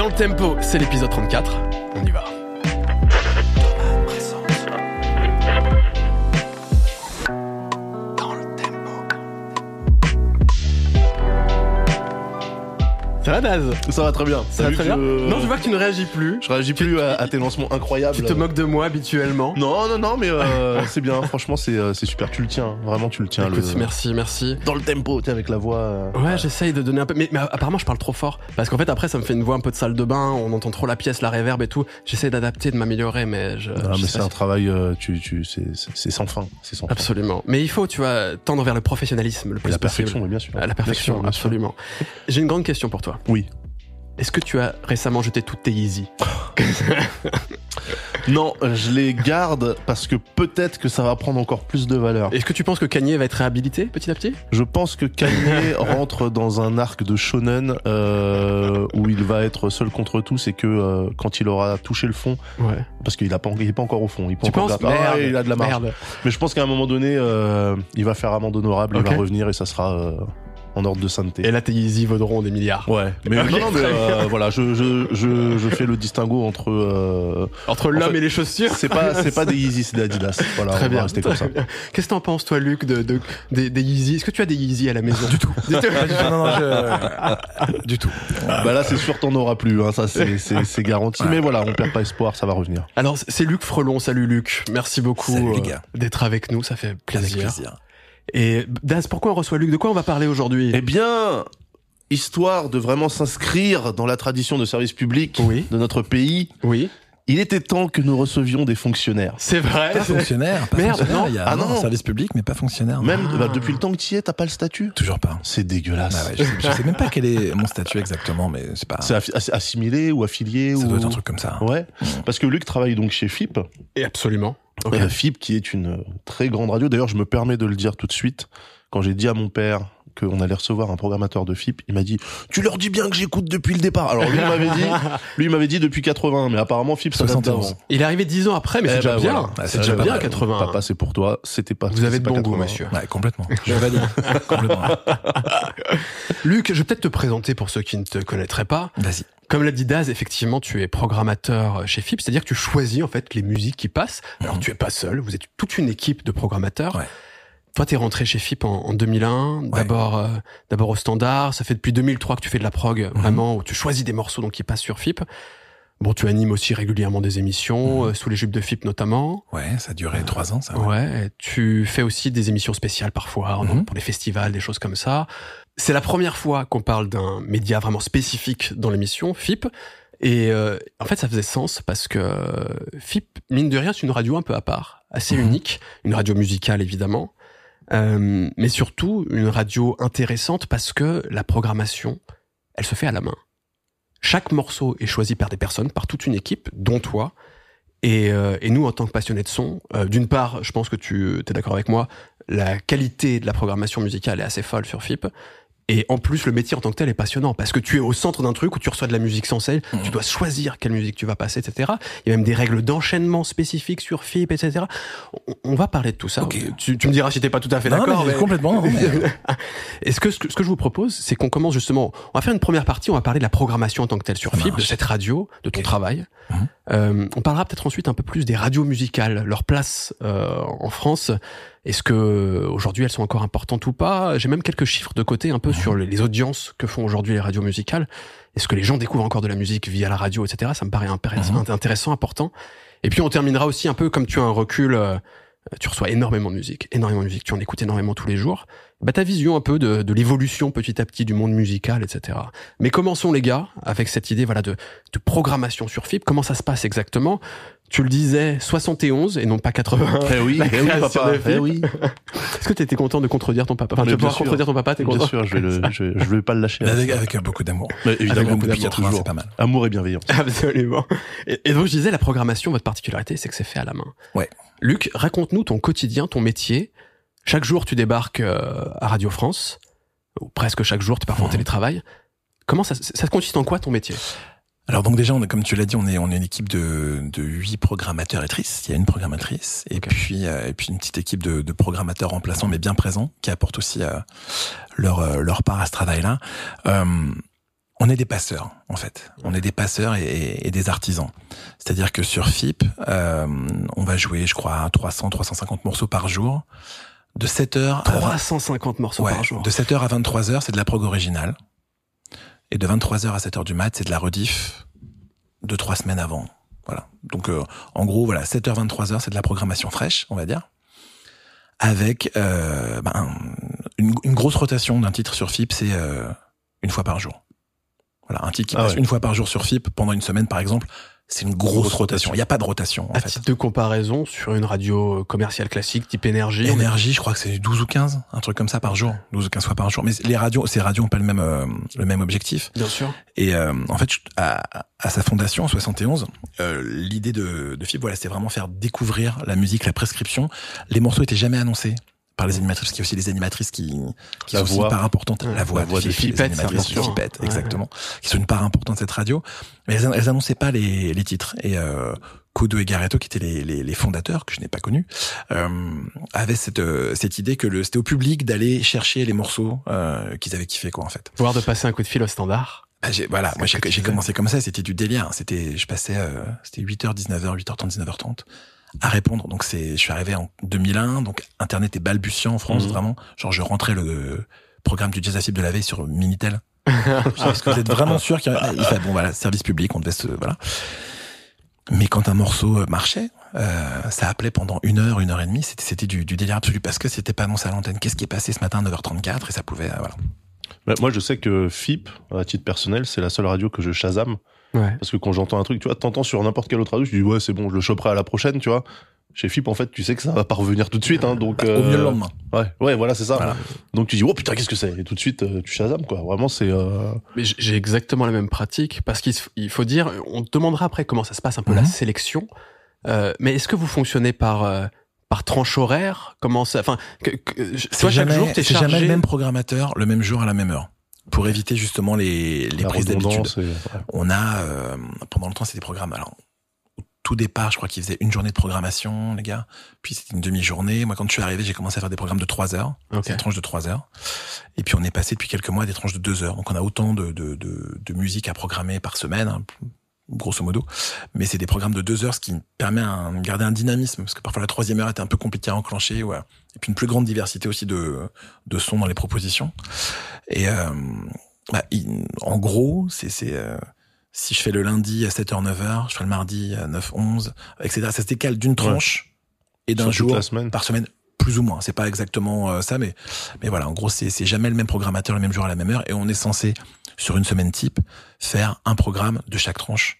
Dans le tempo, c'est l'épisode 34. On y va. Ça va Daz Ça va très bien. Ça va très bien Non, je vois que tu ne réagis plus. Je réagis plus à, à tes lancements incroyables. Tu te moques de moi habituellement. Non, non, non, mais euh, c'est bien. Franchement, c'est euh, c'est super. Tu le tiens. Vraiment, tu le tiens. Écoute, le... merci, merci. Dans le tempo, tu sais, avec la voix. euh, Ouais, j'essaye de donner un peu. Mais, mais apparemment, je parle trop fort. Parce qu'en fait, après, ça me fait une voix un peu de salle de bain. On entend trop la pièce, la réverb et tout. J'essaie d'adapter, de m'améliorer, mais je. Ah, je mais c'est un si- travail, euh, tu, tu, c'est c'est- sans fin. C'est sans fin. Absolument. Mais il faut, tu vois, tendre vers le professionnalisme le plus la possible. perfection, bien sûr. À la perfection, Bien sûr, bien sûr. absolument. J'ai une grande question pour toi. Oui. Est-ce que tu as récemment jeté toutes tes Yeezy Non, je les garde parce que peut-être que ça va prendre encore plus de valeur. Est-ce que tu penses que Kanye va être réhabilité petit à petit? Je pense que Kanye rentre dans un arc de shonen euh, où il va être seul contre tous et que euh, quand il aura touché le fond, Ouais. parce qu'il a pas, il est pas encore au fond, il peut Tu encore penses gratter. Ah Merde. ouais, il a de la marge. Merde. Mais je pense qu'à un moment donné, euh, il va faire amende honorable, il va revenir et ça sera en ordre de sainteté. Et là, tes Yeezy vaudront des milliards. Ouais, mais Ok, non, non, mais euh, voilà, je, je, je, je fais le distinguo entre. euh, Entre l'homme fait, et les chaussures. c'est pas, c'est pas des Yeezy, c'est des Adidas. Voilà, Très on bien. Qu'est-ce que t'en penses, toi, Luc, de, de, des, des Yeezy? Est-ce que tu as des Yeezy à la maison? Du tout. Du tout. non, non, je- du tout. Bah là, c'est sûr, t'en auras plus. Hein, ça, c'est, c'est, c'est garanti. Mais voilà, on perd pas espoir, ça va revenir. Alors, c'est Luc Frelon. Salut, Luc. Merci beaucoup Salut, les euh, gars. d'être avec nous. Ça fait Avec plaisir. Et Daz, pourquoi on reçoit Luc? De quoi on va parler aujourd'hui? Eh bien, histoire de vraiment s'inscrire dans la tradition de service public Oui. de notre pays, Oui. il était temps que nous recevions des fonctionnaires. C'est vrai. Pas fonctionnaire. Pas Merde, fonctionnaire. non. Il y a Ah non, non. service public, mais pas fonctionnaire. Même Ah. bah, depuis le temps que tu y es, t'as pas le statut? Toujours pas. C'est dégueulasse. Ah ouais, je, sais, je sais même pas quel est mon statut exactement, mais c'est pas. C'est assimilé ou affilié Ça ou... doit être un truc comme ça. Ouais, parce que Luc travaille donc chez FIP. Et absolument. Euh, FIP qui est une euh, très grande radio. D'ailleurs, je me permets de le dire tout de suite. Quand j'ai dit à mon père qu'on allait recevoir un programmateur de FIP, il m'a dit "Tu leur dis bien que j'écoute depuis le départ." Alors lui il m'avait dit, lui il m'avait dit depuis 80, mais apparemment FIP ça date 71. d'avant. Il est arrivé dix ans après, mais Eh c'est déjà ben bien. c'est déjà pas bien, mal. 80. Papa, c'est pour toi. C'était pas. Vous avez de bon goût, 80. monsieur. Ouais, complètement. Je valide. complètement. Luc, je vais peut-être te présenter pour ceux qui ne te connaîtraient pas. Vas-y. Comme l'a dit Daz, effectivement, tu es programmateur chez FIP, c'est-à-dire que tu choisis en fait les musiques qui passent. Alors Mhm. tu es pas seul, vous êtes toute une équipe de programmateurs. Ouais. Toi, t'es rentré chez FIP en, en 2001, d'abord euh, d'abord au standard. Ça fait depuis 2003 que tu fais de la prog, Mhm. vraiment, où tu choisis des morceaux donc qui passent sur FIP. Bon, tu animes aussi régulièrement des émissions, Mhm. euh, sous les jupes de FIP notamment. Ouais, ça a duré trois ans, ça. Ouais. et tu fais aussi des émissions spéciales parfois, donc Mhm. pour les festivals, des choses comme ça. C'est la première fois qu'on parle d'un média vraiment spécifique dans l'émission, FIP. Et euh, en fait, ça faisait sens parce que euh, FIP, mine de rien, c'est une radio un peu à part, assez Mhm. unique, une radio musicale évidemment, euh, mais surtout une radio intéressante parce que la programmation, elle se fait à la main. Chaque morceau est choisi par des personnes, par toute une équipe, dont toi. Et, euh, nous, en tant que passionnés de son, euh, d'une part, je pense que tu es d'accord avec moi, la qualité de la programmation musicale est assez folle sur FIP. Et en plus, le métier en tant que tel est passionnant parce que tu es au centre d'un truc où tu reçois de la musique sans cesse, Mhm. tu dois choisir quelle musique tu vas passer, etc. Il y a même des règles d'enchaînement spécifiques sur FIP, etc. On, on va parler de tout ça. Ok. Tu, tu me diras si t'es pas tout à fait d'accord. mais complètement. non, mais- est-ce que ce, que ce que je vous propose, c'est qu'on commence justement. On va faire une première partie. On va parler de la programmation en tant que telle sur FIP, de cette radio, de ton travail. Mhm. Euh, on parlera peut-être ensuite un peu plus des radios musicales, leur place euh, en France. Est-ce que aujourd'hui elles sont encore importantes ou pas? J'ai même quelques chiffres de côté un peu sur les, audiences que font aujourd'hui les radios musicales. Est-ce que les gens découvrent encore de la musique via la radio, etc. Ça me paraît Mhm. intéressant, important. Et puis on terminera aussi un peu comme tu as un recul. euh, tu reçois énormément de musique, énormément de musique, tu en écoutes énormément tous les jours. Bah, ta vision un peu de, de l'évolution petit à petit du monde musical, etc. Mais commençons les gars avec cette idée voilà de, de programmation sur FIP. Comment ça se passe exactement? Tu le disais 71 et non pas 80. Eh oui, eh oui, création papa. de. Eh oui. Est-ce que tu étais content de contredire ton papa? Enfin, bien pouvoir sûr. contredire ton papa, t'es Bien content? sûr, je vais le, je, je vais pas le lâcher. Avec, avec euh, beaucoup d'amour. Évidemment, beaucoup Depuis d'amour, 80, toujours. c'est pas mal. Amour et bienveillance. Absolument. Et, et donc je disais la programmation, votre particularité, c'est que c'est fait à la main. Ouais. Luc, raconte-nous ton quotidien, ton métier. Chaque jour, tu débarques euh, à Radio France, ou presque chaque jour, tu pars en télétravail. Comment ça, ça consiste en quoi ton métier? Alors donc déjà, on est, comme tu l'as dit, on est, on est une équipe de, de 8 programmateurs et trices. Il y a une programmatrice et puis euh, et puis une petite équipe de, de programmateurs remplaçants mais bien présents qui apportent aussi euh, leur euh, leur part à ce travail-là. Euh, on est des passeurs, en fait. On est des passeurs et, et des artisans. C'est-à-dire que sur FIP, euh, on va jouer, je crois, 300, 350 morceaux par jour. De 7h à 350 morceaux Ouais, par jour. De 7h à 23h, c'est de la prog originale. Et de 23h à 7h du mat, c'est de la rediff de trois semaines avant. Voilà. Donc, euh, en gros, voilà, 7h, 23h, c'est de la programmation fraîche, on va dire. Avec euh, ben, une, une grosse rotation d'un titre sur FIP, c'est euh, une fois par jour. Voilà, un titre qui Ah passe ouais. une fois par jour sur FIP pendant une semaine, par exemple, c'est une grosse, Grosse rotation. Il n'y a pas de rotation, en À fait. titre de comparaison, sur une radio commerciale classique type énergie, Énergie, je crois que c'est 12 ou 15, un truc comme ça par jour, 12 ou 15 fois par jour. Mais les radios, ces radios ont pas le même euh, le même objectif. bien sûr. Et euh, en fait, à, à sa fondation en 71, euh, l'idée de, de FIP, voilà, c'était vraiment faire découvrir la musique, la prescription. Les morceaux étaient jamais annoncés par les animatrices, parce qu'il y a aussi les animatrices qui, qui La sont voix. une part importante. La voix, la voix Ouais. exactement, qui sont une part importante de cette radio. Mais elles, elles annonçaient pas les, les titres. Et euh, Kodo et Garetto, qui étaient les, les, les fondateurs, que je n'ai pas connus, euh, avaient cette, euh, cette idée que le- c'était au public d'aller chercher les morceaux euh, qu'ils avaient kiffé, quoi, en fait. Pouvoir de passer un coup de fil au standard. Ah, j'ai- voilà, C'est moi j'ai commencé comme ça, c'était du délire. C'était, je passais, euh, c'était 8h, 19h, 8h30, 19h30 à répondre. Donc c'est, je suis arrivé en 2001, donc Internet est balbutiant en France, Mhm. vraiment. Genre je rentrais le programme du Jazz à de la veille sur Minitel. Parce que vous êtes vraiment sûr qu'il y a- bon voilà, service public, on devait se, voilà. Mais quand un morceau euh, marchait, euh, ça appelait pendant une heure, une heure et demie. C'était, c'était du, du délire absolu parce que c'était pas annoncé à l'antenne. Qu'est-ce qui est passé ce matin à 9h34 et ça pouvait, euh, voilà. Bah, moi, je sais que FIP, à titre personnel, c'est la seule radio que je shazam. Ouais. Parce que quand j'entends un truc, tu vois, t'entends sur n'importe quelle autre radio, je dis ouais, c'est bon, je le choperai à la prochaine, tu vois. Chez FIP, en fait, tu sais que ça va pas revenir tout de suite, hein, donc. Bah, Au mieux le euh, lendemain. Ouais, ouais, voilà, c'est ça. Voilà. Donc tu dis oh putain, qu'est-ce que c'est? Et tout de suite, euh, tu shazam, quoi. Vraiment, c'est. euh, Mais j'ai exactement la même pratique parce qu'il faut dire, on te demandera après comment ça se passe un peu la Mhm. sélection. Euh, mais est-ce que vous fonctionnez par euh, par tranche horaire? Comment ça Enfin, que, que- chaque jamais- jour t'es c'est chargé. jamais le même programmateur, le même jour à la même heure. Pour éviter justement les, les prises d'habitude. On a, euh, pendant le temps, c'était des programmes. Alors, au tout départ, je crois qu'ils faisaient une journée de programmation, les gars. Puis c'était une demi-journée. Moi, quand je suis arrivé, j'ai commencé à faire des programmes de trois heures. Ok. C'est des tranches de trois heures. Et puis on est passé depuis quelques mois à des tranches de deux heures. Donc on a autant de, de, de, de musique à programmer par semaine, hein, grosso modo. Mais c'est des programmes de deux heures, ce qui permet un, de garder un dynamisme. Parce que parfois la troisième heure était un peu compliquée à enclencher. Ouais. Et puis une plus grande diversité aussi de, de sons dans les propositions. Et euh, bah, il- en gros, c'est... c'est euh, si je fais le lundi à 7h, 9h, je fais le mardi à 9, 11, etc. Ça se décale d'une tranche et d'un Sur jour semaine. par semaine, plus ou moins. C'est pas exactement euh, ça, mais mais voilà. En gros, c'est c'est jamais le même programmateur le même jour à la même heure, et on est censé sur une semaine type faire un programme de chaque tranche.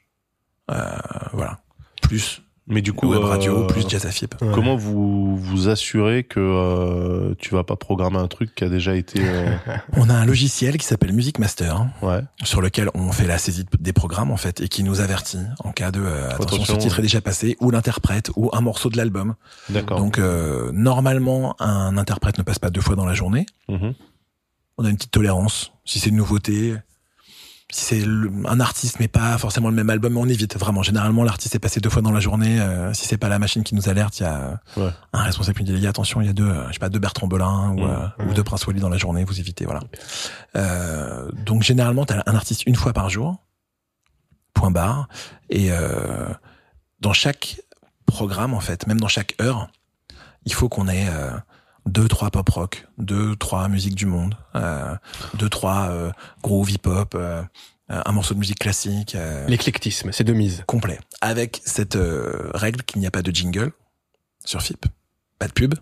Euh, voilà. Plus Mais du coup, web euh, radio, plus jazz à FIP. Ouais. Comment vous vous assurez que euh, tu vas pas programmer un truc qui a déjà été euh, On a un logiciel qui s'appelle Music Master, ouais sur lequel on fait la saisie des programmes en fait, et qui nous avertit en cas de euh, attention, ce titre est déjà passé, ou l'interprète, ou un morceau de l'album. d'accord Donc euh, normalement, un interprète ne passe pas deux fois dans la journée. Mhm. on a une petite tolérance. Si c'est une nouveauté, si c'est un artiste mais pas forcément le même album, on évite vraiment. Généralement, l'artiste est passé deux fois dans la journée. euh, si c'est pas la machine qui nous alerte, il y a Ouais. un responsable qui dit attention, il y a deux, euh, je sais pas, deux Bertrand Belin ou, Mhm. euh, ou deux Prince Wally dans la journée, vous évitez, voilà. Euh, donc généralement, t'as un artiste une fois par jour, point barre, et euh, dans chaque programme en fait, même dans chaque heure, il faut qu'on ait euh, deux trois pop rock, deux trois musiques du monde, euh, deux trois euh, groove hip hop, euh, un morceau de musique classique euh, L'éclectisme, c'est de mise. complet, avec cette euh, règle qu'il n'y a pas de jingle sur FIP, pas de pub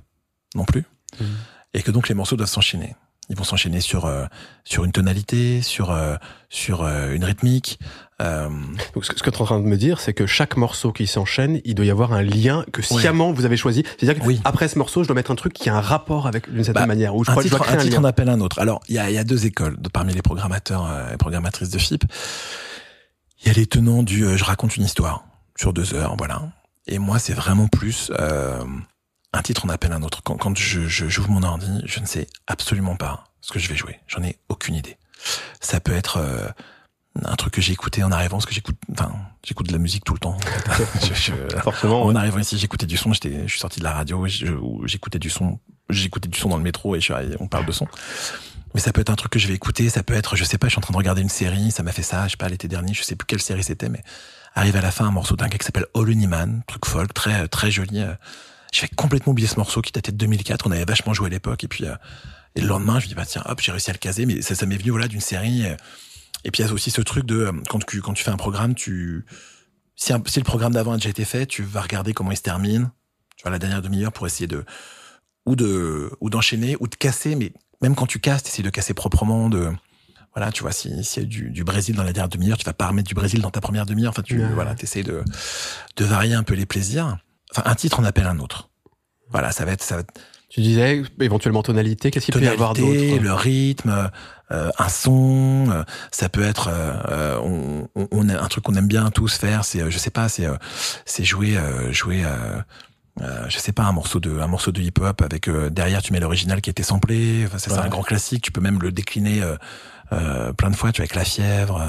non plus, Mhm. et que donc les morceaux doivent s'enchaîner. Ils vont s'enchaîner sur euh, sur une tonalité, sur euh, sur euh, une rythmique. Euh, Donc, ce que, tu es en train de me dire, c'est que chaque morceau qui s'enchaîne, il doit y avoir un lien que sciemment vous avez choisi. C'est-à-dire que Oui. après ce morceau, je dois mettre un truc qui a un rapport avec d'une certaine Bah, manière. Ou je un crois que je titre, dois créer un un, titre en appelle un autre. Alors, il y a, y a deux écoles de, parmi les programmateurs euh, et programmatrices de FIP. Il y a les tenants du euh, je raconte une histoire sur deux heures, voilà. Et moi, c'est vraiment plus euh, un titre en appelle un autre. Quand, quand je, je j'ouvre mon ordi, je ne sais absolument pas ce que je vais jouer. J'en ai aucune idée. Ça peut être euh, un truc que j'ai écouté en arrivant, parce que j'écoute, enfin, j'écoute de la musique tout le temps. en fait. Je- je- forcément en arrivant ici, j'écoutais du son, j'étais, je suis sorti de la radio, j'écoutais du son, j'écoutais du son dans le métro et je suis arrivé, on parle de son. Mais ça peut être un truc que je vais écouter, ça peut être, je sais pas, je suis en train de regarder une série, ça m'a fait ça, je sais pas, l'été dernier, je sais plus quelle série c'était, mais arrive à la fin un morceau d'un gars qui s'appelle All Man, truc folk, très très joli. euh. J'ai fait complètement oublier ce morceau qui datait de 2004, on avait vachement joué à l'époque, et puis euh, et le lendemain, je me dis bah tiens, hop, j'ai réussi à le caser, mais ça, ça m'est venu voilà d'une série. Et puis il y a aussi ce truc de euh, quand tu quand tu fais un programme, tu si, un- si le programme d'avant a déjà été fait, tu vas regarder comment il se termine, tu vois la dernière demi-heure pour essayer de ou de ou d'enchaîner ou de casser, mais même quand tu casses, t'essayes de casser proprement, de voilà, tu vois, si s'il y a du, du Brésil dans la dernière demi-heure, tu vas pas remettre du Brésil dans ta première demi-heure. Enfin, tu Ouais. voilà, t'essayes de de varier un peu les plaisirs. Enfin, un titre en appelle un autre. Voilà, ça va être ça va être Tu disais éventuellement tonalité, qu'est-ce qu'il peut y avoir d'autre? Le rythme, euh, un son, euh, ça peut être euh, euh, on, on- a un truc qu'on aime bien tous faire, c'est euh, je sais pas, c'est c'est jouer jouer je sais pas un morceau de un morceau de hip hop avec euh, derrière tu mets l'original qui a été samplé, enfin, c'est Ouais. un grand classique, tu peux même le décliner euh, plein de fois, tu vois, avec La Fièvre,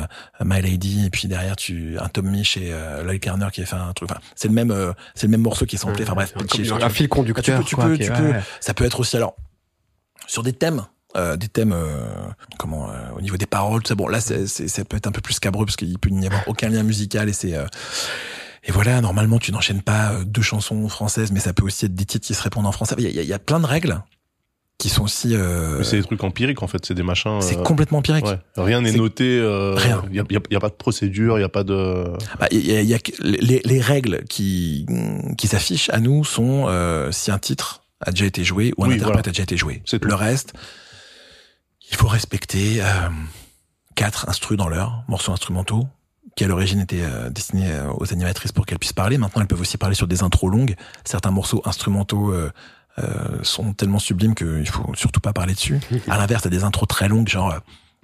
euh, My Lady, et puis derrière tu un Tom Misch et euh, Lloyd Garner qui a fait un truc. Enfin, c'est le même, euh, c'est le même morceau qui est samplé. Enfin bref, un, pitché sur- un fil conducteur. Ah, tu peux- tu peux- tu peux- ouais. ça peut être aussi alors sur des thèmes. Euh, des thèmes euh, comment euh, au niveau des paroles tout ça bon là c'est, ça peut être un peu plus scabreux parce qu'il peut n'y avoir aucun lien musical et c'est euh, et voilà normalement tu n'enchaînes pas euh, deux chansons françaises mais ça peut aussi être des titres qui se répondent en français il y a, il y a- y a plein de règles qui sont aussi euh, c'est des trucs empiriques en fait, c'est des machins. c'est complètement empirique ouais. Rien n'est noté. euh, Rien. Il y a, y pas de procédure, il y a pas de. Bah, il y a, il y a les, les règles qui qui s'affichent à nous sont euh, si un titre a déjà été joué ou un Oui, interprète voilà. a déjà été joué. Le reste, il faut respecter euh, quatre instrus dans l'heure, morceaux instrumentaux qui à l'origine étaient euh, destinés euh, aux animatrices pour qu'elles puissent parler. Maintenant, elles peuvent aussi parler sur des intros longues. Certains morceaux instrumentaux euh, euh, sont tellement sublimes qu'il faut surtout pas parler dessus. à l'inverse, t'as des intros très longues, genre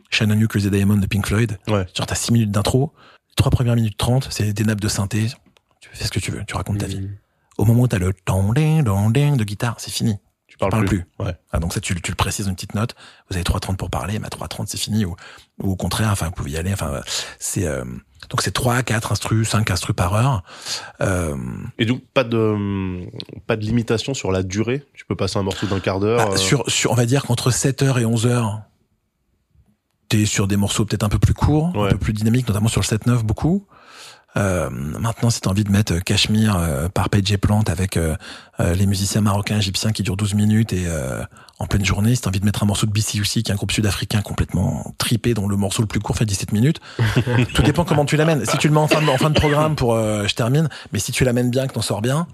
Shannon You Crazy Diamond de Pink Floyd. Ouais. Genre t'as 6 minutes d'intro, les trois premières minutes 30, c'est des nappes de synthé. Tu fais ce que tu veux, tu racontes ta vie. Mm. Au moment où t'as le ding ding de guitare, c'est fini. Tu parles, parles plus. plus. Ouais. Ah, donc ça, tu, tu le précises une petite note. Vous avez 3.30 pour parler, mais à 3.30 c'est fini. Ou, ou au contraire, enfin, vous pouvez y aller. Enfin, c'est euh, donc c'est 3, 4 instrus, 5 instrus par heure. Euh, Et donc pas de pas de limitation sur la durée? Tu peux passer un morceau d'un quart d'heure. bah, euh, sur, sur, on va dire qu'entre 7h et 11h, t'es sur des morceaux peut-être un peu plus courts, un Ouais. peu plus dynamiques, notamment sur le 7-9 beaucoup. Euh, maintenant, si t'as envie de mettre euh, Cachemire euh, par Page et Plante avec euh, euh, les musiciens marocains, égyptiens qui durent 12 minutes et euh, en pleine journée, si t'as envie de mettre un morceau de BCUC, qui est un groupe sud-africain complètement tripé, dont le morceau le plus court fait 17 minutes, tout dépend comment tu l'amènes. Si tu le mets en fin de, en fin de programme pour euh, je termine, mais si tu l'amènes bien, que t'en sors bien,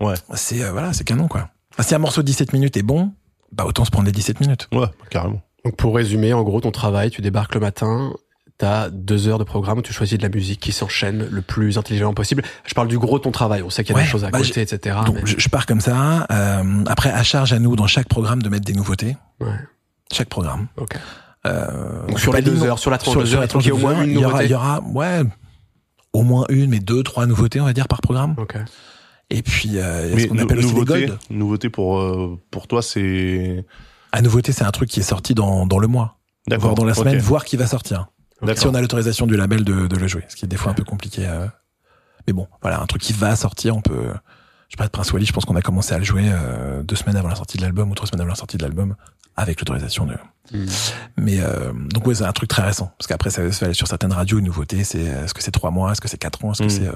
Ouais. c'est euh, voilà, c'est canon quoi. Si un morceau de 17 minutes est bon, bah autant se prendre les 17 minutes. Ouais, carrément. Donc pour résumer, en gros, ton travail, tu débarques le matin, t'as deux heures de programme où tu choisis de la musique qui s'enchaîne le plus intelligemment possible. Je parle du gros de ton travail, on sait qu'il y a Ouais, des choses à bah, côté, etc. Donc mais- je, pars comme ça. euh, après, à charge à nous dans chaque programme de mettre des nouveautés. Ouais. Chaque programme. Ok. Euh, Donc sur les deux de heures, sur la tranche deux heures, il y a au moins une il y aura, nouveauté. il y aura, ouais, au moins une, mais deux, trois nouveautés, on va dire, par programme. Ok. Et puis, euh, il y a ce qu'on appelle aussi les nouveauté, gold. nouveauté pour euh, pour toi c'est À nouveauté, c'est un truc qui est sorti dans, dans le mois, voire dans la semaine, ok. voire qui va sortir. Si on a l'autorisation du label de, de le jouer, ce qui est des fois un peu compliqué. euh. Mais bon, voilà, un truc qui va sortir, on peut. Je sais pas, Prince Wally, je pense qu'on a commencé à le jouer euh, deux semaines avant la sortie de l'album ou trois semaines avant la sortie de l'album, avec l'autorisation de. Mm. Mais euh, donc ouais, c'est un truc très récent, parce qu'après ça se fait sur certaines radios une nouveauté, c'est est-ce que c'est trois mois, est-ce que c'est quatre ans, est-ce que Mm. c'est euh,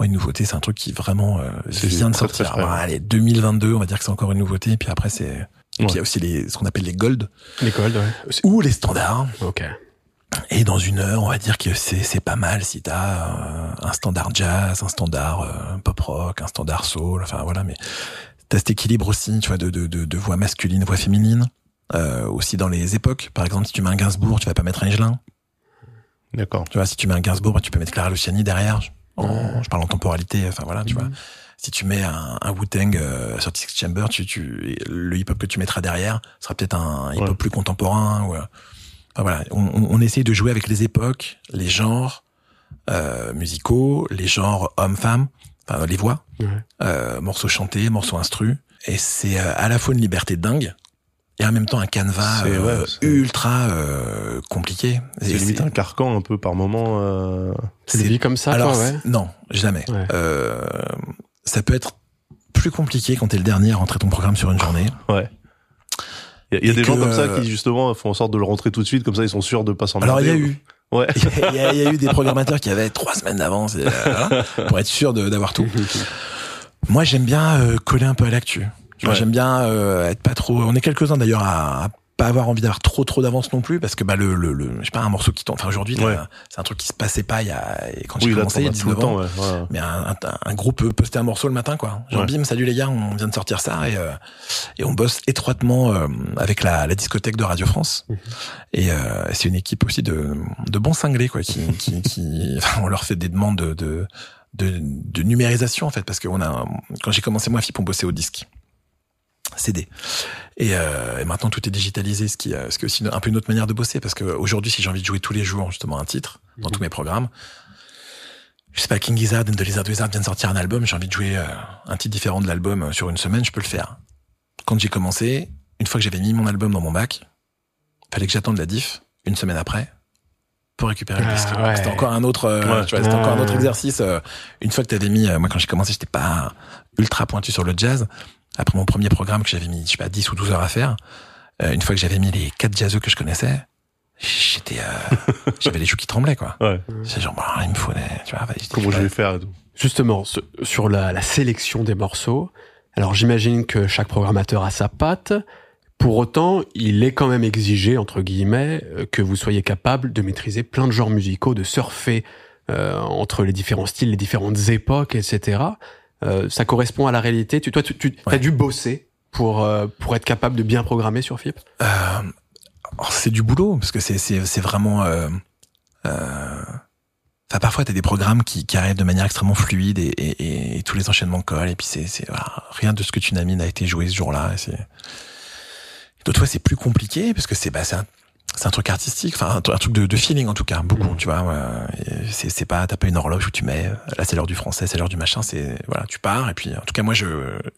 ouais, une nouveauté, c'est un truc qui vraiment euh, vient de sortir. ouais. allez, 2022, on va dire que c'est encore une nouveauté, et puis après c'est et puis il y a aussi les ce qu'on appelle les gold L'école, ouais. ou les standards. Ok. Et dans une heure, on va dire que c'est c'est pas mal si t'as euh, un standard jazz, un standard euh, pop rock, un standard soul, enfin voilà. Mais t'as cet équilibre aussi, tu vois, de de de, de voix masculine, voix féminine. Euh, aussi dans les époques, par exemple, si tu mets un Gainsbourg, tu vas pas mettre un Higelin. D'accord. Tu vois, si tu mets un Gainsbourg, bah, tu peux mettre Clara Luciani derrière. Je, en- je parle en temporalité, enfin voilà, tu Mhm. vois. Si tu mets un, un Wu-Tang euh, sur Six Chamber, tu, tu, le hip-hop que tu mettras derrière sera peut-être un hip-hop Ouais. plus contemporain. Ou, euh, enfin voilà, on, on, on essaye de jouer avec les époques, les genres euh, musicaux, les genres hommes-femmes, enfin les voix, Ouais. euh, morceaux chantés, morceaux instrus. Et c'est euh, à la fois une liberté dingue et en même temps un canevas C'est- euh, ouais, c'est- ultra euh, compliqué. C'est limite un carcan un peu par moment. euh, Tu le vis comme ça, alors toi, ouais? c'est- non, jamais. Ouais. Euh, ça peut être plus compliqué quand t'es le dernier à rentrer ton programme sur une journée. Ouais. Il y a, y des gens comme ça euh, qui justement font en sorte de le rentrer tout de suite, comme ça ils sont sûrs de pas s'en Alors il y a eu, Ouais. il y, a- y eu des programmateurs qui avaient trois semaines d'avance euh, voilà, pour être sûr d'avoir tout. Moi, j'aime bien euh, coller un peu à l'actu. Tu vois, Ouais. J'aime bien euh, être pas trop. On est quelques uns d'ailleurs à, à pas avoir envie d'avoir trop trop d'avance non plus parce que bah le, le, le je sais pas un morceau qui tombe. Enfin aujourd'hui, Ouais. c'est un truc qui se passait pas il y a quand Oui, j'ai là, commencé il y a t'en as tout le 19 temps, ans. ouais. ouais. Mais un, un, un groupe peut poster un morceau le matin, quoi. Genre, bim, salut les gars, on vient de sortir ça et, euh, et on bosse étroitement euh, avec la, la discothèque de Radio France. Mhm. Et euh, c'est une équipe aussi de, de bons cinglés, quoi. Qui, qui, qui enfin, on leur fait des demandes de, de, de, de numérisation en fait, parce que on a, quand j'ai commencé moi, FIP, on bossait au disque. CD. Et, euh, et maintenant tout est digitalisé, ce qui, euh, ce qui est aussi un peu une autre manière de bosser, parce que aujourd'hui, si j'ai envie de jouer tous les jours justement un titre dans Mhm. tous mes programmes, je sais pas, King Gizzard and the Lizard Wizard vient de sortir un album, j'ai envie de jouer euh, un titre différent de l'album euh, sur une semaine, je peux le faire. Quand j'ai commencé, une fois que j'avais mis mon album dans mon bac, fallait que j'attende la diff une semaine après pour récupérer le Ah, disque. ouais. C'était encore un autre, euh, Ouais. tu vois, c'était encore un autre exercice. euh, une fois que t'avais mis, euh, moi quand j'ai commencé, j'étais pas ultra pointu sur le jazz. Après mon premier programme que j'avais mis, je sais pas, 10 ou 12 heures à faire, euh, une fois que j'avais mis les quatre jazzeux que je connaissais, j'étais, euh, j'avais les joues qui tremblaient, quoi. Ouais. C'est genre, bah, il me faut des, tu vois, vas-y, Comment je vais faire et tout. Justement, ce- sur la, la sélection des morceaux, alors j'imagine que chaque programmateur a sa patte. Pour autant, il est quand même exigé, entre guillemets, euh, que vous soyez capable de maîtriser plein de genres musicaux, de surfer euh, entre les différents styles, les différentes époques, etc. Euh, ça correspond à la réalité. Tu, toi, tu, tu as Ouais. dû bosser pour euh, pour être capable de bien programmer sur FIP. Euh, alors, c'est du boulot parce que c'est c'est vraiment. Euh, euh, Enfin, parfois, t'as des programmes qui, qui arrivent de manière extrêmement fluide et, et, et, et tous les enchaînements collent et puis c'est c'est voilà, rien de ce que tu n'as mis n'a été joué ce jour-là. et c'est D'autres fois, c'est plus compliqué parce que c'est bah c'est un c'est un truc artistique, enfin un, tru- un truc de, de feeling en tout cas, beaucoup, Mhm. tu vois. ouais. C'est c'est pas t'as pas une horloge où tu mets euh, là c'est l'heure du français, c'est l'heure du machin, c'est voilà tu pars et puis en tout cas moi je,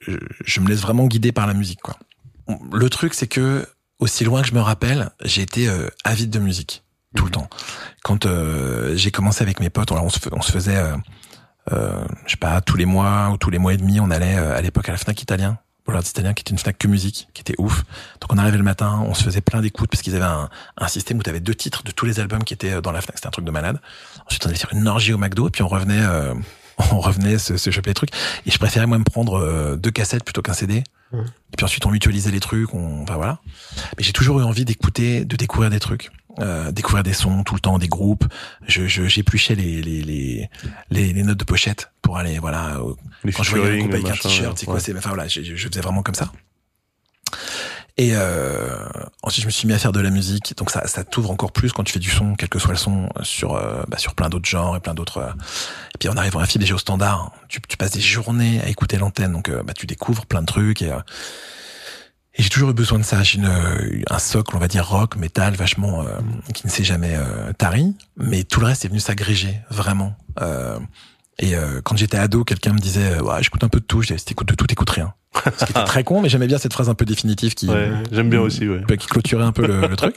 je je me laisse vraiment guider par la musique quoi. Le truc c'est que aussi loin que je me rappelle, j'ai été euh, avide de musique tout le Mhm. temps. Quand euh, j'ai commencé avec mes potes, on, on, se, on se faisait, euh, euh, je sais pas, tous les mois ou tous les mois et demi, on allait euh, à l'époque à la Fnac italien, Boulevard italien, qui était une Fnac que musique, qui était ouf. Donc on arrivait le matin, on se faisait plein d'écoutes parce qu'ils avaient un, un système où tu avais deux titres de tous les albums qui étaient euh, dans la Fnac. C'était un truc de malade. Ensuite on allait faire une orgie au McDo et puis on revenait, euh, on revenait se, se choper les trucs. Et je préférais moi me prendre euh, deux cassettes plutôt qu'un CD. Mhm. Et puis ensuite on mutualisait les trucs, on, enfin voilà. Mais j'ai toujours eu envie d'écouter, de découvrir des trucs. Euh, découvrir des sons tout le temps, des groupes. Je, je j'épluchais les, les, les, les, les notes de pochette pour aller, voilà, au- Les quand je voyais un groupe avec un t-shirt, c'est quoi, ouais. c'est, enfin voilà, je, je faisais vraiment comme ça. Et euh, ensuite, je me suis mis à faire de la musique. Donc ça, ça t'ouvre encore plus quand tu fais du son, quel que soit le son, sur euh, bah, sur plein d'autres genres et plein d'autres. euh. Et puis en arrivant à FIB déjà au standard, tu, tu passes des journées à écouter l'antenne, donc euh, bah, tu découvres plein de trucs. Et, euh, et j'ai toujours eu besoin de ça. J'ai une, euh, un socle, on va dire rock, métal, vachement euh, qui ne s'est jamais euh, tari, mais tout le reste est venu s'agréger vraiment. Euh, et euh, quand j'étais ado, quelqu'un me disait ouais, j'écoute un peu de tout. Je disais si t'écoutes de tout, t'écoutes rien. Ce qui était très con, mais j'aimais bien cette phrase un peu définitive qui Ouais, j'aime bien aussi, ouais. qui clôturait un peu le, le truc.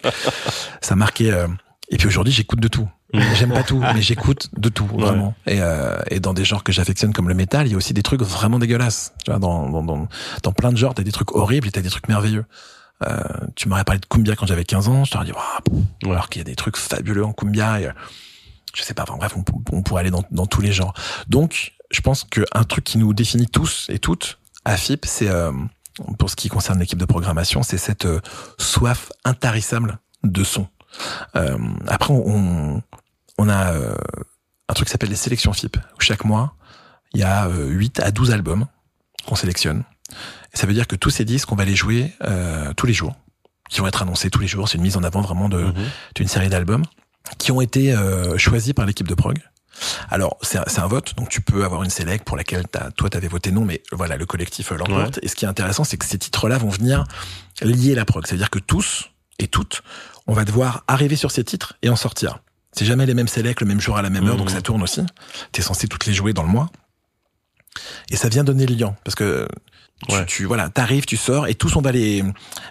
Ça marquait. euh, Et puis aujourd'hui, j'écoute de tout. J'aime pas tout, mais j'écoute de tout Ouais. vraiment. Et, euh, et dans des genres que j'affectionne comme le métal, il y a aussi des trucs vraiment dégueulasses. Tu vois, dans dans dans, dans plein de genres, t'as des trucs horribles et t'as des trucs merveilleux. Euh, tu m'aurais parlé de cumbia quand j'avais 15 ans, je t'aurais dit, pff, alors qu'il y a des trucs fabuleux en cumbia. Et, euh, je sais pas. Enfin bref, on, on pourrait aller dans, dans tous les genres. Donc, je pense qu'un truc qui nous définit tous et toutes à FIP, c'est euh, pour ce qui concerne l'équipe de programmation, c'est cette euh, soif intarissable de son. Euh, après, on, on a euh, un truc qui s'appelle les sélections FIP, où chaque mois, il y a euh, 8 à 12 albums qu'on sélectionne. Et ça veut dire que tous ces disques, on va les jouer euh, tous les jours, qui vont être annoncés tous les jours. C'est une mise en avant vraiment de Mhm. d'une série d'albums qui ont été euh, choisis par l'équipe de prog. Alors c'est un, c'est un vote, donc tu peux avoir une select pour laquelle t'as, toi t'avais voté non, mais voilà le collectif euh, l'emporte. Et ce qui est intéressant, c'est que ces titres-là vont venir lier la prog. C'est-à-dire que tous et toutes, on va devoir arriver sur ces titres et en sortir. C'est jamais les mêmes selects le même jour à la même heure, donc ça tourne aussi. T'es censé toutes les jouer dans le mois. Et ça vient donner le lien, parce que tu, Ouais. tu voilà, t'arrives, tu sors, et tous on va les.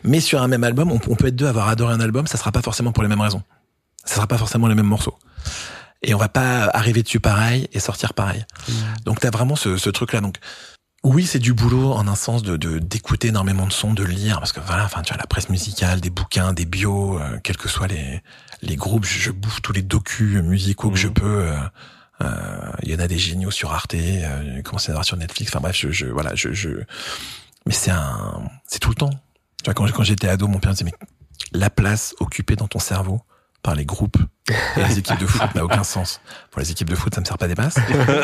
Mais sur un même album, on, on peut être deux à avoir adoré un album, ça sera pas forcément pour les mêmes raisons. Ça sera pas forcément les mêmes morceaux. Et on va pas arriver dessus pareil et sortir pareil. Donc t'as vraiment ce, ce truc-là. Donc Oui, c'est du boulot en un sens de de- d'écouter énormément de sons, de lire, parce que voilà, enfin tu as la presse musicale, des bouquins, des bios, euh, quels que soient les les groupes, je, je bouffe tous les docus musicaux que je Mhm. peux. euh, euh, Il y en a des géniaux sur Arte, euh, commencé à voir sur Netflix. Enfin bref, je, je voilà, je, je mais c'est un c'est tout le temps. Tu vois, quand quand j'étais ado, mon père me disait mais la place occupée dans ton cerveau par les groupes et les équipes de foot n'a aucun sens. Pour les équipes de foot, ça me sert pas des masses.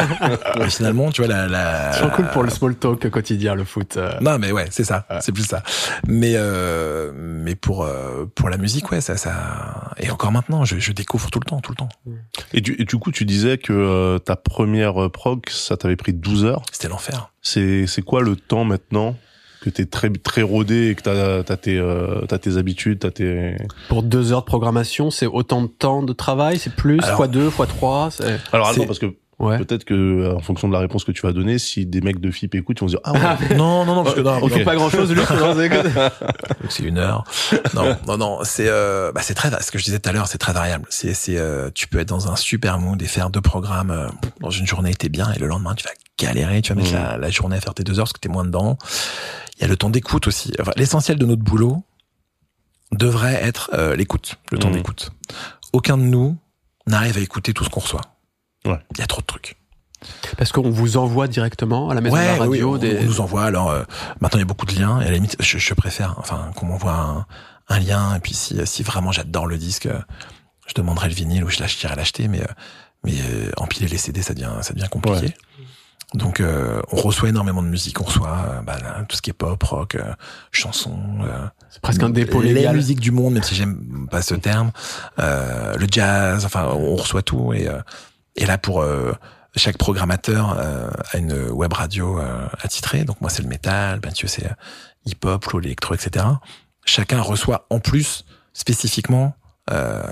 mais finalement, tu vois la la C'est trop cool pour le small talk quotidien, le foot. euh. non, mais ouais, c'est ça, Ouais. c'est plus ça. Mais euh, mais pour euh, pour la musique, ouais, ça ça et encore maintenant, je, je découvre tout le temps, tout le temps. Et du, et du coup, tu disais que euh, ta première euh, prog, ça t'avait pris 12 heures. C'était l'enfer. C'est c'est quoi le temps maintenant que t'es très très rodé et que t'as t'as tes euh, t'as tes habitudes, t'as tes Pour deux heures de programmation, c'est autant de temps de travail, c'est plus, Alors- fois deux, fois trois? alors attends parce que Ouais. peut-être que euh, en fonction de la réponse que tu vas donner, si des mecs de FIP écoutent, ils vont se dire ah ouais. Non, non, non, parce que non, On Ok. fait pas grand chose, lui. c'est une heure. Non, non, non, c'est euh, bah c'est très ce que je disais tout à l'heure, c'est très variable. C'est c'est euh, tu peux être dans un super mood et faire deux programmes euh, dans une journée, t'es bien et le lendemain tu vas galérer, tu vas mettre Mhm. la, la journée à faire tes deux heures parce que t'es moins dedans. Il y a le temps d'écoute aussi. Enfin, l'essentiel de notre boulot devrait être euh, l'écoute, le temps Mhm. d'écoute. Aucun de nous n'arrive à écouter tout ce qu'on reçoit. Ouais. Il y a trop de trucs. Parce qu'on vous envoie directement à la maison de la oui, radio on, des. on nous envoie. Alors euh, maintenant, il y a beaucoup de liens. Et à la limite, je, je préfère, enfin, qu'on m'envoie un, un lien. Et puis si, si vraiment j'adore le disque, euh, je demanderai le vinyle ou je l'achèterai à l'acheter. Mais, euh, mais euh, empiler les CD, ça devient, ça devient compliqué. Donc, euh, on reçoit énormément de musique. On reçoit euh, bah, là, tout ce qui est pop, rock, euh, chansons. euh, C'est presque un dépôt les légal. musiques du monde, même si j'aime pas ce terme, euh, le jazz, enfin, on reçoit tout et euh, et là pour euh, chaque programmateur euh, a une web radio euh, attitrée. Donc moi c'est le métal, sais, c'est hip hop, flow, l'électro, etc. Chacun reçoit en plus spécifiquement euh,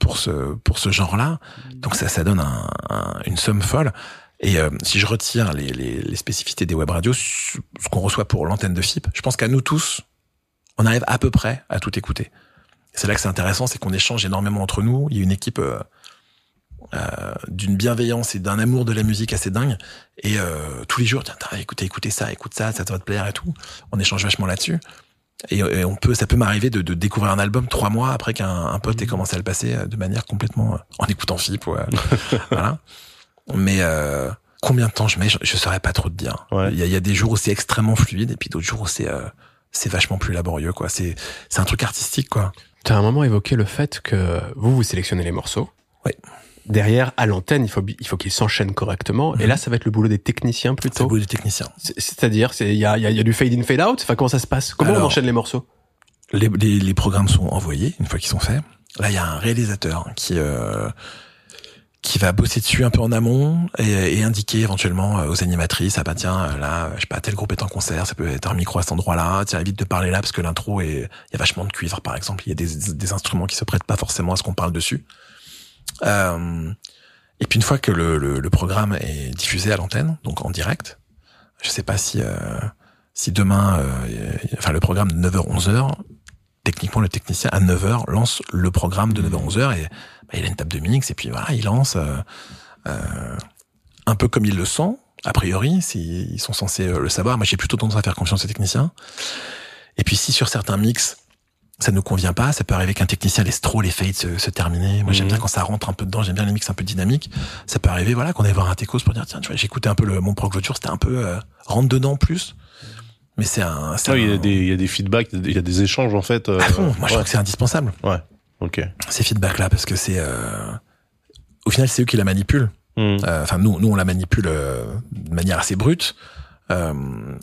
pour ce pour ce genre-là. Donc ça ça donne un, un- une somme folle. Et euh, si je retire les, les, les spécificités des web radios, ce qu'on reçoit pour l'antenne de FIP, je pense qu'à nous tous, on arrive à peu près à tout écouter. C'est là que c'est intéressant, c'est qu'on échange énormément entre nous. Il y a une équipe euh, euh, d'une bienveillance et d'un amour de la musique assez dingue. Et euh, tous les jours, tiens, écoutez, écoutez ça, écoute ça, ça va te plaire et tout. On échange vachement là-dessus. Et, et on peut, ça peut m'arriver de, de découvrir un album trois mois après qu'un un pote ait commencé à le passer euh, de manière complètement euh, en écoutant FIP. Ouais. voilà. Mais euh, combien de temps je mets, je, je saurais pas trop te dire. Ouais. Il y, a, y a des jours où c'est extrêmement fluide et puis d'autres jours où c'est euh, c'est vachement plus laborieux. quoi. C'est c'est un truc artistique quoi. Tu as un moment évoqué le fait que vous, vous sélectionnez les morceaux. Oui. Derrière, à l'antenne, il faut, il faut qu'ils s'enchaînent correctement. Et Mhm. là, ça va être le boulot des techniciens C'est le plutôt. boulot du technicien. C'est- C'est-à-dire, c'est- il y a, il y, a, y a du fade in, fade out. Enfin, comment ça se passe? Comment on enchaîne les morceaux? les, les, les programmes sont envoyés une fois qu'ils sont faits. Là, il y a un réalisateur qui euh, qui va bosser dessus un peu en amont et, et indiquer éventuellement euh, aux animatrices ah bah tiens là je sais pas tel groupe est en concert ça peut être un micro à cet endroit-là tiens évite de parler là parce que l'intro est il y a vachement de cuivre par exemple il y a des, des instruments qui se prêtent pas forcément à ce qu'on parle dessus et puis une fois que le, le, le programme est diffusé à l'antenne donc en direct je sais pas si euh, si demain euh, enfin le programme de 9h 11h techniquement le technicien à 9h lance le programme de 9h 11h et bah, il a une table de mix et puis voilà il lance euh, euh, un peu comme il le sent a priori s'ils ils sont censés euh, le savoir. Moi j'ai plutôt tendance à faire confiance aux techniciens. Et puis si sur certains mix ça ne convient pas, ça peut arriver qu'un technicien laisse trop les fades se, se terminer. Moi, j'aime Mhm. bien quand ça rentre un peu dedans, j'aime bien les mix un peu dynamiques. Ça peut arriver, voilà, qu'on aille voir un techos pour dire, tiens, tu vois, j'ai écouté un peu le, mon jour, c'était un peu euh, rentre dedans plus. Mais c'est un, c'est Ah, il y un- a des il y a des feedbacks, il y a des échanges en fait. euh, à fond. Moi, je ouais. crois que c'est indispensable Ok. ces feedbacks-là parce que c'est, euh, au final, c'est eux qui la manipulent. Euh, Enfin, nous, nous, on la manipule euh, de manière assez brute. Euh,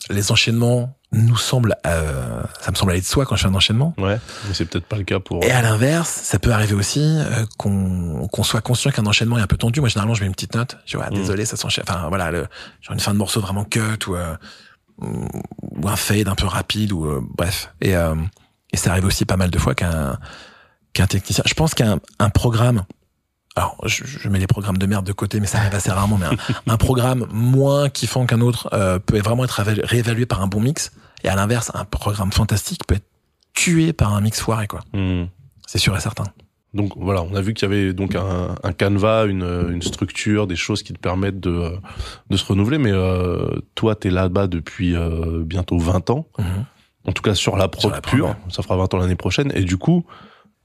les enchaînements nous semblent, euh, ça me semble aller de soi quand je fais un enchaînement. Ouais. Mais c'est peut-être pas le cas pour. Et à l'inverse, ça peut arriver aussi euh, qu'on qu'on soit conscient qu'un enchaînement est un peu tendu. Moi, généralement, je mets une petite note. Je vois, Mm. désolé, ça s'enchaîne. Enfin, voilà, le, genre une fin de morceau vraiment cut ou euh, ou un fade un peu rapide ou euh, bref. Et euh, et ça arrive aussi pas mal de fois qu'un qu'un technicien. Je pense qu'un un programme. Alors, je, je mets les programmes de merde de côté, mais ça arrive assez rarement. Mais un, un programme moins kiffant qu'un autre euh, peut vraiment être réévalu- réévalué par un bon mix. Et à l'inverse, un programme fantastique peut être tué par un mix foiré, quoi. Hmm. C'est sûr et certain. Donc voilà, on a vu qu'il y avait donc un, un canevas, une, une, structure, des choses qui te permettent de, de se renouveler. Mais euh, toi, tu es là-bas depuis euh, bientôt 20 ans. Mhm. En tout cas sur la prod pure, ça fera 20 ans l'année prochaine. Et du coup,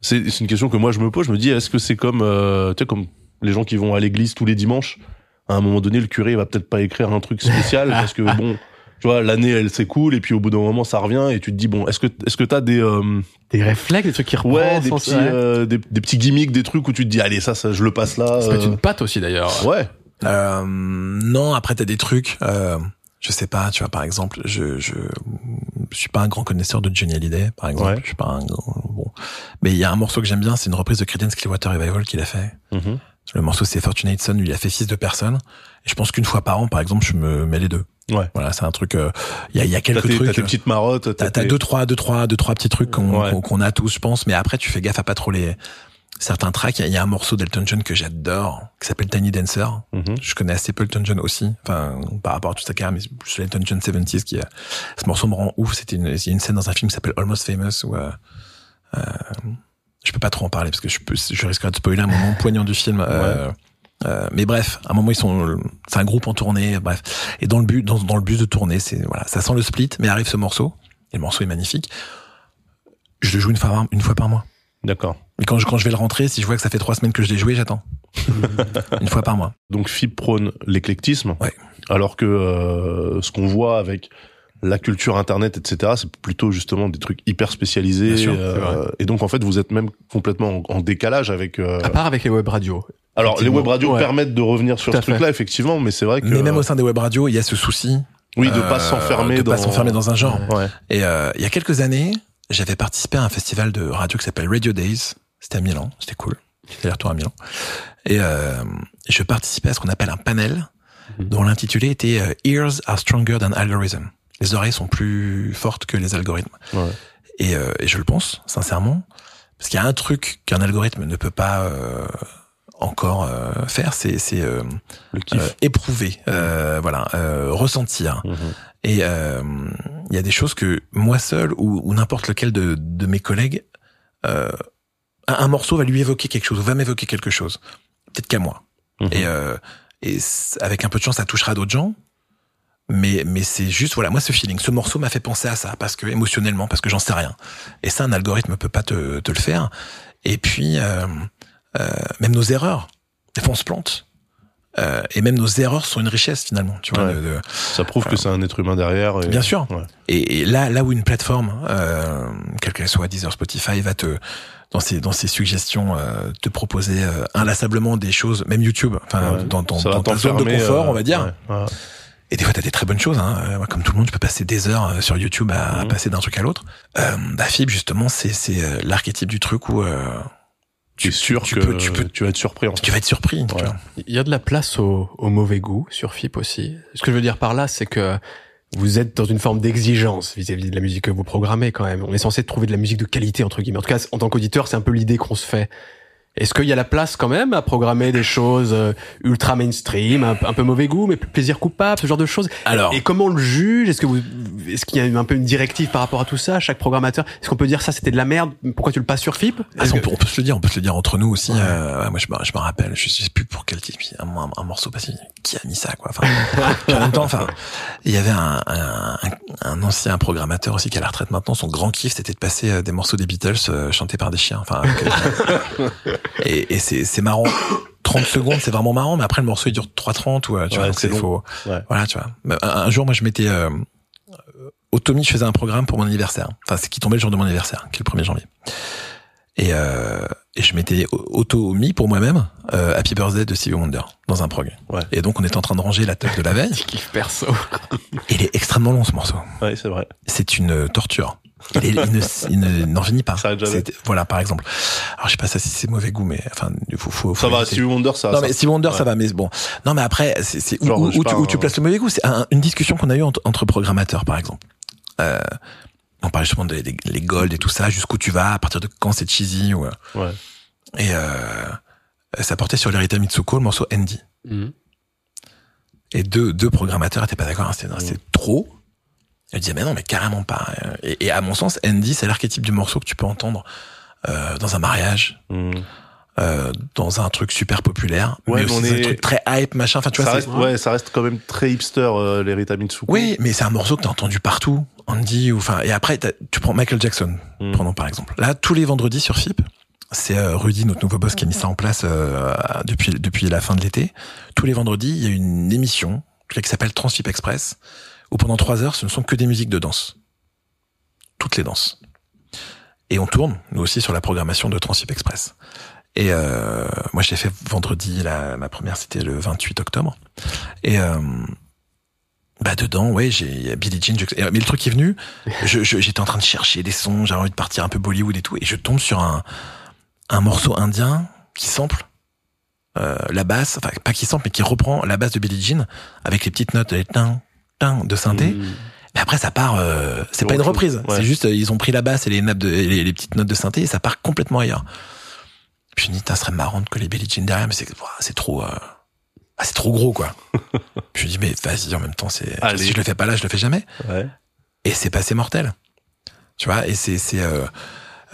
c'est c'est une question que moi je me pose. Je me dis, est-ce que c'est comme, euh, tu sais, comme les gens qui vont à l'église tous les dimanches À un moment donné, le curé il va peut-être pas écrire un truc spécial parce que bon, tu vois, l'année elle s'écoule et puis au bout d'un moment ça revient et tu te dis bon, est-ce que est-ce que t'as des euh, Des réflexes, des trucs qui reprennent. ouais des petits euh, des, des petits gimmicks, des trucs où tu te dis allez ça, ça je le passe là. Ça peut être euh, une patte aussi d'ailleurs. Ouais. Euh, non, après t'as des trucs. Euh, je sais pas, tu vois, par exemple, je je je suis pas un grand connaisseur de Johnny Hallyday, par exemple. Ouais. Je suis pas un grand- bon, mais il y a un morceau que j'aime bien, c'est une reprise de Creedence Clearwater Revival qu'il a fait. Mhm. Le morceau c'est Fortunate Son, lui il a fait fils de personnes. Et je pense qu'une fois par an, par exemple, je me mets les deux. Ouais. Voilà, c'est un truc. euh, Il y a y a quelques tes, t'as trucs. tes petites marottes. T'as deux trois deux trois deux trois petits trucs qu'on Ouais. qu'on- a tous, je pense. Mais après, tu fais gaffe à pas trop les certains tracks. Il y y, a un morceau d'Elton John que j'adore, qui s'appelle Tiny Dancer. Mhm. Je connais assez peu Elton John aussi, enfin par rapport à toute sa carrière, mais c'est Elton John 70s qui a... ce morceau me rend ouf. C'était une, il y a une scène dans un film qui s'appelle Almost Famous où euh, euh, je peux pas trop en parler parce que je peux, je risquerais de spoiler un moment poignant du film. euh, euh, mais bref, à un moment ils sont, c'est un groupe en tournée, bref. Et dans le but, dans, dans le but de tourner, c'est voilà, ça sent le split, mais arrive ce morceau et le morceau est magnifique. Je le joue une fois par, une fois par mois. D'accord. Et quand je, quand je vais le rentrer, si je vois que ça fait trois semaines que je l'ai joué, j'attends. une fois par mois. Donc FIP prône l'éclectisme, Ouais. alors que euh, ce qu'on voit avec la culture internet, etc., c'est plutôt justement des trucs hyper spécialisés. Bien sûr, euh, et donc en fait, vous êtes même complètement en, en décalage avec. euh, À part avec les web radios. Alors les web radios ouais. permettent de revenir sur ce truc-là, effectivement, mais c'est vrai que Mais même au sein des web radios, il y a ce souci. oui, de euh, pas s'enfermer de dans. pas s'enfermer dans un genre. Ouais. Et euh, il y a quelques années, j'avais participé à un festival de radio qui s'appelle Radio Days. C'était à Milan, c'était cool. J'étais retour à Milan. Et euh, je participais à ce qu'on appelle un panel Mhm. dont l'intitulé était euh, Ears are stronger than algorithm. Les oreilles sont plus fortes que les algorithmes. Ouais. Et, euh, et je le pense, sincèrement. Parce qu'il y a un truc qu'un algorithme ne peut pas euh, encore euh, faire, c'est c'est, euh, euh, éprouver, euh, voilà, euh, ressentir. Mhm. Et euh, il y a des choses que moi seul ou, ou n'importe lequel de, de mes collègues, euh, un, un morceau va lui évoquer quelque chose, va m'évoquer quelque chose, peut-être qu'à moi. Mhm. Et, euh, et avec un peu de chance, ça touchera d'autres gens. Mais mais c'est juste voilà, moi ce feeling, ce morceau m'a fait penser à ça parce que émotionnellement, parce que j'en sais rien. Et ça, un algorithme peut pas te, te le faire. Et puis euh, même nos erreurs, des fois on se plante. Euh, et même nos erreurs sont une richesse finalement, tu vois. Ouais. de- de- Ça prouve que c'est un être humain derrière. et- Bien sûr. Ouais. Et, et là, là où une plateforme, euh, quelle qu'elle soit, Deezer, Spotify, va te dans ses dans ses suggestions euh, te proposer euh, inlassablement des choses, même YouTube, enfin Ouais. dans, dans, ta zone de confort, euh, on va dire. Et des fois, t'as des très bonnes choses. Hein. Euh, comme tout le monde, tu peux passer des heures euh, sur YouTube à, à Mhm. passer d'un truc à l'autre. Euh, bah, Fib, justement, c'est c'est euh, l'archétype du truc où euh, Tu es sûr tu que peux- tu peux- tu vas être surpris. En fait. tu vas être surpris. tu Ouais. vois. Il y a de la place au, au mauvais goût sur FIP aussi. Ce que je veux dire par là, c'est que vous êtes dans une forme d'exigence vis-à-vis de la musique que vous programmez quand même. On est censé trouver de la musique de qualité entre guillemets. En tout cas, en tant qu'auditeur, c'est un peu l'idée qu'on se fait. Est-ce qu'il y a la place quand même à programmer des choses euh, ultra mainstream, un, un peu mauvais goût, mais plaisir coupable, ce genre de choses? Alors, Et comment on le juge? Est-ce que vous, est-ce qu'il y a un peu une directive par rapport à tout ça Chaque programmateur, est-ce qu'on peut dire ça c'était de la merde? Pourquoi tu le passes sur FIP? Ah, on, peut, on peut se le dire, on peut se le dire entre nous aussi. Ouais. Euh, ouais, moi, je me, je me rappelle, je sais plus pour quel titre, un, un, un morceau passé. Qui a mis ça, quoi Enfin, puis en même temps, enfin, il y avait un, un, ancien programmateur aussi qui est à la retraite maintenant. Son grand kiff, c'était de passer euh, des morceaux des Beatles euh, chantés par des chiens. Enfin, avec- et, et c'est, c'est marrant. 30 secondes, c'est vraiment marrant, mais après le morceau il dure 3.30 ou tu Ouais, vois, donc c'est faux. Ouais. Voilà, tu vois. Un, un jour, moi, je m'étais euh, au Tommy, je faisais un programme pour mon anniversaire. Enfin, c'est qui tombait le jour de mon anniversaire, qui est le 1er janvier. Et, euh, et je m'étais auto-mis pour moi-même euh, Happy Birthday de Stevie Wonder dans un prog. Ouais. Et donc on est en train de ranger la teuf de la veille. Kiff perso. Il est extrêmement long ce morceau. Ouais, c'est vrai. C'est une torture. Il, est- il ne, il ne- n'en finit pas. Ça Voilà, par exemple. Alors je sais pas ça si c'est mauvais goût, mais enfin, il faut, faut, Ça faut va. Stevie Wonder, ça. Non mais Stevie Wonder ouais. ça va mais bon non mais après c'est c'est où, où- où tu, où tu un- places le mauvais goût? C'est un- une discussion qu'on a eue entre, entre programmateurs par exemple euh, on parlait justement des des- les gold et tout ça jusqu'où tu vas à partir de quand c'est cheesy ou, euh, Ouais. et euh, ça portait sur l'Erita Mitsuko le morceau Andy Mhm. et deux deux programmateurs étaient pas d'accord hein, c'était Mm. c'était trop ils disaient mais non mais carrément pas et, et à mon sens Andy c'est l'archétype du morceau que tu peux entendre euh, dans un mariage, Mm. euh, dans un truc super populaire, Ouais, mais mais aussi on dans un est- truc très hype, machin. Enfin, tu vois, ça reste, ouais, ça reste quand même très hipster, euh, les Rita Mitsuko. Oui, mais c'est un morceau que t'as entendu partout, Andy, ou enfin. Et après, tu prends Michael Jackson, Mm. prenons par exemple. Là, tous les vendredis sur FIP, c'est euh, Rudy, notre nouveau boss, qui a mis ça en place euh, depuis depuis la fin de l'été. Tous les vendredis, il y a une émission qui s'appelle Transfip Express, où pendant trois heures, ce ne sont que des musiques de danse, toutes les danses. Et on tourne, nous aussi, sur la programmation de Transfip Express. Et euh, moi, je l'ai fait vendredi. La, ma première, c'était le 28 octobre. Et euh, bah dedans, ouais, j'ai Billie Jean. Mais le truc est venu, j'étais en train de chercher des sons, j'avais envie de partir un peu Bollywood et tout, et je tombe sur un morceau indien qui sample euh, la basse, enfin pas qui sample, mais qui reprend la basse de Billie Jean avec les petites notes, les tin de synthé. Mm. Mais après, ça part. euh, c'est pas une reprise. ouais. C'est juste, euh, ils ont pris la basse et les nappes de, et les, les petites notes de synthé et ça part complètement ailleurs. Puis je me dis, ça serait marrant de coller Billie Jean derrière, mais c'est, c'est trop, euh, ah, c'est trop gros, quoi. Puis je me dis, mais vas-y, en même temps, c'est, si je le fais pas là, je le fais jamais. Ouais. Et c'est passé mortel. Tu vois, et c'est, c'est, euh,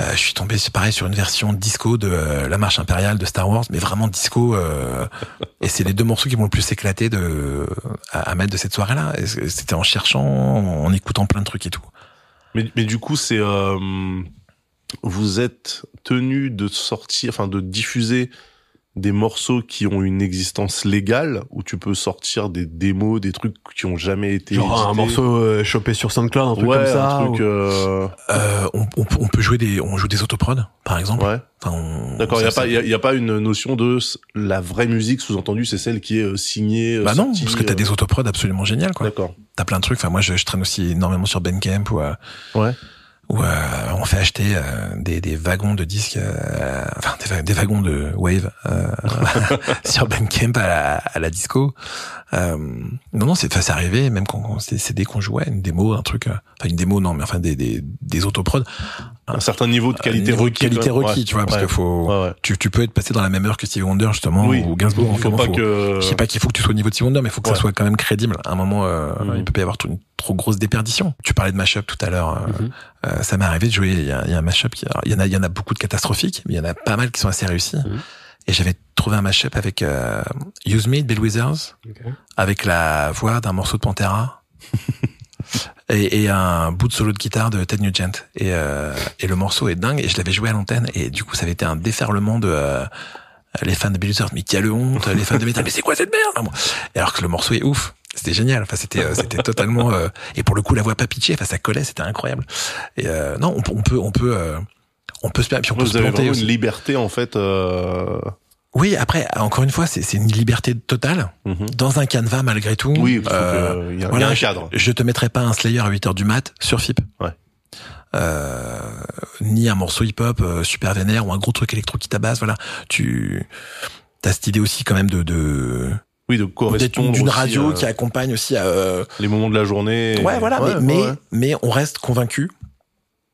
euh, je suis tombé, c'est pareil, sur une version disco de euh, La Marche Impériale de Star Wars, mais vraiment disco. euh, et c'est les deux morceaux qui m'ont le plus éclaté de, à, mettre de cette soirée-là. C'était en cherchant, en écoutant plein de trucs et tout. Mais, mais du coup, c'est euh, vous êtes tenu de sortir, enfin de diffuser des morceaux qui ont une existence légale, où tu peux sortir des démos, des trucs qui ont jamais été Genre un morceau euh, chopé sur SoundCloud, un truc ouais, comme ça. un truc. ou- euh, Euh, on, on, on peut jouer des, on joue des autoprods, par exemple. Ouais. Enfin, on- D'accord. Il y a pas, il y a, il y a pas une notion de la vraie musique sous-entendue, c'est celle qui est euh, signée. euh, Bah non, sortie, parce que t'as euh, des autoprods absolument géniales, quoi. D'accord. T'as plein de trucs. Enfin, moi, je, je traîne aussi énormément sur Bandcamp ou, euh, Ouais. Où euh, on fait acheter euh, des, des wagons de disques, euh, enfin des, des wagons de Wave sur Bandcamp à la, à la disco. Non, non, c'est enfin, arrivé, même quand, quand c'est dès qu'on jouait, une démo, un truc, enfin une démo, non, mais enfin des des, des autoprods, Un certain niveau de qualité niveau requis. qualité requis, Ouais. tu vois, parce qu'il faut, Ouais, tu, tu peux être passé dans la même heure que Stevie Wonder justement Oui. ou Gainsbourg. Il faut pas faut- que. je sais pas qu'il faut que tu sois au niveau de Stevie Wonder, mais il faut que ça soit quand même crédible. À un moment, euh, Mhm. il peut pas y avoir trop- une trop grosse déperdition. Tu parlais de mashup tout à l'heure. euh, Mhm. euh, ça m'est arrivé de jouer. Il y a, y a un mashup qui, il y en a, il y en a beaucoup de catastrophiques, mais il y en a pas mal qui sont assez réussis. Mhm. Et j'avais trouvé un mashup avec euh, Use Me Bill Withers, avec la voix d'un morceau de Pantera. Et, et un bout de solo de guitare de Ted Nugent. Et, euh, et le morceau est dingue et je l'avais joué à l'antenne. Et du coup ça avait été un déferlement de euh, les fans de Bill Withers mais qui a le honte les fans de métal mais c'est quoi cette merde? Et alors que le morceau est ouf. C'était génial. Enfin c'était euh, c'était totalement euh, et pour le coup la voix pas pitchée enfin ça collait c'était incroyable. Et euh, non on, peut on peut on peut euh, on peut se puis on peut Vous se avez planter vraiment aussi. une liberté en fait. Euh... oui après encore une fois c'est une liberté totale mhm. dans un canevas malgré tout Oui, parce Euh, qu'il y, a- il y voilà, a un je- cadre. Je te mettrai pas un Slayer à 8 heures du mat sur FIP. Ouais. Euh, ni un morceau hip-hop euh, super vénère ou un gros truc électro qui tabasse. Voilà. Tu as cette idée aussi quand même de, de Oui, de correspondre d'une radio euh, qui accompagne aussi à, euh, les moments de la journée. ouais voilà Ouais, mais mais, mais on reste convaincu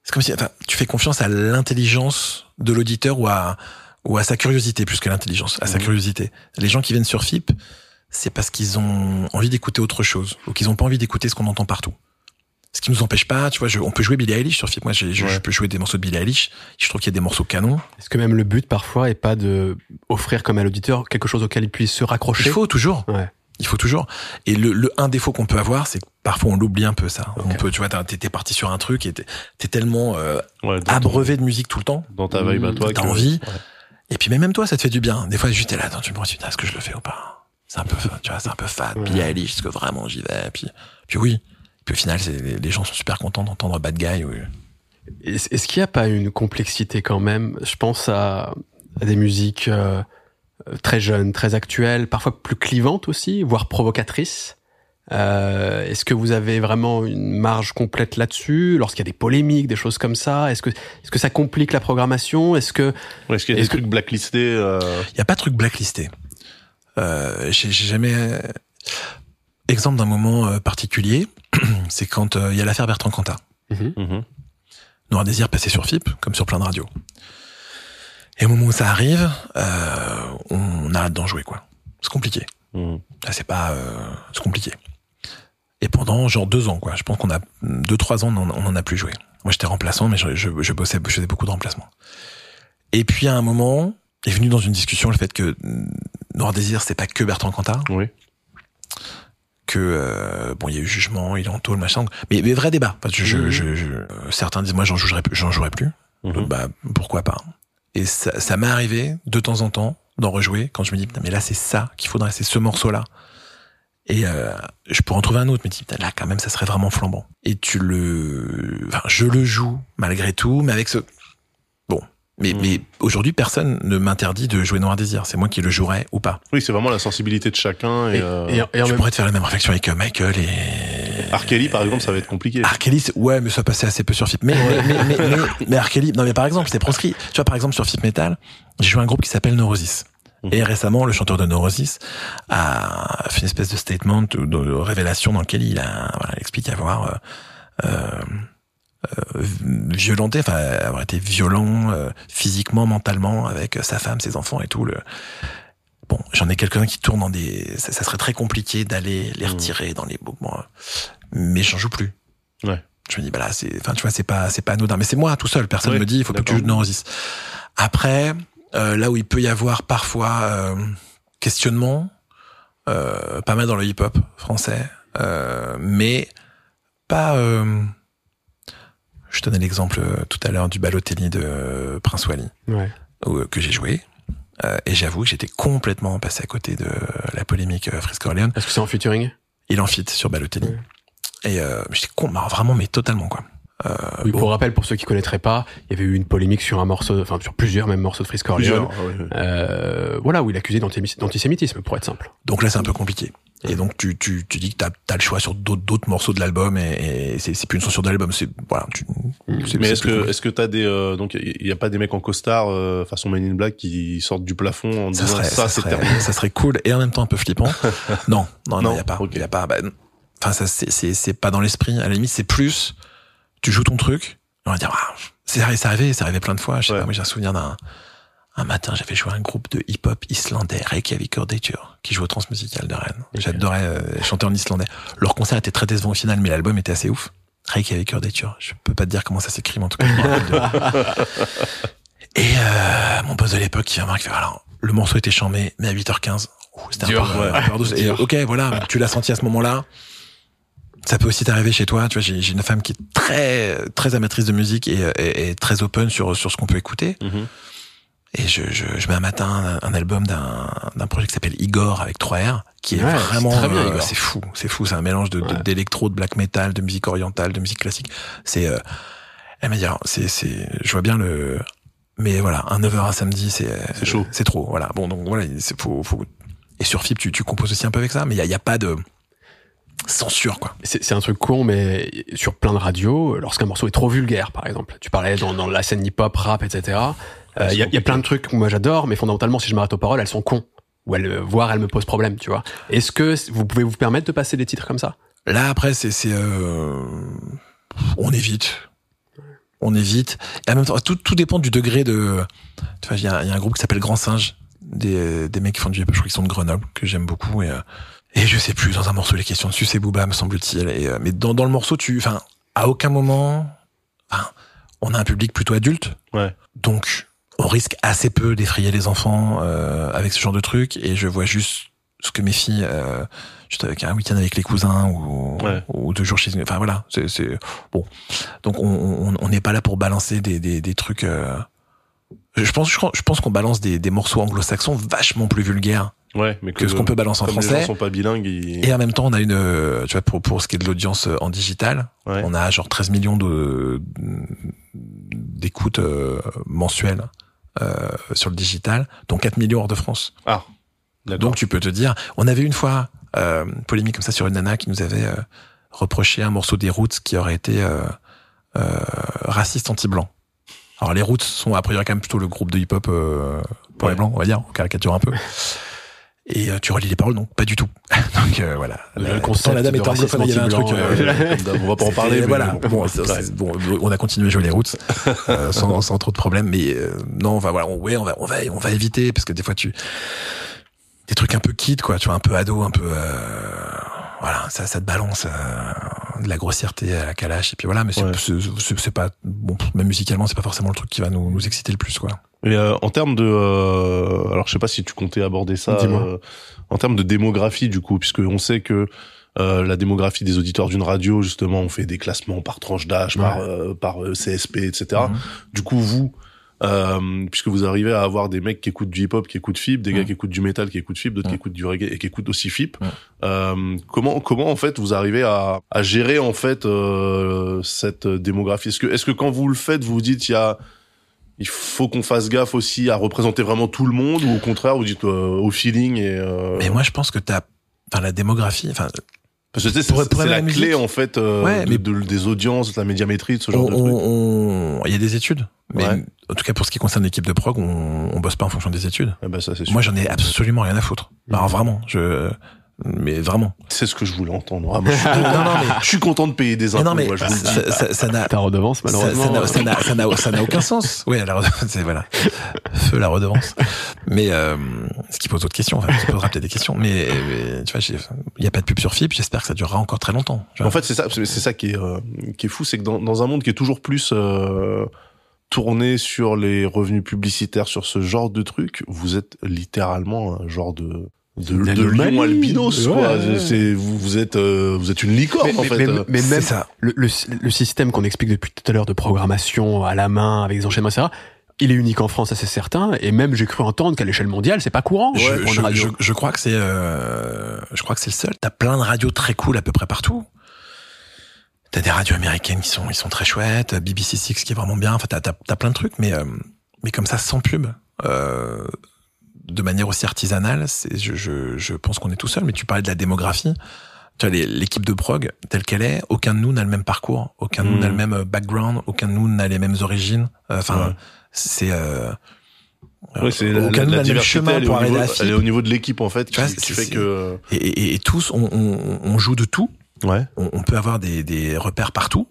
c'est comme si enfin tu fais confiance à l'intelligence de l'auditeur ou à ou à sa curiosité plus que l'intelligence à sa Mhm. curiosité les gens qui viennent sur FIP c'est parce qu'ils ont envie d'écouter autre chose ou qu'ils ont pas envie d'écouter ce qu'on entend partout ce qui nous empêche pas tu vois je, on peut jouer Billie Eilish sur FIP moi j'ai- je, Ouais. je peux jouer des morceaux de Billie Eilish je trouve qu'il y a des morceaux canons Est-ce que même le but parfois est pas de offrir comme à l'auditeur quelque chose auquel il puisse se raccrocher? Il faut toujours Ouais. Il faut toujours. Et le, le un défaut qu'on peut avoir, c'est que parfois on l'oublie un peu ça. On peut, tu vois, t'es parti sur un truc et t'es tellement euh, Ouais, de musique tout le temps. dans ta vibe à toi. t'as envie. Ouais. Et puis mais même toi, ça te fait du bien. Des fois, juste t'es là, attends, tu me dis, est-ce que je le fais ou pas? C'est un peu, tu vois, c'est un peu fade. Puis Eilish, est-ce que vraiment j'y vais Puis, puis oui. Puis au final, c'est- les, les gens sont super contents d'entendre Bad Guy. oui. Est-ce est-ce qu'il n'y a pas une complexité quand même? Je pense à, à des musiques euh, très jeunes, très actuelles, parfois plus clivantes aussi, voire provocatrices. Euh, Est-ce que vous avez vraiment une marge complète là-dessus Lorsqu'il y a des polémiques, des choses comme ça, est-ce que est-ce que ça complique la programmation? Est-ce que Ouais, Est-ce qu'il y a des que- trucs blacklistés euh, Il y a pas de truc blacklisté. Euh, j'ai j'ai jamais exemple d'un moment euh, particulier, c'est quand euh, il y a l'affaire Bertrand Cantat. mhm. Noir Désir passé sur FIP, comme sur plein de radios. Et au moment où ça arrive, euh, on arrête d'en jouer, quoi. C'est compliqué. Mhm. Là, c'est pas, euh, c'est compliqué. Et pendant genre deux ans, quoi. Je pense qu'on a deux, trois ans, on en, on en a plus joué. Moi, j'étais remplaçant, mais je, je, je bossais, je faisais beaucoup de remplacements. Et puis à un moment, est venu dans une discussion le fait que Noir Désir, c'est pas que Bertrand Cantat. Oui. Que euh, bon, il y a eu jugement, il est en tôle, machin. Mais, mais vrai débat. Parce que je, Mhm. je, je- euh, certains disent moi j'en jouerai, plus- j'en jouerai plus. Mhm. Donc, bah pourquoi pas. Et ça, ça m'est arrivé de temps en temps d'en rejouer quand je me dis mais là c'est ça qu'il faudrait, c'est ce morceau là. Et euh, je pourrais en trouver un autre, mais dis, putain, là quand même ça serait vraiment flambant. Et tu le, enfin je le joue malgré tout, mais avec ce bon. Mais, Mhm. mais aujourd'hui personne ne m'interdit de jouer Noir Désir. C'est moi qui le jouerai ou pas. Oui, c'est vraiment la sensibilité de chacun. Et, Et, euh, et- et en je même pourrais te faire la même réflexion avec euh, Michael et R. Kelly, par exemple, ça va être compliqué. C'est- ouais, mais ça passait assez peu sur FIP. Mais, mais, mais, mais, mais. Kelly, non, mais par exemple, c'était proscrit. Tu vois, par exemple, sur FIP Metal, j'ai joué un groupe qui s'appelle Neurosis. Et récemment, le chanteur de Neurosis a fait une espèce de statement, de, de révélation dans lequel il a, voilà, il explique avoir, euh, euh, euh, violenté, enfin, avoir été violent, euh, physiquement, mentalement, avec sa femme, ses enfants et tout, le, Bon, j'en ai quelques-uns qui tournent dans des. Ça, ça serait très compliqué d'aller les Mhm. retirer dans les mouvements, mais j'en joue plus. Ouais. Je me dis, bah là, c'est, enfin, tu vois, c'est pas, c'est pas anodin. Mais c'est moi tout seul. Personne Ouais, me dit, il faut plus que tu joues de Neurosis. Après, là où il peut y avoir parfois euh, questionnement, euh, pas mal dans le hip-hop français, euh, mais pas. euh, je donnais l'exemple euh, tout à l'heure du Balotelli de euh, Prince Wally Ouais. euh, que j'ai joué. Euh, et j'avoue que j'étais complètement passé à côté de la polémique euh, Frisco Orleans. Est-ce que c'est en featuring? Il en fit sur Balotelli. Et euh, j'étais con, bah, vraiment, mais totalement quoi. Euh, Oui, bon, pour rappel, pour ceux qui connaîtraient pas, il y avait eu une polémique sur un morceau, enfin sur plusieurs même morceaux de. Plusieurs. ah ouais, ouais. Euh, voilà, où il accusait d'antisémi- d'antisémitisme, pour être simple. donc là, c'est un peu compliqué. Et donc tu tu tu dis que t'as as le choix sur d'autres d'autres morceaux de l'album et, et c'est c'est plus une censure de l'album. C'est voilà. Tu, c'est- Mais c'est est-ce plus que est-ce que t'as des euh, donc il y a pas des mecs en costard euh, façon Men in Black qui sortent du plafond en ça disant serait ça, ça, c'est ça serait cool et en même temps un peu flippant. non non non il y a pas il y a pas. bah, Enfin ça c'est c'est c'est pas dans l'esprit. À la limite c'est plus tu joues ton truc. On va dire ah, c'est arrivé c'est arrivé c'est arrivé plein de fois. Je sais Ouais. pas moi j'ai un souvenir d'un un matin, j'avais joué à un groupe de hip-hop islandais, Reykjavik Ordature, qui joue au Transmusical de Rennes. J'adorais euh, chanter en islandais. Leur concert était très décevant au final, mais l'album était assez ouf. Reykjavik Ordature. Je peux pas te dire comment ça s'écrit, mais en tout cas, de- Et euh, mon pote de l'époque qui fait, alors, le morceau était chambé, mais à 8h15, ouh, c'était un peu, euh, ouais. un peu douce. Et, ok, voilà, tu l'as senti à ce moment-là. Ça peut aussi t'arriver chez toi. Tu vois, j'ai une femme qui est très, très amatrice de musique et, et- et très open sur, sur ce qu'on peut écouter. Mhm. Et je, je, je mets un matin un, un album d'un d'un projet qui s'appelle Igor avec 3 R, qui est Ouais, vraiment euh, c'est fou, c'est fou, c'est un mélange de Ouais. d'électro, de, black metal, de musique orientale, de musique classique. C'est euh, elle m'a dit c'est c'est je vois bien le mais voilà, un 9h à samedi, c'est C'est chaud. C'est trop, voilà. Bon donc voilà, c'est faut faut et sur FIP tu tu composes aussi un peu avec ça, mais il y a, il y a pas de censure quoi. C'est c'est un truc con, mais sur plein de radios, lorsqu'un morceau est trop vulgaire, par exemple, tu parlais dans, dans la scène hip-hop, rap, etc. euh, Il y, a, y a plein de trucs que moi j'adore, mais fondamentalement, si je m'arrête aux paroles, elles sont cons. Ou elles, euh, voire elles me posent problème, tu vois. Est-ce que vous pouvez vous permettre de passer des titres comme ça? Là après c'est c'est euh, on évite. On évite. Et en même temps tout tout dépend du degré de tu vois il y a, il y a un groupe qui s'appelle Grand Singe des des mecs qui font du je crois qu'ils sont de Grenoble que j'aime beaucoup et euh, et je sais plus dans un morceau les questions dessus c'est Booba me semble-t-il et euh, mais dans dans le morceau tu enfin à aucun moment enfin on a un public plutôt adulte. Ouais. Donc on risque assez peu d'effrayer les enfants euh, avec ce genre de truc et je vois juste ce que mes filles euh, juste avec un week-end avec les cousins ou, Ouais. ou deux jours chez enfin voilà c'est c'est bon donc on on on n'est pas là pour balancer des des, des trucs euh, je pense je pense qu'on balance des des morceaux anglo-saxons vachement plus vulgaires Ouais, mais que ce qu'on peut balancer en comme les français gens sont pas bilingues, ils... et en même temps on a une tu vois pour pour ce qui est de l'audience en digital ouais. on a genre 13 millions de d'écoutes euh, mensuelles euh, sur le digital, dont 4 millions hors de France. Ah. Donc tu peux te dire, on avait une fois euh, une polémique comme ça sur une nana qui nous avait euh, reproché un morceau des Roots qui aurait été euh, euh, raciste anti-blanc. Alors les Roots sont a priori quand même plutôt le groupe de hip-hop euh, pour les blancs, on va dire, on caricature un peu. Et euh, tu relis les paroles, donc pas du tout. donc euh, voilà. Le Euh, concept pourtant, la dame était anglophone, il y avait un truc. euh, euh, on va pas en parler, mais Voilà. bon. Bon, on a continué à jouer les routes euh, sans, sans trop de problèmes, mais euh, non, on va voilà, on, ouais, on va, on va, on va éviter parce que des fois tu des trucs un peu kid, quoi, tu vois, un peu ado, un peu euh, voilà, ça, ça te balance, euh, de la grossièreté à la calache. Et puis voilà mais c'est Ouais. c'est- c'est- c'est pas bon même musicalement c'est pas forcément le truc qui va nous, nous exciter le plus quoi. Et euh, en termes de, euh, alors je sais pas si tu comptais aborder ça, euh, en termes de démographie du coup, puisque on sait que euh, la démographie des auditeurs d'une radio, justement, on fait des classements par tranche d'âge, par euh, par euh, CSP, etc. Du coup, vous, euh, puisque vous arrivez à avoir des mecs qui écoutent du hip-hop, qui écoutent FIP, des gars Mhm. qui écoutent du métal, qui écoutent FIP, d'autres qui Mhm. écoutent du reggae et qui écoutent aussi FIP. Mhm. Euh, comment comment en fait vous arrivez à, à gérer en fait euh, cette démographie? Est-ce que est-ce que quand vous le faites, vous vous dites il y a il faut qu'on fasse gaffe aussi à représenter vraiment tout le monde ou au contraire vous dites euh, au feeling et euh, mais moi je pense que t'as enfin la démographie enfin parce que tu sais, c'est la clé en fait euh, Ouais, de- mais- de- des audiences, de la médiamétrie, de ce genre on, de trucs. on- il y a des études mais Ouais. en tout cas pour ce qui concerne l'équipe de prog on, on bosse pas en fonction des études Eh ben ça c'est sûr. moi j'en ai absolument rien à foutre alors vraiment je mais vraiment c'est ce que je voulais entendre. Ah, moi, je, suis, non non mais je suis content de payer des impôts. non mais moi, je ça- ça- ça n'a Ta redevance, malheureusement. Ça n'a- ça n'a- aucun sens. Oui, la redevance, c'est voilà. Feu la redevance. Mais euh, ce qui pose d'autres questions. Enfin, ça posera peut-être des questions. Mais, mais, tu vois, il y a pas de pub sur FIP. J'espère que ça durera encore très longtemps. En fait, c'est ça, c'est c'est ça qui est euh, qui est fou, c'est que dans, dans un monde qui est toujours plus euh, tourné sur les revenus publicitaires, sur ce genre de trucs, vous êtes littéralement un genre de de, de anomalie. lion albinos, Ouais, quoi. ouais. C'est vous, vous êtes euh, vous êtes une licorne Mais- en mais- fait. mais- mais C'est même ça. le, le, le système qu'on explique depuis tout à l'heure de programmation à la main avec des enchaînements, etc. Il est unique en France, ça c'est certain. Et même j'ai cru entendre qu'à l'échelle mondiale, c'est pas courant je, ouais, pour une je, radio. je, je crois que c'est, euh, je crois que c'est le seul. T'as plein de radios très cool à peu près partout. T'as des radios américaines qui sont, ils sont très chouettes. BBC Six qui est vraiment bien. Enfin, t'as, t'as, t'as plein de trucs, mais, euh, mais comme ça, sans pub, euh, de manière aussi artisanale, c'est, je, je, je pense qu'on est tout seul. Mais tu parlais de la démographie. Tu vois, l'équipe de prog, telle qu'elle est, aucun de nous n'a le même parcours, aucun de nous n'a le même euh, background, aucun de nous n'a les mêmes origines. Euh, Enfin, Ouais. c'est, euh, Ouais, c'est la, aucun la, de nous la n'a le même diversité, chemin elle est, pour niveau, elle est au niveau de l'équipe en fait, vois, qui, fait que Et, et- et tous, on, on, on joue de tout. ouais. On, on peut avoir des, des repères partout.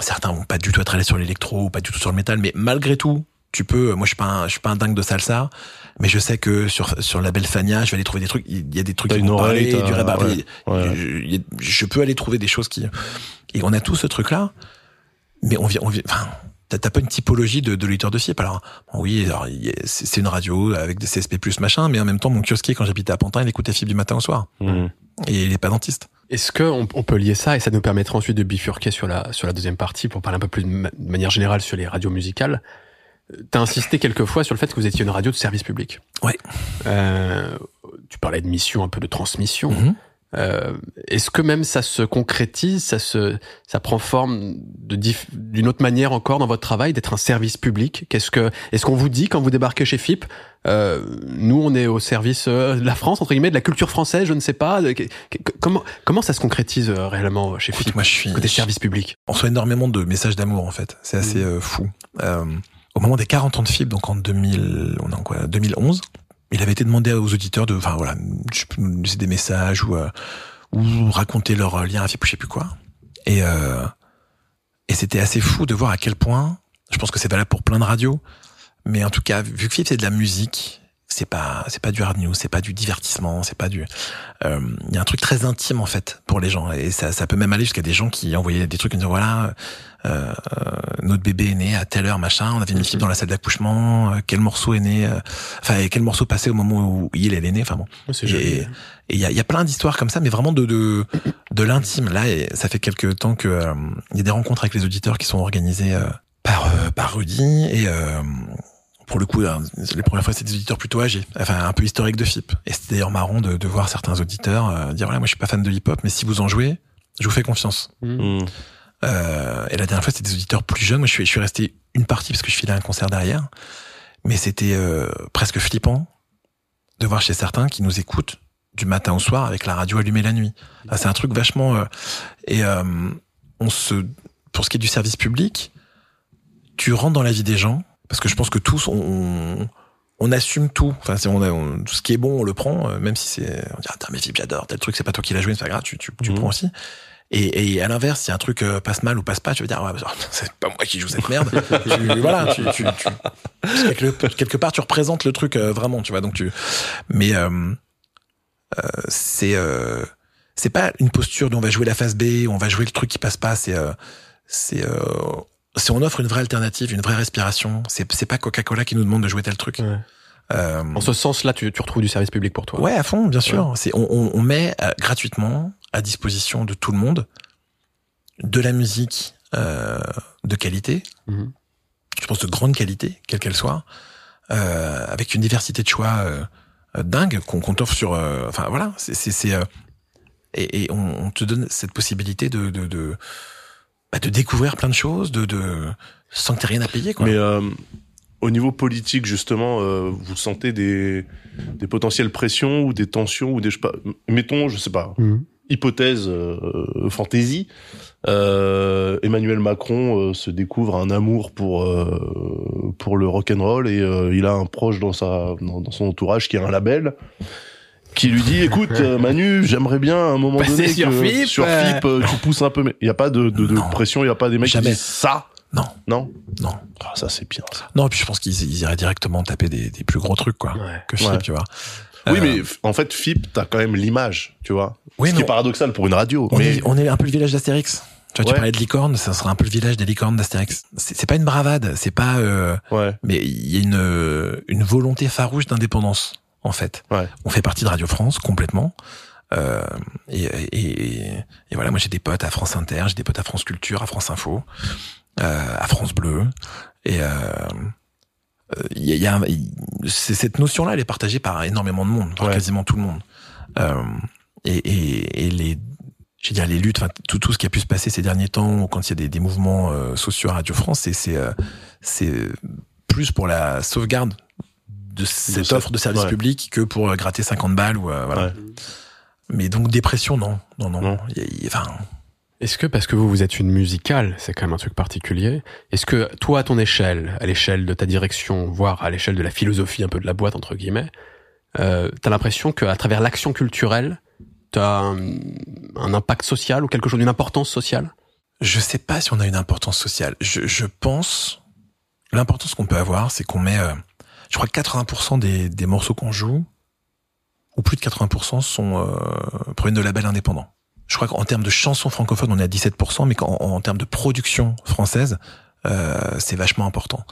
Certains vont pas du tout être allés sur l'électro ou pas du tout sur le métal, mais malgré tout, tu peux. Moi, je suis pas, un, je suis pas un dingue de salsa, mais je sais que sur sur la belle Fania, je vais aller trouver des trucs. Il y a des trucs qui une vont parler, du rap. ouais, ouais. Je, je peux aller trouver des choses qui. Et on a tout ce truc-là, mais on vient, on vient. Enfin, t'as pas une typologie de, de lecteur de FIP. Alors bon, oui, alors il y a- c'est une radio avec des CSP machin, mais en même temps, mon kiosquier quand j'habitais à Pantin, il écoutait FIP du matin au soir, Mhm. et il est pas dentiste. Est-ce qu'on on peut lier ça et ça nous permettra ensuite de bifurquer sur la, sur la deuxième partie pour parler un peu plus de, ma- de manière générale sur les radios musicales T'as insisté quelques fois sur le fait que vous étiez une radio de service public. Ouais. Euh, tu parlais de mission, un peu de transmission. Mhm. Euh, Est-ce que même ça se concrétise, ça se, ça prend forme d'une autre manière encore dans votre travail d'être un service public? Qu'est-ce que, est-ce qu'on vous dit quand vous débarquez chez FIP, euh, nous on est au service euh, de la France entre guillemets, de la culture française, je ne sais pas. de- que- que- comment comment ça se concrétise euh, réellement chez Écoute, FIP moi, je suis. côté je- service public? On reçoit énormément de messages d'amour en fait. C'est assez euh, fou. Euh, au moment des 40 ans de FIP, donc en 2000, on en quoi 2011, il avait été demandé aux auditeurs de, enfin voilà, laisser des messages ou euh, ou raconter leur lien à FIP ou je sais plus quoi. Et euh, et c'était assez fou de voir à quel point. Je pense que c'est valable pour plein de radios, mais en tout cas, vu que FIP c'est de la musique, c'est pas c'est pas du hard news, c'est pas du divertissement, c'est pas du. euh, Il y a un truc très intime en fait pour les gens et ça ça peut même aller jusqu'à des gens qui envoyaient des trucs en disant voilà euh, notre bébé est né à telle heure machin, on avait mis FIP dans la salle d'accouchement, euh, quel morceau est né, euh, enfin et quel morceau passait au moment où il elle est né, enfin bon. Et il y a, il y a plein d'histoires comme ça, mais vraiment de de, de l'intime. Là, et ça fait quelques temps que euh, il y a des rencontres avec les auditeurs qui sont organisées euh, par euh, par Rudy et euh, pour le coup, hein, les premières fois, c'était des auditeurs plutôt âgés, enfin un peu historiques de FIP. Et c'était d'ailleurs marrant de, de voir certains auditeurs euh, dire voilà, moi je suis pas fan de hip-hop, mais si vous en jouez, je vous fais confiance. Mhm. Euh, et la dernière fois, c'était des auditeurs plus jeunes. Moi, je suis, je suis resté une partie parce que je filais un concert derrière. Mais c'était euh, presque flippant de voir chez certains qui nous écoutent du matin au soir avec la radio allumée la nuit. Ah, c'est un truc vachement... euh, et euh, on se... Pour ce qui est du service public, tu rentres dans la vie des gens, parce que je pense que tous, on, on, on assume tout. Enfin, on, a- on- tout ce qui est bon, on le prend, euh, même si c'est... On dit, ah, mais Philippe, j'adore, tel truc, c'est pas toi qui l'as joué, c'est pas grave, tu, tu, tu Mhm. prends aussi. Et, et à l'inverse, si un truc euh, passe mal ou passe pas, tu vas dire ouais, bah, c'est pas moi qui joue cette merde. Tu- voilà, tu, tu, tu- quelque, quelque part tu représentes le truc euh, vraiment, tu vois. Donc tu, mais euh, euh, c'est euh, c'est pas une posture dont on va jouer la phase B, on va jouer le truc qui passe pas. C'est euh, c'est euh, c'est on offre une vraie alternative, une vraie respiration. C'est c'est pas Coca-Cola qui nous demande de jouer tel truc. Ouais. En ce sens-là, tu, tu retrouves du service public pour toi. ouais, à fond, bien sûr. C'est on, on, on met gratuitement à disposition de tout le monde de la musique euh, de qualité, Mhm. je pense de grande qualité, quelle qu'elle soit, euh, avec une diversité de choix euh, dingue qu'on qu'on t'offre sur. euh, enfin voilà, c'est euh, et, et on, on te donne cette possibilité de de de, bah, de découvrir plein de choses, de de sans que t'aies rien à payer quoi. Mais euh, au niveau politique, justement, euh, vous sentez des, des potentielles pressions ou des tensions ou des, je sais pas, mettons, je sais pas, Mhm. Hypothèse, euh, fantaisie, euh, Emmanuel Macron euh, se découvre un amour pour euh, pour le rock and roll et euh, il a un proche dans sa dans, dans son entourage qui a un label qui lui dit écoute euh, Manu j'aimerais bien à un moment Passer donné sur que FIP, sur euh. FIP euh, tu pousses un peu mais il y a pas de de, de Non. pression il y a pas des mecs Jamais. qui disent ça Non, non non, Ah, ça c'est bien ça. non. Et puis je pense qu'ils ils iraient directement taper des, des plus gros trucs quoi Ouais. que Philippe, Ouais. tu vois. Oui, Euh, mais en fait, FIP, t'as quand même l'image, tu vois. Oui, Ce qui est paradoxal pour une radio. On, mais est, on est un peu le village d'Astérix. Tu vois, Ouais. tu parlais de licorne, ça sera un peu le village des licornes d'Astérix. C'est pas une bravade, c'est pas, euh, ouais, mais il y a une euh, une volonté farouche d'indépendance en fait. Ouais. On fait partie de Radio France complètement. Euh, et, et, et voilà, moi j'ai des potes à France Inter, j'ai des potes à France Culture, à France Info, euh, à France Bleu. Et euh, il y a, y a cette notion-là, elle est partagée par énormément de monde, par Ouais. quasiment tout le monde. Euh, et, et, et les, je veux dire, les luttes, tout, tout ce qui a pu se passer ces derniers temps, quand il y a des, des mouvements euh, sociaux à Radio France, c'est c'est euh, c'est plus pour la sauvegarde de cette offre de service ouais. public que pour euh, gratter 50 balles ou euh, voilà. Ouais. Mais donc dépression, non, non, non. Non. Y a- y a- enfin, Est-ce que parce que vous, vous êtes une musicale, c'est quand même un truc particulier, est-ce que toi, à ton échelle, à l'échelle de ta direction, voire à l'échelle de la philosophie un peu de la boîte, entre guillemets, euh, t'as l'impression qu'à travers l'action culturelle, t'as un, impact social ou quelque chose d'une importance sociale? Je sais pas si on a une importance sociale. Je, pense l'importance qu'on peut avoir, c'est qu'on met, euh, je crois que 80% des, des morceaux qu'on joue, ou plus de 80% sont euh, de labels indépendants. Je crois qu'en termes de chansons francophones, on est à 17%, mais qu'en en termes de production française, euh, c'est vachement important.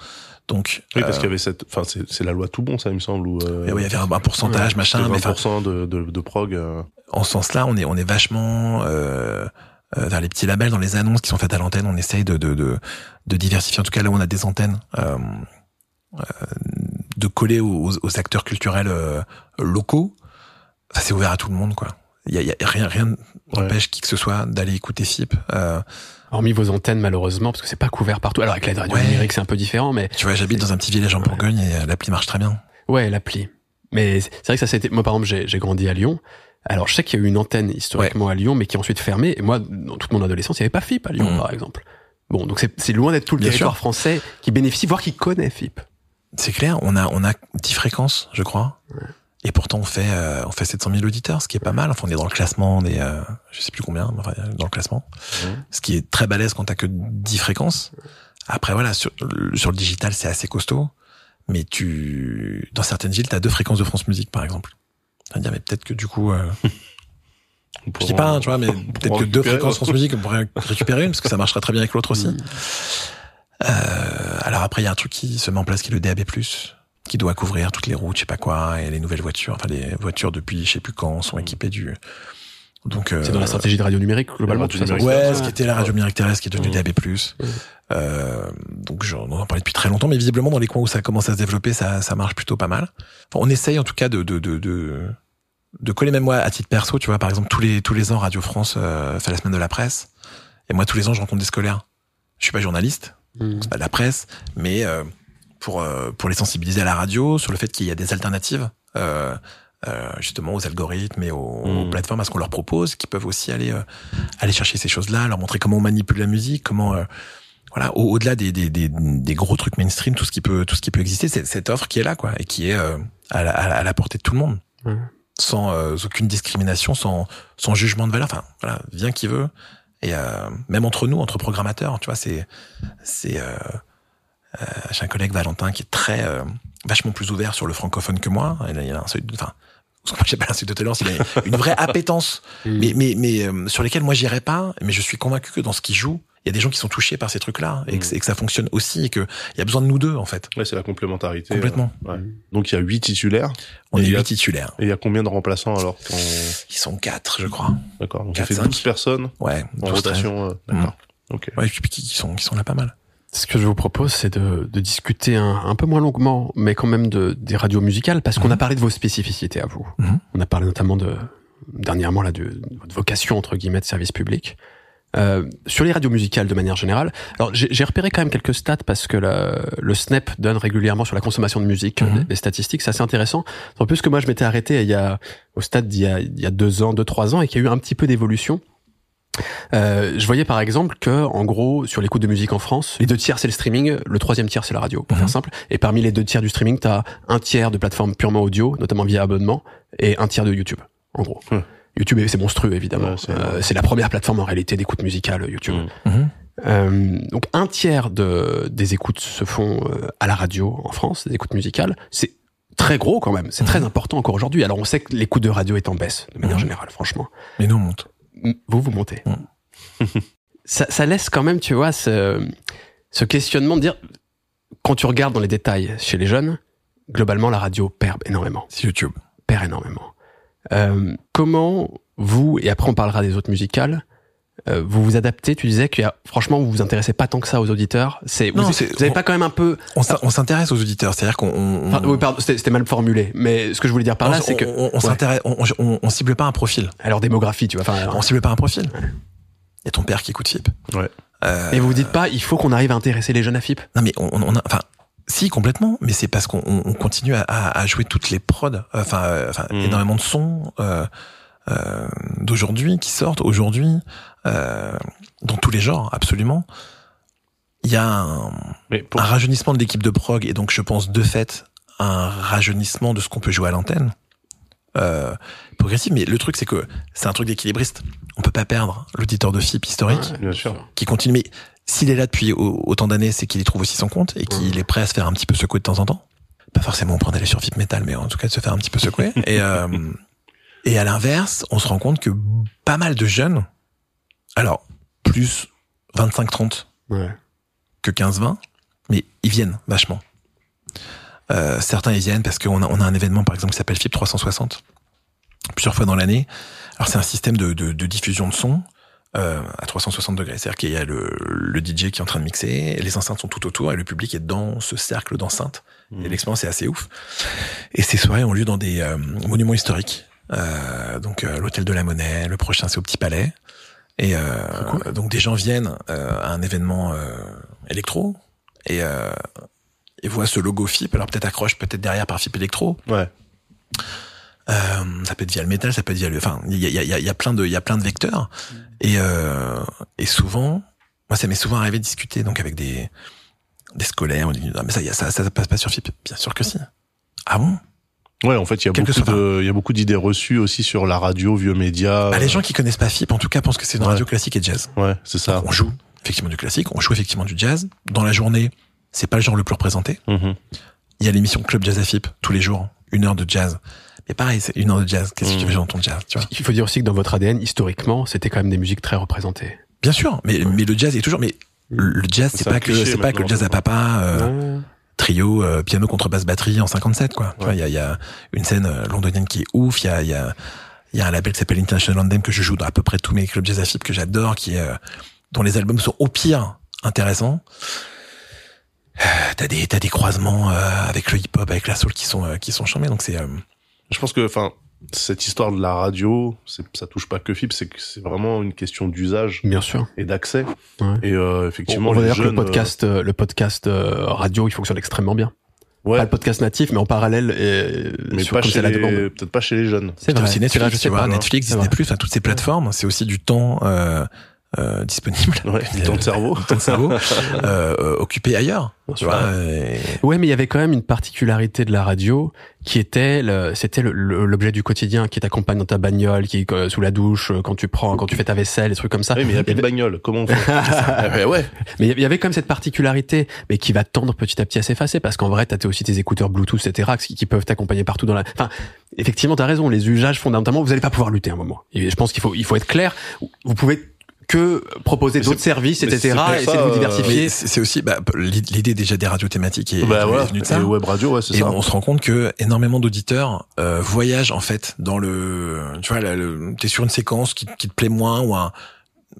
Donc, Oui, parce euh, qu'il y avait cette, enfin, c'est c'est la loi tout bon, ça, il me semble, où, euh, et oui, il y avait un, un pourcentage, machin, mais enfin, 20% de, de, de prog, euh, en ce sens-là, on est on est vachement euh, euh, vers les petits labels dans les annonces qui sont faites à l'antenne. On essaye de, de de de diversifier. En tout cas, là où on a des antennes, euh, euh, de coller aux, aux acteurs culturels euh, locaux. Enfin, c'est ouvert à tout le monde, quoi. Il y y a rien rien n'empêche qui que ce soit d'aller écouter FIP. Euh, Hormis vos antennes, malheureusement, parce que c'est pas couvert partout. Alors avec l'aide radio Ouais. numérique, c'est un peu différent, mais tu vois, j'habite dans un petit village en Bourgogne et euh, l'appli marche très bien. ouais, l'appli. Mais c'est vrai que ça, c'était. Moi, par exemple, j'ai j'ai grandi à Lyon. Alors, je sais qu'il y a eu une antenne historiquement à Lyon, mais qui a ensuite fermé. Et moi, dans toute mon adolescence, il n'y avait pas FIP à Lyon, Mhm. par exemple. Bon, donc c'est c'est loin d'être tout le Bien territoire sûr. français qui bénéficie, voire qui connaît FIP. C'est clair, on a on a 10 fréquences, je crois. Et pourtant on fait euh, on fait 700 000 auditeurs, ce qui est pas mal. Enfin, on est dans le classement des euh, je sais plus combien, mais enfin dans le classement. Mhm. Ce qui est très balèze quand t'as que 10 fréquences. Après voilà, sur le- sur le digital, c'est assez costaud, mais tu dans certaines villes, t'as deux fréquences de France Musique par exemple. Veut dire mais peut-être que du coup euh, je dis pas, hein, tu vois, mais peut-être que deux fréquences France Musique, on pourrait récupérer une, parce que ça marcherait très bien avec l'autre aussi. Euh, alors après, il y a un truc qui se met en place qui est le DAB+, qui doit couvrir toutes les routes, je sais pas quoi, et les nouvelles voitures. Enfin, les voitures depuis je sais plus quand sont équipées du... Donc, euh, C'est dans la stratégie de radio numérique, globalement. radio tout ça, numérique. Ouais, ce qui était la radio numérique terrestre, qui est devenu Mmh. DAB+. Euh, donc j'en on en parlait depuis très longtemps, mais visiblement dans les coins où ça commence à se développer, ça, ça marche plutôt pas mal. Enfin, on essaye en tout cas de, de, de, de, de coller même moi à titre perso, tu vois, par exemple tous les tous les ans Radio France euh, fait la semaine de la presse, et moi tous les ans je rencontre des scolaires. Je suis pas journaliste, Mhm. c'est pas de la presse, mais euh, pour euh, pour les sensibiliser à la radio sur le fait qu'il y a des alternatives. Euh, euh, justement aux algorithmes et aux, aux plateformes à ce qu'on leur propose qui peuvent aussi aller euh, aller chercher ces choses-là leur montrer comment on manipule la musique comment euh, voilà au- au-delà des, des, des, des gros trucs mainstream tout ce qui peut tout ce qui peut exister c'est cette offre qui est là quoi et qui est euh, à, la, à la- à la portée de tout le monde Ouais. sans euh, aucune discrimination sans sans jugement de valeur enfin voilà vient qui veut et euh, même entre nous entre programmateurs tu vois c'est c'est j'ai un collègue Valentin qui est très euh, vachement plus ouvert sur le francophone que moi il a, il a un seuil de- enfin pas l'instinct de tolérance, il a une vraie appétence, Mm. mais mais mais euh, sur lesquels moi j'irai pas. Mais je suis convaincu que dans ce qu'il joue, il y a des gens qui sont touchés par ces trucs-là et, que, Mm. et que ça fonctionne aussi et que il y a besoin de nous deux en fait. Ouais, c'est la complémentarité. Complètement. euh, ouais. Donc il y a huit titulaires. On est y huit titulaires. Et il y a combien de remplaçants alors quand- Ils sont quatre, je crois. D'accord. Donc ça Quatre, fait cinq. 12 personnes Ouais. en 12, rotation. euh, D'accord. Ok. Ouais, et puis qui qui sont qui sont là pas mal. Ce que je vous propose, c'est de, de discuter un, un peu moins longuement, mais quand même de, des radios musicales, parce qu'on Mhm. a parlé de vos spécificités à vous. Mhm. On a parlé notamment de, dernièrement là, de, de votre vocation entre guillemets de service public. Euh, sur les radios musicales de manière générale, alors j'ai repéré quand même quelques stats parce que le, le SNEP donne régulièrement sur la consommation de musique Mhm. des, des statistiques, c'est assez intéressant. En plus que moi je m'étais arrêté il y a au stade d'il y a, il y a deux ans, deux trois ans, et qu'il y a eu un petit peu d'évolution. Euh, je voyais par exemple que, en gros, sur l'écoute de musique en France, les deux tiers c'est le streaming, le troisième tiers c'est la radio, pour Mhm. faire simple. Et parmi les deux tiers du streaming, t'as un tiers de plateformes purement audio, notamment via abonnement, et un tiers de YouTube, en gros. YouTube, c'est monstrueux évidemment. Ouais, c'est Euh, c'est la première plateforme en réalité d'écoute musicale, YouTube. Mm. Mhm. Euh, donc un tiers de, des écoutes se font euh, à la radio en France, des écoutes musicales. C'est très gros quand même, c'est très important encore aujourd'hui. Alors on sait que l'écoute de radio est en baisse de manière Mhm. générale, franchement. Mais nous on monte. Vous, vous montez. Mm. ça, ça laisse quand même, tu vois, ce, ce questionnement de dire, quand tu regardes dans les détails chez les jeunes, globalement, la radio perd énormément. C'est YouTube. Perd énormément. Euh, comment vous, et après on parlera des autres musicales, euh, vous vous adaptez Tu disais que franchement, vous vous intéressez pas tant que ça aux auditeurs. C'est vous, Non, vous c'est- avez on- pas quand même un peu. On s'in- on s'intéresse aux auditeurs, c'est-à-dire qu'on on, Enfin, oui, pardon, c'était mal formulé. Mais ce que je voulais dire par là, c'est que on, on Ouais. s'intéresse, on, on, on cible pas un profil. à leur démographie, tu vois. Enfin, On cible pas un profil. Il y a ton père qui écoute FIP. Ouais. Euh, et vous vous dites pas, il faut qu'on arrive à intéresser les jeunes à FIP. Non mais on, on a, enfin, si complètement, mais c'est parce qu'on on- on continue à, à, à jouer toutes les prods, euh, enfin, euh, enfin, Mhm. énormément de sons euh, euh, d'aujourd'hui qui sortent aujourd'hui euh, dans tous les genres, absolument. Il y a un, pour- un rajeunissement de l'équipe de prog et donc je pense de fait un rajeunissement de ce qu'on peut jouer à l'antenne. Euh, progressif, mais le truc c'est que c'est un truc d'équilibriste. On peut pas perdre l'auditeur de FIP historique Ouais, bien sûr. qui continue. Mais s'il est là depuis au- autant d'années, c'est qu'il y trouve aussi son compte et qu'il est prêt à se faire un petit peu secouer de temps en temps. Pas forcément point d'aller sur Vip Metal, mais en tout cas de se faire un petit peu secouer. et, euh, et à l'inverse, on se rend compte que pas mal de jeunes, alors plus 25-30 Ouais. que 15-20, mais ils viennent vachement. Euh, certains ils viennent parce qu'on a, on a un événement par exemple qui s'appelle FIP 360 plusieurs fois dans l'année. Alors c'est un système de, de, de diffusion de son euh, à 360 degrés. C'est-à-dire qu'il y a le, le DJ qui est en train de mixer, les enceintes sont tout autour et le public est dans ce cercle d'enceintes. Et l'expérience est assez ouf. Et ces soirées ont lieu dans des euh, monuments historiques. Euh, donc euh, l'hôtel de la Monnaie, le prochain c'est au Petit Palais. Et euh, donc des gens viennent euh, à un événement euh, électro et, euh, et voient ce logo FIP. Alors peut-être accroche peut-être derrière par FIP électro. Ouais. Euh, ça peut être via le métal, ça peut être via le. Enfin, il y a, y, a, y a plein de, il y a plein de vecteurs. Et euh, et souvent, moi, ça m'est souvent arrivé de discuter donc avec des des scolaires. On dit ah, mais ça, y a- ça, ça, passe pas sur FIP. Bien sûr que si. Ah bon? Ouais, en fait, il y a Quel que beaucoup soit- de, il y a beaucoup d'idées reçues aussi sur la radio, vieux médias. bah, Les gens qui connaissent pas FIP, en tout cas, pensent que c'est une Ouais. radio classique et jazz. Ouais, c'est ça. On joue effectivement du classique, on joue effectivement du jazz. Dans la journée, c'est pas le genre le plus représenté. Mhm. Il y a l'émission Club Jazz à FIP tous les jours, une heure de jazz. Mais pareil, c'est une heure de jazz. Qu'est-ce que Mhm. tu veux dans ton jazz, tu vois Il faut dire aussi que dans votre ADN, historiquement, c'était quand même des musiques très représentées. Bien sûr, mais mais le jazz est toujours. Mais le jazz, c'est pas que c'est pas que le jazz à papa. euh, Ouais. Trio, euh, piano, contrebasse, batterie en 57 quoi. Ouais. il y a, y a une scène euh, londonienne qui est ouf. Il y a, y a, y a un label qui s'appelle International Anthem que je joue dans à peu près tous mes clubs jazz à FIP que j'adore, qui est, euh, dont les albums sont au pire intéressants. T'as des t'as des croisements euh, avec le hip hop, avec la soul qui sont euh, qui sont charmés. Donc c'est euh, Je pense que, enfin, cette histoire de la radio, c'est, ça touche pas que FIP, c'est que c'est vraiment une question d'usage Bien sûr. et d'accès. Ouais. Et euh, On, effectivement, on va les dire que le jeunes, podcast, euh, le podcast euh, radio, il fonctionne extrêmement bien. euh, ouais, Pas le podcast natif, mais en parallèle, et, mais sur, pas comme chez c'est la les, demande. peut-être pas chez les jeunes. C'est vrai. aussi Netflix, tu vois. Netflix, Disney+, enfin toutes ces plateformes, c'est aussi du temps euh, disponible. Ouais, de cerveau. De cerveau. euh, euh, occupé ailleurs. Tu vois. et- Ouais, mais il y avait quand même une particularité de la radio qui était, le- c'était le- le- l'objet du quotidien qui t'accompagne dans ta bagnole, qui euh, sous la douche, euh, quand tu prends, quand tu fais ta vaisselle, des trucs comme ça. Oui, mais il y a plus de bagnole. Comment on fait Ah, ouais, ouais. Mais il y avait quand même cette particularité, mais qui va tendre petit à petit à s'effacer, parce qu'en vrai, t'as aussi tes écouteurs Bluetooth, etc., qui, qui peuvent t'accompagner partout dans la. Enfin, effectivement, t'as raison. Les usages fondamentalement, vous allez pas pouvoir lutter à un moment. Et je pense qu'il faut, il faut être clair. Vous pouvez que proposer d'autres services, etc., et essayer de vous euh, diversifier. C'est aussi bah, l'idée déjà des radios thématiques et Bah voilà. venue de ça. Et web radio, ouais, c'est Et ça. on se rend compte que énormément d'auditeurs euh, voyagent en fait dans le, tu vois, t'es sur une séquence qui, qui te plaît moins ou un,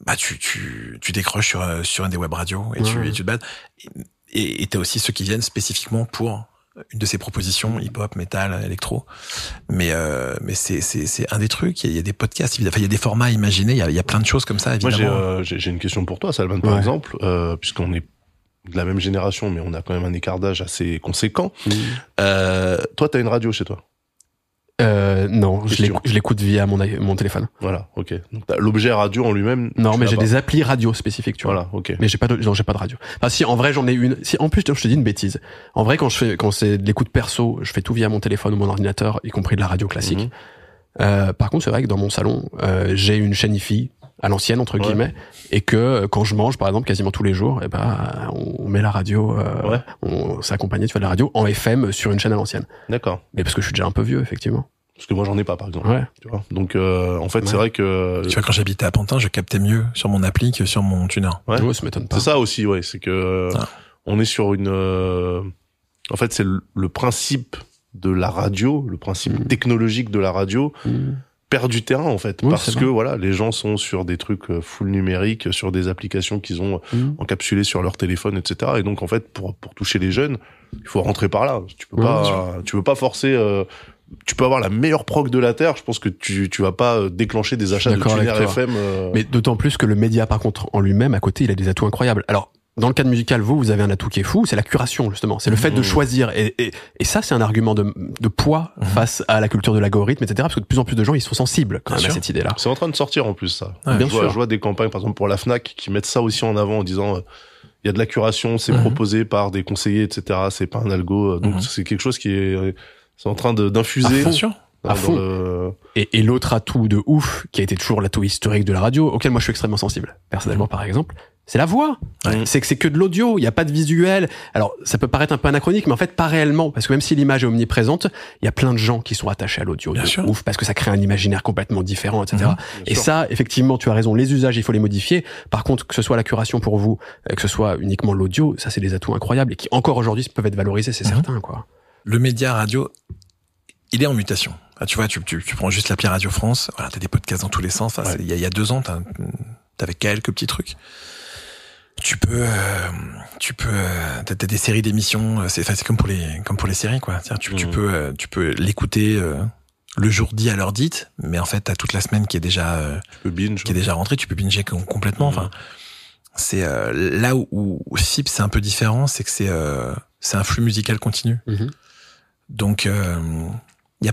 bah tu tu tu décroches sur euh, sur une des web radios et tu et tu te bats. Et et t'as aussi ceux qui viennent spécifiquement pour une de ces propositions hip-hop, metal, électro. Mais euh, mais c'est c'est c'est un des trucs. Il y a, il y a des podcasts. Enfin, il y a des formats imaginés. Il y a, il y a plein de choses comme ça Moi, évidemment. j'ai euh, j'ai j'ai une question pour toi, Salman, par Ouais. exemple, euh, puisqu'on est de la même génération, mais on a quand même un écart d'âge assez conséquent. Euh, toi, t'as une radio chez toi? Euh, non, je Question. l'écoute- je l'écoute via mon, téléphone. Voilà, ok. L'objet radio en lui-même. Non, mais j'ai des applis radio spécifiques, tu vois. Voilà, ok. Mais j'ai pas de, non, j'ai pas de radio. Enfin, si, en vrai, j'en ai une. Si, en plus, je te dis une bêtise. En vrai, quand je fais, quand c'est de l'écoute perso, je fais tout via mon téléphone ou mon ordinateur, y compris de la radio classique. Mhm. Euh, par contre, c'est vrai que dans mon salon, euh, j'ai une chaîne IFI à l'ancienne entre Ouais. guillemets, et que euh, quand je mange, par exemple, quasiment tous les jours, et ben, on met la radio, euh, Ouais. on s'est accompagné tu vois, de la radio en FM sur une chaîne à l'ancienne. D'accord. Mais parce que je suis déjà un peu vieux, effectivement. Parce que moi, j'en ai pas, par exemple. Ouais. Tu vois. Donc, euh, en fait, c'est vrai que Tu vois, quand j'habitais à Pantin, je captais mieux sur mon appli que sur mon tuner. Ouais. Ouais, ça m'étonne pas. c'est ça aussi, ouais. C'est que Ah. on est sur une. euh, En fait, c'est le, le principe de la radio, le principe Mhm. technologique de la radio Mhm. Perd du terrain en fait Oui, parce que voilà les gens sont sur des trucs euh, full numériques sur des applications qu'ils ont Mhm. encapsulées sur leur téléphone etc et donc en fait pour pour toucher les jeunes il faut rentrer par là tu peux Ouais, pas tu peux pas forcer euh, tu peux avoir la meilleure prog de la terre je pense que tu tu vas pas euh, déclencher des achats de. FM euh, Mais d'autant plus que le média, par contre, en lui-même, à côté, il a des atouts incroyables. Alors, dans le cadre musical, vous, vous avez un atout qui est fou, c'est la curation, justement. C'est le fait de Mhm. choisir. Et, et, et ça, c'est un argument de, de poids Mhm. face à la culture de l'algorithme, etc. Parce que de plus en plus de gens, ils sont sensibles quand même à cette idée-là. c'est en train de sortir en plus ça Ouais, je, bien vois, sûr. je vois des campagnes par exemple pour la Fnac qui mettent ça aussi en avant en disant euh, il y a de la curation c'est Mhm. proposé par des conseillers etc c'est pas un algo euh, donc c'est quelque chose qui est euh, c'est en train d'infuser Bien sûr. dans- À fond. le- Et, et l'autre atout de ouf, qui a été toujours l'atout historique de la radio, auquel moi je suis extrêmement sensible, personnellement par exemple, c'est la voix. Ouais. C'est que c'est que de l'audio, il n'y a pas de visuel. Alors ça peut paraître un peu anachronique, mais en fait pas réellement, parce que même si l'image est omniprésente, il y a plein de gens qui sont attachés à l'audio. Bien sûr. Ouf, parce que ça crée un imaginaire complètement différent, etc. Mhm. Et sûr. ça, effectivement, tu as raison, les usages, il faut les modifier. Par contre, que ce soit la curation pour vous, euh, que ce soit uniquement l'audio, ça c'est des atouts incroyables et qui encore aujourd'hui peuvent être valorisés, c'est Mhm. certain, quoi. le média radio, il est en mutation. Ah, tu vois, tu, tu, tu prends juste l'appli Radio France, voilà, t'as des podcasts dans tous les sens. Ouais. Il y, a, il y a deux ans, t'avais quelques petits trucs. Tu peux, euh, tu peux, euh, t'as t'as des séries d'émissions. euh, C'est, enfin, c'est comme pour les, comme pour les séries, quoi. C'est-à-dire, Tu, tu Mhm. peux, euh, tu peux l'écouter euh, le jour dit à l'heure dite, mais en fait, t'as toute la semaine qui est déjà, euh, tu peux binge qui est déjà rentrée. Tu peux binger com- complètement. Mhm. Enfin, c'est euh, là où, où FIP c'est un peu différent, c'est que c'est, euh, c'est un flux musical continu. Mhm. Donc, il y a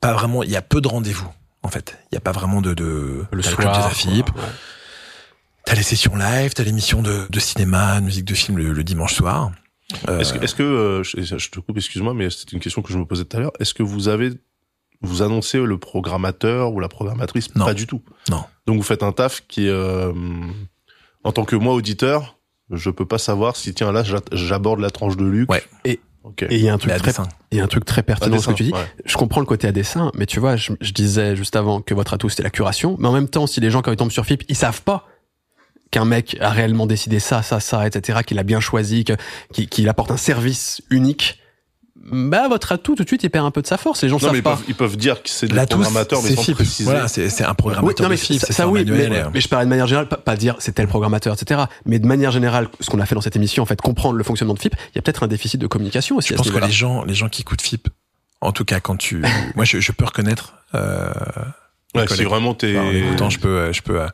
pas vraiment, il y a peu de rendez-vous en fait. Il y a pas vraiment de, de Le soir. club des AFIP, quoi. Ouais. T'as les sessions live, t'as l'émission de, de cinéma, de musique de film le, le dimanche soir. Euh, Est-ce que, est-ce que euh, je, je te coupe, excuse-moi, mais c'était une question que je me posais tout à l'heure. Est-ce que vous avez, vous annoncez le programmateur ou la programmatrice? Non. Pas du tout. Non. Donc vous faites un taf qui, euh, en tant que moi auditeur, je peux pas savoir si tiens là j'a- j'aborde la tranche de Luc. Ouais. Et- Ok. Et il y a un truc très, dessin. il y a un truc très pertinent dans ce que tu dis. dessin, ouais. Je comprends le côté à dessin, mais tu vois, je, je disais juste avant que votre atout c'était la curation, mais en même temps, si les gens quand ils tombent sur FIP, ils savent pas qu'un mec a réellement décidé ça, ça, ça, etc., qu'il a bien choisi, qu'il apporte un service unique, bah votre atout tout de suite il perd un peu de sa force. Les gens Non, savent mais ils pas. peuvent, ils peuvent dire que c'est des L'atout, programmateurs, mais c'est sans préciser. Voilà, c'est un Oui, programmateur non mais FIP, ça, c'est ça, oui, manuel, mais, euh, mais je parlais de manière générale, pas, pas dire c'est tel programmateur, etc. Mais de manière générale, ce qu'on a fait dans cette émission, en fait, comprendre le fonctionnement de FIP, il y a peut-être un déficit de communication aussi. Je pense que les gens, les gens qui écoutent FIP, en tout cas quand tu, moi je, je peux reconnaître. Euh, Ouais, si vraiment t'es, enfin, je peux, je peux. euh,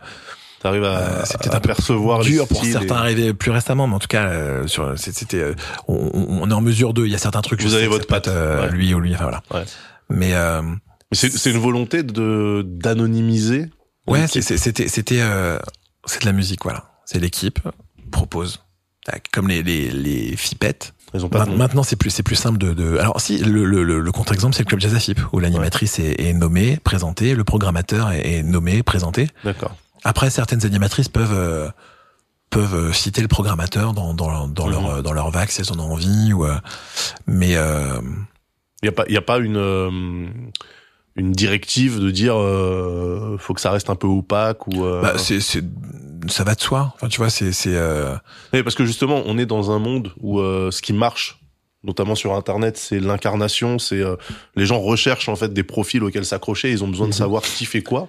t'arrives à, Euh, c'est peut-être à un peu percevoir dur pour certains arrivés plus récemment, mais en tout cas, euh, sur, c'était, euh, on, est en mesure de. Il y a certains trucs. Vous je avez sais votre patte, ouais. lui ou lui. Enfin voilà. Ouais. Mais euh, Mais c'est, une volonté de d'anonymiser. ouais, c'était, c'était. euh, c'est de la musique, voilà. C'est l'équipe propose. Comme les les les fipettes. Ils ont pas. Maintenant, c'est plus c'est plus simple de, de... alors si le le, le, le contre-exemple c'est le club Jazz à Fip où l'animatrice est, est nommée, présentée, le programmateur est, est nommé, présenté. D'accord. Après, certaines animatrices peuvent euh, peuvent euh, citer le programmateur dans dans, dans Mhm. leur euh, dans leur vague si elles en ont envie ou euh, mais euh, Il y a pas, il y a pas une euh, une directive de dire euh, faut que ça reste un peu opaque ou. Euh... bah, c'est c'est ça va de soi. Enfin, tu vois, c'est c'est euh, Oui, parce que justement, on est dans un monde où euh, ce qui marche, notamment sur Internet, c'est l'incarnation. C'est euh, les gens recherchent en fait des profils auxquels s'accrocher. Ils ont besoin de Mhm. savoir qui fait quoi.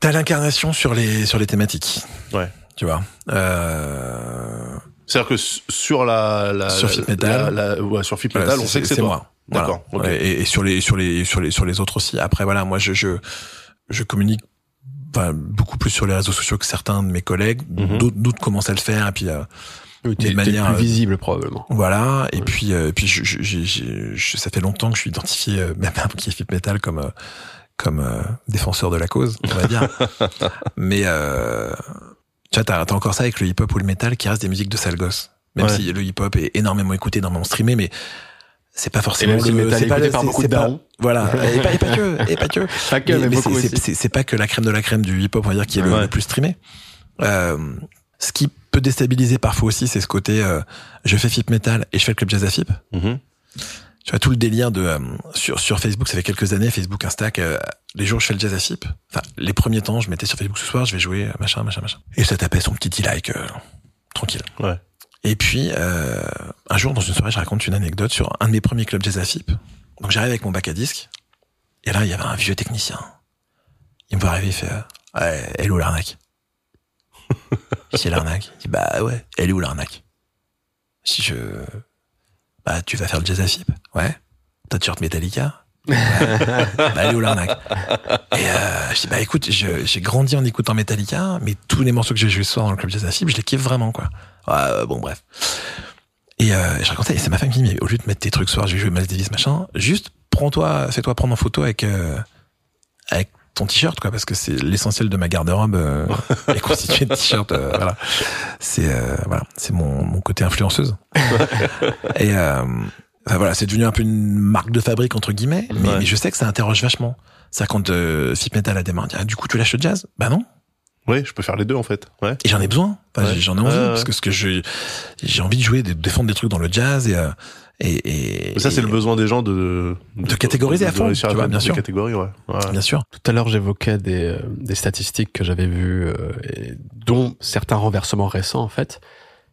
T'as l'incarnation sur les sur les thématiques. Ouais. Tu vois. Euh, C'est-à-dire que sur la, la Sur la- Fit Metal. la- la- ouais, sur Fit voilà, Metal, on sait que c'est toi. moi. D'accord, Et, et sur les sur les sur les sur les autres aussi. Après voilà, moi je je je communique enfin, beaucoup plus sur les réseaux sociaux que certains de mes collègues. Mhm. D'autres d'autres commencent à le faire et puis euh, Oui, t'es manière, plus euh, visible probablement. Voilà, et Ouais. puis euh, puis je, je, je- ça fait longtemps que je suis identifié euh, même qui Fit Metal comme euh, comme euh, défenseur de la cause, on va dire. Mais euh, tu vois, t'as, t'as encore ça avec le hip-hop ou le metal qui reste des musiques de sale gosse. Même Ouais. si le hip-hop est énormément écouté, énormément streamé, mais c'est pas forcément le le, c'est est pas le- par c'est- beaucoup de pas-. Voilà, et pas, et pas que, et pas que. Pas que, mais, Mais- mais c'est- c'est- c'est c'est pas que la crème de la crème du hip-hop, on va dire, qui est le, Ouais. le plus streamé. Euh, ce qui peut déstabiliser parfois aussi, c'est ce côté euh, je fais Fip Metal et je fais le club jazz à Fip. Mhm. Tu vois tout le délire de euh, sur sur Facebook, ça fait quelques années, Facebook, Insta, que euh, les jours où je fais le jazz à Fip, enfin les premiers temps, je mettais sur Facebook ce soir, je vais jouer euh, machin machin machin, et ça tapait son petit like euh, tranquille. Ouais. Et puis euh, un jour dans une soirée, je raconte une anecdote sur un de mes premiers clubs jazz à Fip. Donc j'arrive avec mon bac à disque, et là il y avait un vieux technicien. Il me voit arriver, il fait euh, ouais, elle est où l'arnaque? C'est l'arnaque? Il dit bah ouais, elle est où l'arnaque? Si je bah tu vas faire le jazz à Fip Ouais. T'as t-shirt Metallica bah est où l'arnaque Et euh, je dis bah écoute, j'ai grandi en écoutant Metallica, mais tous les morceaux que j'ai joués ce soir dans le club jazz à Fip, je les kiffe vraiment quoi. Euh, bon bref. Et euh, je racontais, et c'est ma femme qui me dit, au lieu de mettre tes trucs ce soir, je vais jouer Miles Davis machin, juste prends-toi, fais-toi prendre en photo avec euh, avec ton t-shirt quoi, parce que c'est l'essentiel de ma garde-robe euh, est constitué de t-shirts. euh, voilà, c'est euh, voilà, c'est mon mon côté influenceuse. et euh, enfin, voilà, c'est devenu un peu une marque de fabrique entre guillemets, mais, Ouais. mais je sais que ça interroge vachement. Ça quand euh, Fit Metal a démarré, ah, du coup tu lâches le jazz? Bah non. Oui, je peux faire les deux en fait. Ouais. Et j'en ai besoin. Enfin, Ouais. j'ai- J'en ai envie parce que ce que je j'ai envie de jouer, de défendre des trucs dans le jazz et euh, et, et ça, c'est le besoin des gens de De catégoriser à fond, réussir tu vois, bien sûr. catégorie, ouais. ouais. bien sûr. Tout à l'heure, j'évoquais des, euh, des statistiques que j'avais vues, euh, et dont certains renversements récents, en fait.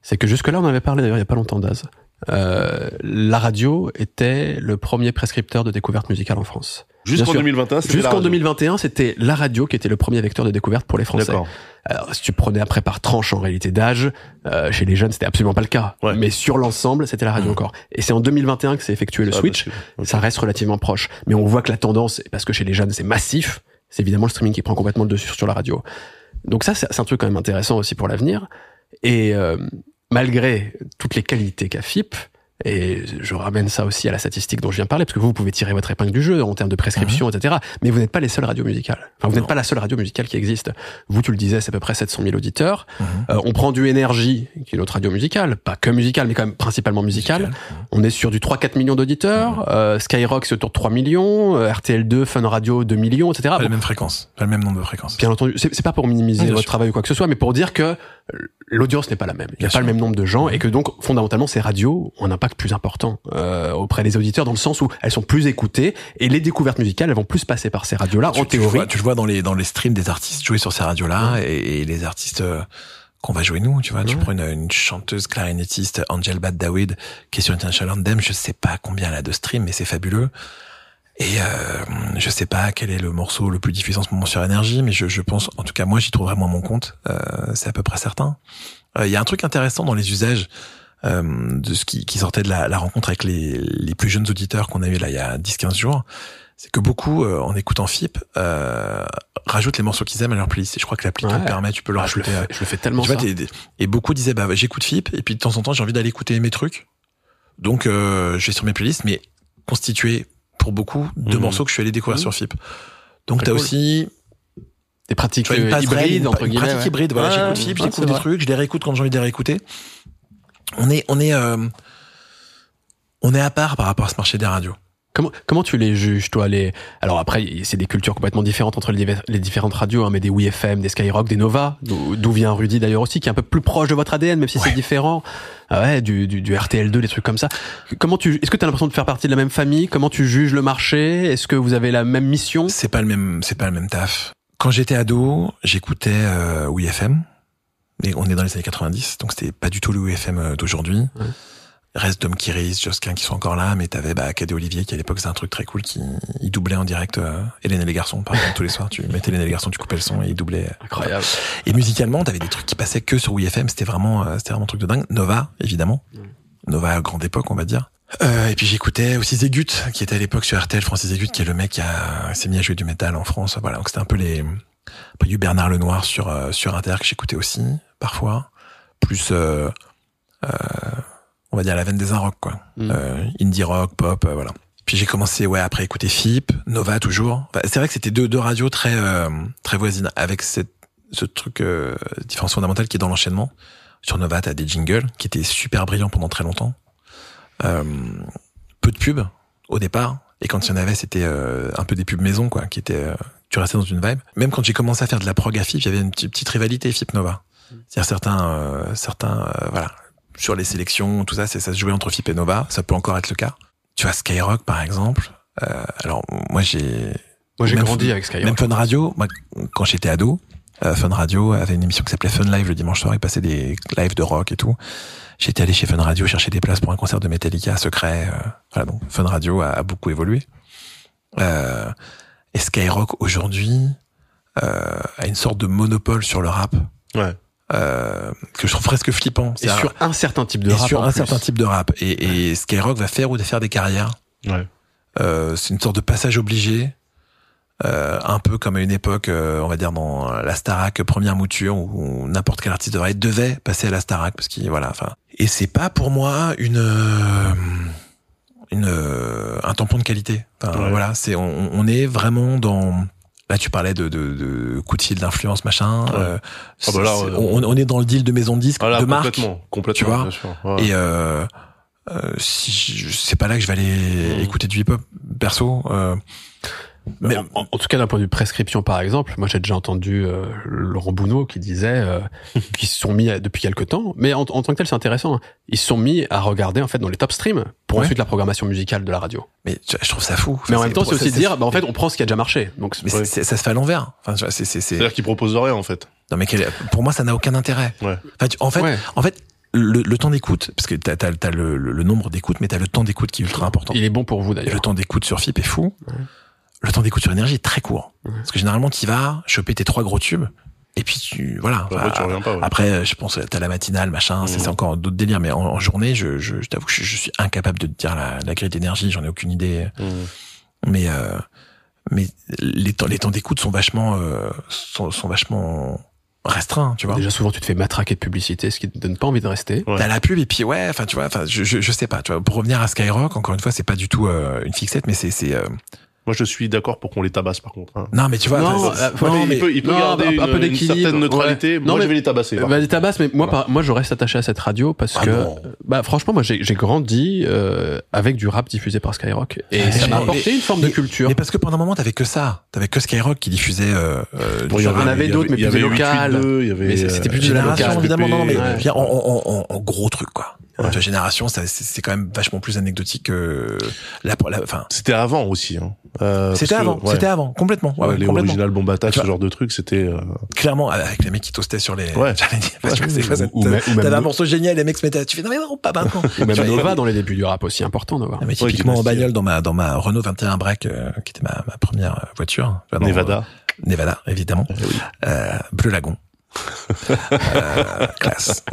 C'est que jusque-là, on en avait parlé d'ailleurs il n'y a pas longtemps d'Az. Euh, la radio était le premier prescripteur de découverte musicale en France. Jusqu'en Bien sûr. 2021, c'était la Jusqu'en radio. 2021, c'était la radio qui était le premier vecteur de découverte pour les Français. D'accord. Alors, si tu prenais après par tranche en réalité d'âge, euh, chez les jeunes, c'était absolument pas le cas. Ouais. Mais sur l'ensemble, c'était la radio Mhm. encore. Et c'est en 2021 que s'est effectué le Ah, switch. bah. Ça reste relativement proche. Mais on voit que la tendance, parce que chez les jeunes, c'est massif, c'est évidemment le streaming qui prend complètement le dessus sur la radio. Donc ça, c'est c'est un truc quand même intéressant aussi pour l'avenir. Et euh, malgré toutes les qualités qu'a FIP, et je ramène ça aussi à la statistique dont je viens de parler, parce que vous, vous pouvez tirer votre épingle du jeu en termes de prescription, etc. Mais vous n'êtes pas les seules radios musicales. Enfin, vous n'êtes pas la seule radio musicale qui existe. Vous, tu le disais, c'est à peu près 700 000 auditeurs. Mhm. Euh, on prend du Énergie, qui est notre radio musicale, pas que musicale, mais quand même principalement musicale. On est sur du 3-4 millions d'auditeurs. Euh, Skyrock, c'est autour de 3 millions. Euh, RTL2, Fun Radio, 2 millions, etc. Pas la Bon, même fréquence, pas le même nombre de fréquences. bien entendu, c'est pas pour minimiser Bien votre sûr. travail ou quoi que ce soit, mais pour dire que l'audience n'est pas la même. Il n'y Bien a pas sûr. le même nombre de gens et que donc, fondamentalement, ces radios ont un impact plus important euh, auprès des auditeurs dans le sens où elles sont plus écoutées et les découvertes musicales, elles vont plus passer par ces radios-là, en tu théorie. vois, tu le vois dans les dans les streams des artistes jouer sur ces radios-là et, et les artistes euh, qu'on va jouer nous. Tu vois, tu prends une, une chanteuse clarinettiste, Angel Bad Dawid, qui est sur International Anthem. Je sais pas combien elle a de streams, mais c'est fabuleux. Et euh, je sais pas quel est le morceau le plus diffusé en ce moment sur Énergie, mais je, je pense, en tout cas moi, j'y trouve vraiment mon compte. Euh, c'est à peu près certain. Euh, Il y a un truc intéressant dans les usages euh, de ce qui, qui sortait de la, la rencontre avec les, les plus jeunes auditeurs qu'on a eu là il y a 10-15 jours. C'est que beaucoup, euh, en écoutant FIP, euh, rajoutent les morceaux qu'ils aiment à leur playlist. Et je crois que l'appli te Ouais. le permet, tu peux le Ah, je, le rajouter. fais, je le fais tellement Tu vois, ça. t'es- t'es- et beaucoup disaient, bah, j'écoute FIP, et puis de temps en temps, j'ai envie d'aller écouter mes trucs. Donc, euh, je vais sur mes playlists, mais constituées pour beaucoup de Mhm. morceaux que je suis allé découvrir Mhm. sur FIP. Donc, t'as cool. aussi Des pratiques Tu vois, une euh, hybrides, une, entre une guillemets. pratique ouais. hybride. Voilà, Ouais, j'écoute ouais, j'écoute des vrai. trucs, je les réécoute quand j'ai envie de les réécouter. On est, on est, euh, on est à part par rapport à ce marché des radios. Comment, comment tu les juges, toi les... Alors après, c'est des cultures complètement différentes entre les, différentes radios, hein, mais des WeFM, des Skyrock, des Nova, d'où vient Rudy d'ailleurs aussi, qui est un peu plus proche de votre ADN, même si c'est différent. Ah ouais, du, du, du RTL2, des trucs comme ça. Comment tu, est-ce que tu as l'impression de faire partie de la même famille? Comment tu juges le marché? Est-ce que vous avez la même mission? C'est pas le même, c'est pas le même taf. Quand j'étais ado, j'écoutais euh, WeFM. Et on est dans les années 90, donc c'était pas du tout le WeFM euh, d'aujourd'hui. Ouais. Reste Dom Kiris, Josquin qui sont encore là, mais t'avais bah, Cadet Olivier qui à l'époque c'était un truc très cool qui il doublait en direct euh, Hélène et les garçons par exemple tous les soirs. Tu mettais Hélène et les garçons tu coupais le son et il doublait Incroyable. et musicalement t'avais des trucs qui passaient que sur WeFM c'était vraiment euh, c'était vraiment un truc de dingue. Nova évidemment. Nova à grande époque on va dire. Euh, et puis j'écoutais aussi Zegut qui était à l'époque sur RTL Francis Zegut qui est le mec qui a s'est mis à jouer du métal en France. Voilà donc c'était un peu les il y a eu Bernard Lenoir sur euh, sur Inter que j'écoutais aussi parfois. Plus euh, euh, on va dire la veine des un rock quoi. Mm. euh, indie rock pop euh, voilà. Puis j'ai commencé ouais après à écouter FIP Nova toujours. Enfin, c'est vrai que c'était deux deux radios très euh, très voisines avec cette ce truc euh, différence fondamentale qui est dans l'enchaînement. Sur Nova t'as des jingles qui étaient super brillants pendant très longtemps. Euh, peu de pubs au départ. Et quand il y en avait c'était un peu des pubs maison quoi qui étaient euh, tu restais dans une vibe. Même quand j'ai commencé à faire de la prog à FIP il y avait une petite, petite rivalité FIP Nova. C'est-à-dire certains euh, certains euh, voilà sur les sélections tout ça c'est ça se jouait entre FIP et Nova ça peut encore être le cas tu vois Skyrock par exemple euh, alors moi j'ai Moi j'ai grandi Fun- avec Skyrock. même Fun Radio, moi, quand j'étais ado, euh, Fun Radio avait une émission qui s'appelait Fun Live le dimanche soir. Il passait des lives de rock et tout. J'étais allé chez Fun Radio chercher des places pour un concert de Metallica secret. euh, voilà, donc Fun Radio a, a beaucoup évolué. Euh, et Skyrock aujourd'hui euh, a une sorte de monopole sur le rap Ouais. Euh, que je trouve presque flippant. Et C'est sur un certain type de et rap. sur un plus. certain type de rap. Et, et Skyrock va faire ou défaire des carrières. Ouais. Euh, c'est une sorte de passage obligé, euh, un peu comme à une époque, euh, on va dire dans la Starac première mouture où, où n'importe quel artiste de rap devait passer à la Starac parce qu'il voilà, enfin. Et c'est pas pour moi une euh, une euh, un tampon de qualité. Enfin, Ouais. Voilà, c'est on, on est vraiment dans Là, tu parlais de, de, de coup de fil d'influence, machin. Ouais. euh, Ah bah là, on, on est dans le deal de maison de disque, Voilà, de marque. complètement, complètement, tu vois. bien sûr. Ouais. Et euh, euh, si c'est pas là que je vais aller Mm. écouter du hip-hop perso. Euh, mais en, en- en tout cas, d'un point de vue prescription, par exemple, moi j'ai déjà entendu euh, Laurent Bounot qui disait euh, qu'ils se sont mis à- depuis quelque temps, mais en, en tant que tel, c'est intéressant. hein. Ils se sont mis à regarder en fait dans les top streams pour Ouais. ensuite la programmation musicale de la radio. mais tu vois, je trouve ça fou. Mais en même temps, c'est aussi de dire, bah, en fait, on prend ce qui a déjà marché. Donc, mais c'est- c'est- c'est- ça se fait à l'envers. Enfin, tu vois, c'est c'est c'est. C'est-à-dire qu'ils proposent rien en fait. Non mais quel- pour moi, ça n'a aucun intérêt. Ouais. Enfin, tu- en fait, ouais. en fait, le, le temps d'écoute, parce que t'as as, as le, le- le nombre d'écoutes, mais t'as le temps d'écoute qui est ultra important. il est bon pour vous Et le d'ailleurs. temps d'écoute sur FIP est fou. Ouais. Le temps d'écoute sur énergie est très court. Parce que généralement, tu vas choper tes trois gros tubes, et puis tu, voilà. Après, tu reviens pas. ouais. Après, je pense, t'as la matinale, machin, ça, Mhm. c'est encore d'autres délires, mais en, en journée, je, je, je t'avoue que je, je suis incapable de te dire la, la grille d'énergie, j'en ai aucune idée. Mmh. Mais, euh, mais les temps, les temps d'écoute sont vachement, euh, sont, sont vachement restreints, tu vois. Déjà, souvent, tu te fais matraquer de publicité, ce qui te donne pas envie de rester. Ouais. T'as la pub et puis ouais, enfin tu vois, enfin je, je je sais pas, tu vois. Pour revenir à Skyrock, encore une fois, c'est pas du tout euh, une fixette, mais c'est c'est euh, Moi, je suis d'accord pour qu'on les tabasse par contre. hein. non mais tu vois, Non, euh, non, il mais peut, il peut non, garder un- un une, peu une certaine neutralité. ouais. Moi, Non, je mais- vais les tabasser. Bah, des tabasses, mais moi, Voilà. par- moi, je reste attaché à cette radio parce Ah que, non. bah, franchement, moi, j'ai grandi euh, avec du rap diffusé par Skyrock et Mais ça m'a mais- apporté une forme de mais- culture. mais parce que pendant un moment t'avais que ça, t'avais que Skyrock qui diffusait euh, euh, Bon, il y en avait il y d'autres, mais il y plus avait locales. 882, il y avait, Mais c'était plus de la Génération évidemment, non, non, mais ouais. en, gros truc quoi. Tu vois, génération, c'est c'est quand même vachement plus anecdotique que la, la enfin. C'était avant aussi. Hein. Euh, C'était avant, ouais. c'était avant, complètement. Ouais, Ouais, ouais, les complètement. originales ce genre de truc, c'était. euh, Clairement, avec les mecs qui toastaient sur les. Ouais. T'avais un morceau génial, les mecs se mettaient. Tu fais non mais non, pas maintenant. Ou même Nova dans les débuts du rap aussi important, Nova. Ah, mais Ouais, typiquement en bagnole dans ma dans ma Renault 21 Break euh, qui était ma, ma première voiture dans, Nevada. euh, Nevada évidemment euh, bleu lagon euh, classe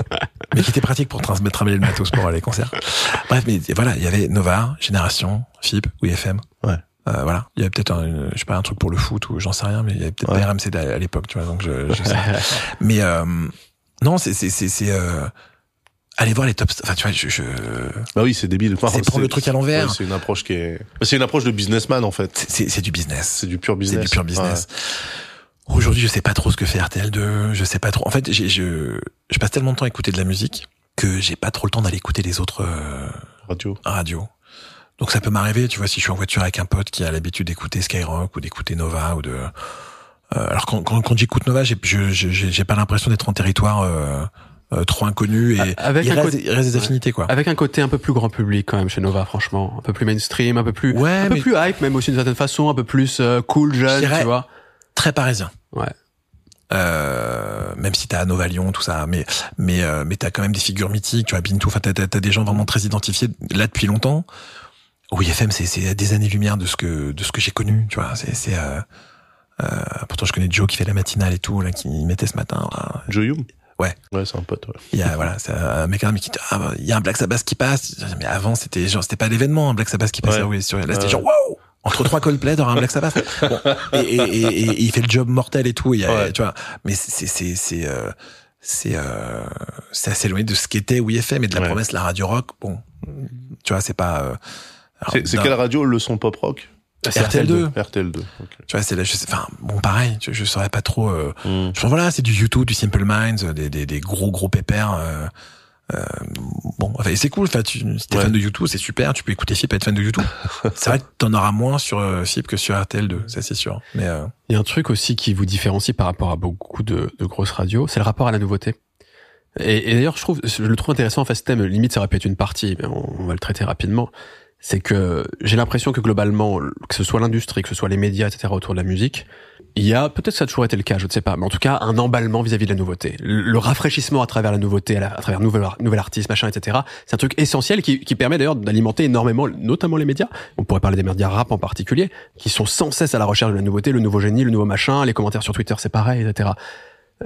mais qui était pratique pour transmettre travailler le matos pour les concerts bref mais voilà il y avait Nova Génération FIP ou IFM Ouais. Euh, voilà il y avait peut-être un je sais pas un truc pour le foot ou j'en sais rien mais il y avait peut-être Ouais. RMC à, à l'époque tu vois donc je, je sais mais euh, non c'est c'est c'est c'est euh, allez voir les tops enfin tu vois je, je Bah oui, c'est débile. Enfin, c'est prendre le truc à l'envers ouais, c'est une approche qui est. C'est une approche de businessman en fait. c'est c'est- du business C'est du pur business. C'est du pur business. Aujourd'hui, je sais pas trop ce que fait RTL2. Je sais pas trop. En fait, je, je passe tellement de temps à écouter de la musique que j'ai pas trop le temps d'aller écouter les autres euh, Radio. Donc ça peut m'arriver, tu vois, si je suis en voiture avec un pote qui a l'habitude d'écouter Skyrock ou d'écouter Nova ou de. euh, alors quand, quand, quand j'écoute Nova, j'ai j'ai j'ai pas l'impression d'être en territoire euh, euh, trop inconnu et Avec il un reste, côté- il reste des affinités quoi. Avec un côté un peu plus grand public quand même chez Nova, franchement, un peu plus mainstream, un peu plus, Ouais, un peu plus hype même aussi d'une certaine façon, un peu plus euh, cool, jeune, tu vois. Très parisien. Ouais. Euh, même si t'as Nova Lyon, tout ça, mais mais euh, mais t'as quand même des figures mythiques, tu vois, Bintou, enfin t'as, t'as, t'as des gens vraiment très identifiés là depuis longtemps. Oui, FM, c'est à des années lumière de ce que de ce que j'ai connu, tu vois. C'est c'est euh, euh, pourtant je connais Joe qui fait la matinale et tout là, qui mettait ce matin. là. Joe Hume Ouais. Ouais, c'est un pote, ouais. Il y a voilà, c'est un mec qui dit, ah, il y a un Black Sabbath qui passe. Mais avant c'était genre c'était pas l'événement, un Black Sabbath qui passait. Ouais. Oui, sur, là c'était genre wow. Entre trois Coldplay, t'auras un Black Sabbath. Bon, et, et, et, et- et il fait le job mortel et tout. Il y a, Ouais. tu vois. Mais c'est c'est c'est euh, c'est euh, assez éloigné de ce qu'était WFM et de la Ouais. promesse la radio rock. Bon, tu vois, c'est pas. euh, C'est c'est quelle radio le son pop rock? C'est RTL2. RTL2. ok. Tu vois, c'est là. Je sais, enfin, bon, pareil. Je, je saurais pas trop. Euh, Hmm. je pense, voilà, c'est du YouTube, du Simple Minds, des, des, des gros gros pépères. Euh, euh, bon, enfin, et c'est cool. Enfin, tu, si t'es Ouais. fan de YouTube, c'est super. Tu peux écouter Fip et être fan de YouTube. c'est vrai que t'en auras moins sur euh, Fip que sur RTL2, ça c'est sûr. Mais euh, Il y a un truc aussi qui vous différencie par rapport à beaucoup de, de grosses radios, c'est le rapport à la nouveauté. Et, et d'ailleurs, je trouve, je le trouve intéressant en fait ce thème. Limite, ça aurait pu être une partie, mais on, on va le traiter rapidement. C'est que j'ai l'impression que globalement, que ce soit l'industrie, que ce soit les médias, etc. autour de la musique, il y a peut-être ça a toujours été le cas, je ne sais pas, mais en tout cas un emballement vis-à-vis de la nouveauté, le, rafraîchissement à travers la nouveauté, à, travers nouvel, nouvel artiste, machin, etc. C'est un truc essentiel qui, permet d'ailleurs d'alimenter énormément, notamment les médias. On pourrait parler des médias rap en particulier, qui sont sans cesse à la recherche de la nouveauté, le nouveau génie, le nouveau machin, les commentaires sur Twitter, c'est pareil, etc.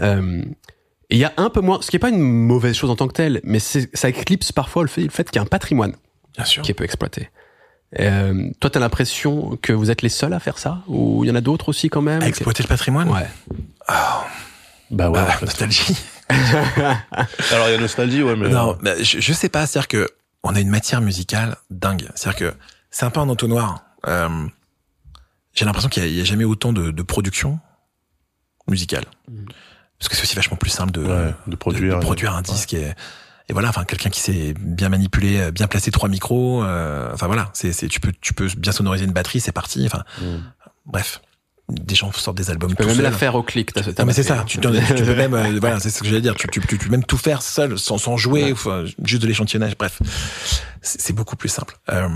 Euh, il y a un peu moins, ce qui est pas une mauvaise chose en tant que telle, mais ça éclipse parfois le fait, le fait qu'il y a un patrimoine bien sûr. qui est peu exploité. Euh, toi, t'as l'impression que vous êtes les seuls à faire ça, ou il y en a d'autres aussi quand même? À exploiter le patrimoine? Ouais. Bah ouais. Bah, en fait. nostalgie. Alors il y a nostalgie, ouais, mais. non, euh, bah, je, je sais pas. C'est-à-dire que on a une matière musicale dingue. C'est-à-dire que c'est un peu un entonnoir. Euh, J'ai l'impression qu'il y, a- il y a jamais autant de, de production musicale. Mhm. Parce que c'est aussi vachement plus simple de, ouais, de de- produire. de produire un disque et, et voilà enfin quelqu'un qui sait bien manipuler euh, bien placer trois micros euh, enfin voilà c'est tu peux tu peux bien sonoriser une batterie c'est parti enfin Hmm. bref des gens sortent des albums Tu peux tout même seuls. la faire au clic. t'as- t'as non mais c'est ça tu, tu- tu peux même euh, voilà c'est ce que j'allais dire tu, tu, tu, tu peux même tout faire seul sans sans jouer Ouais. enfin, juste de l'échantillonnage bref c'est beaucoup plus simple euh,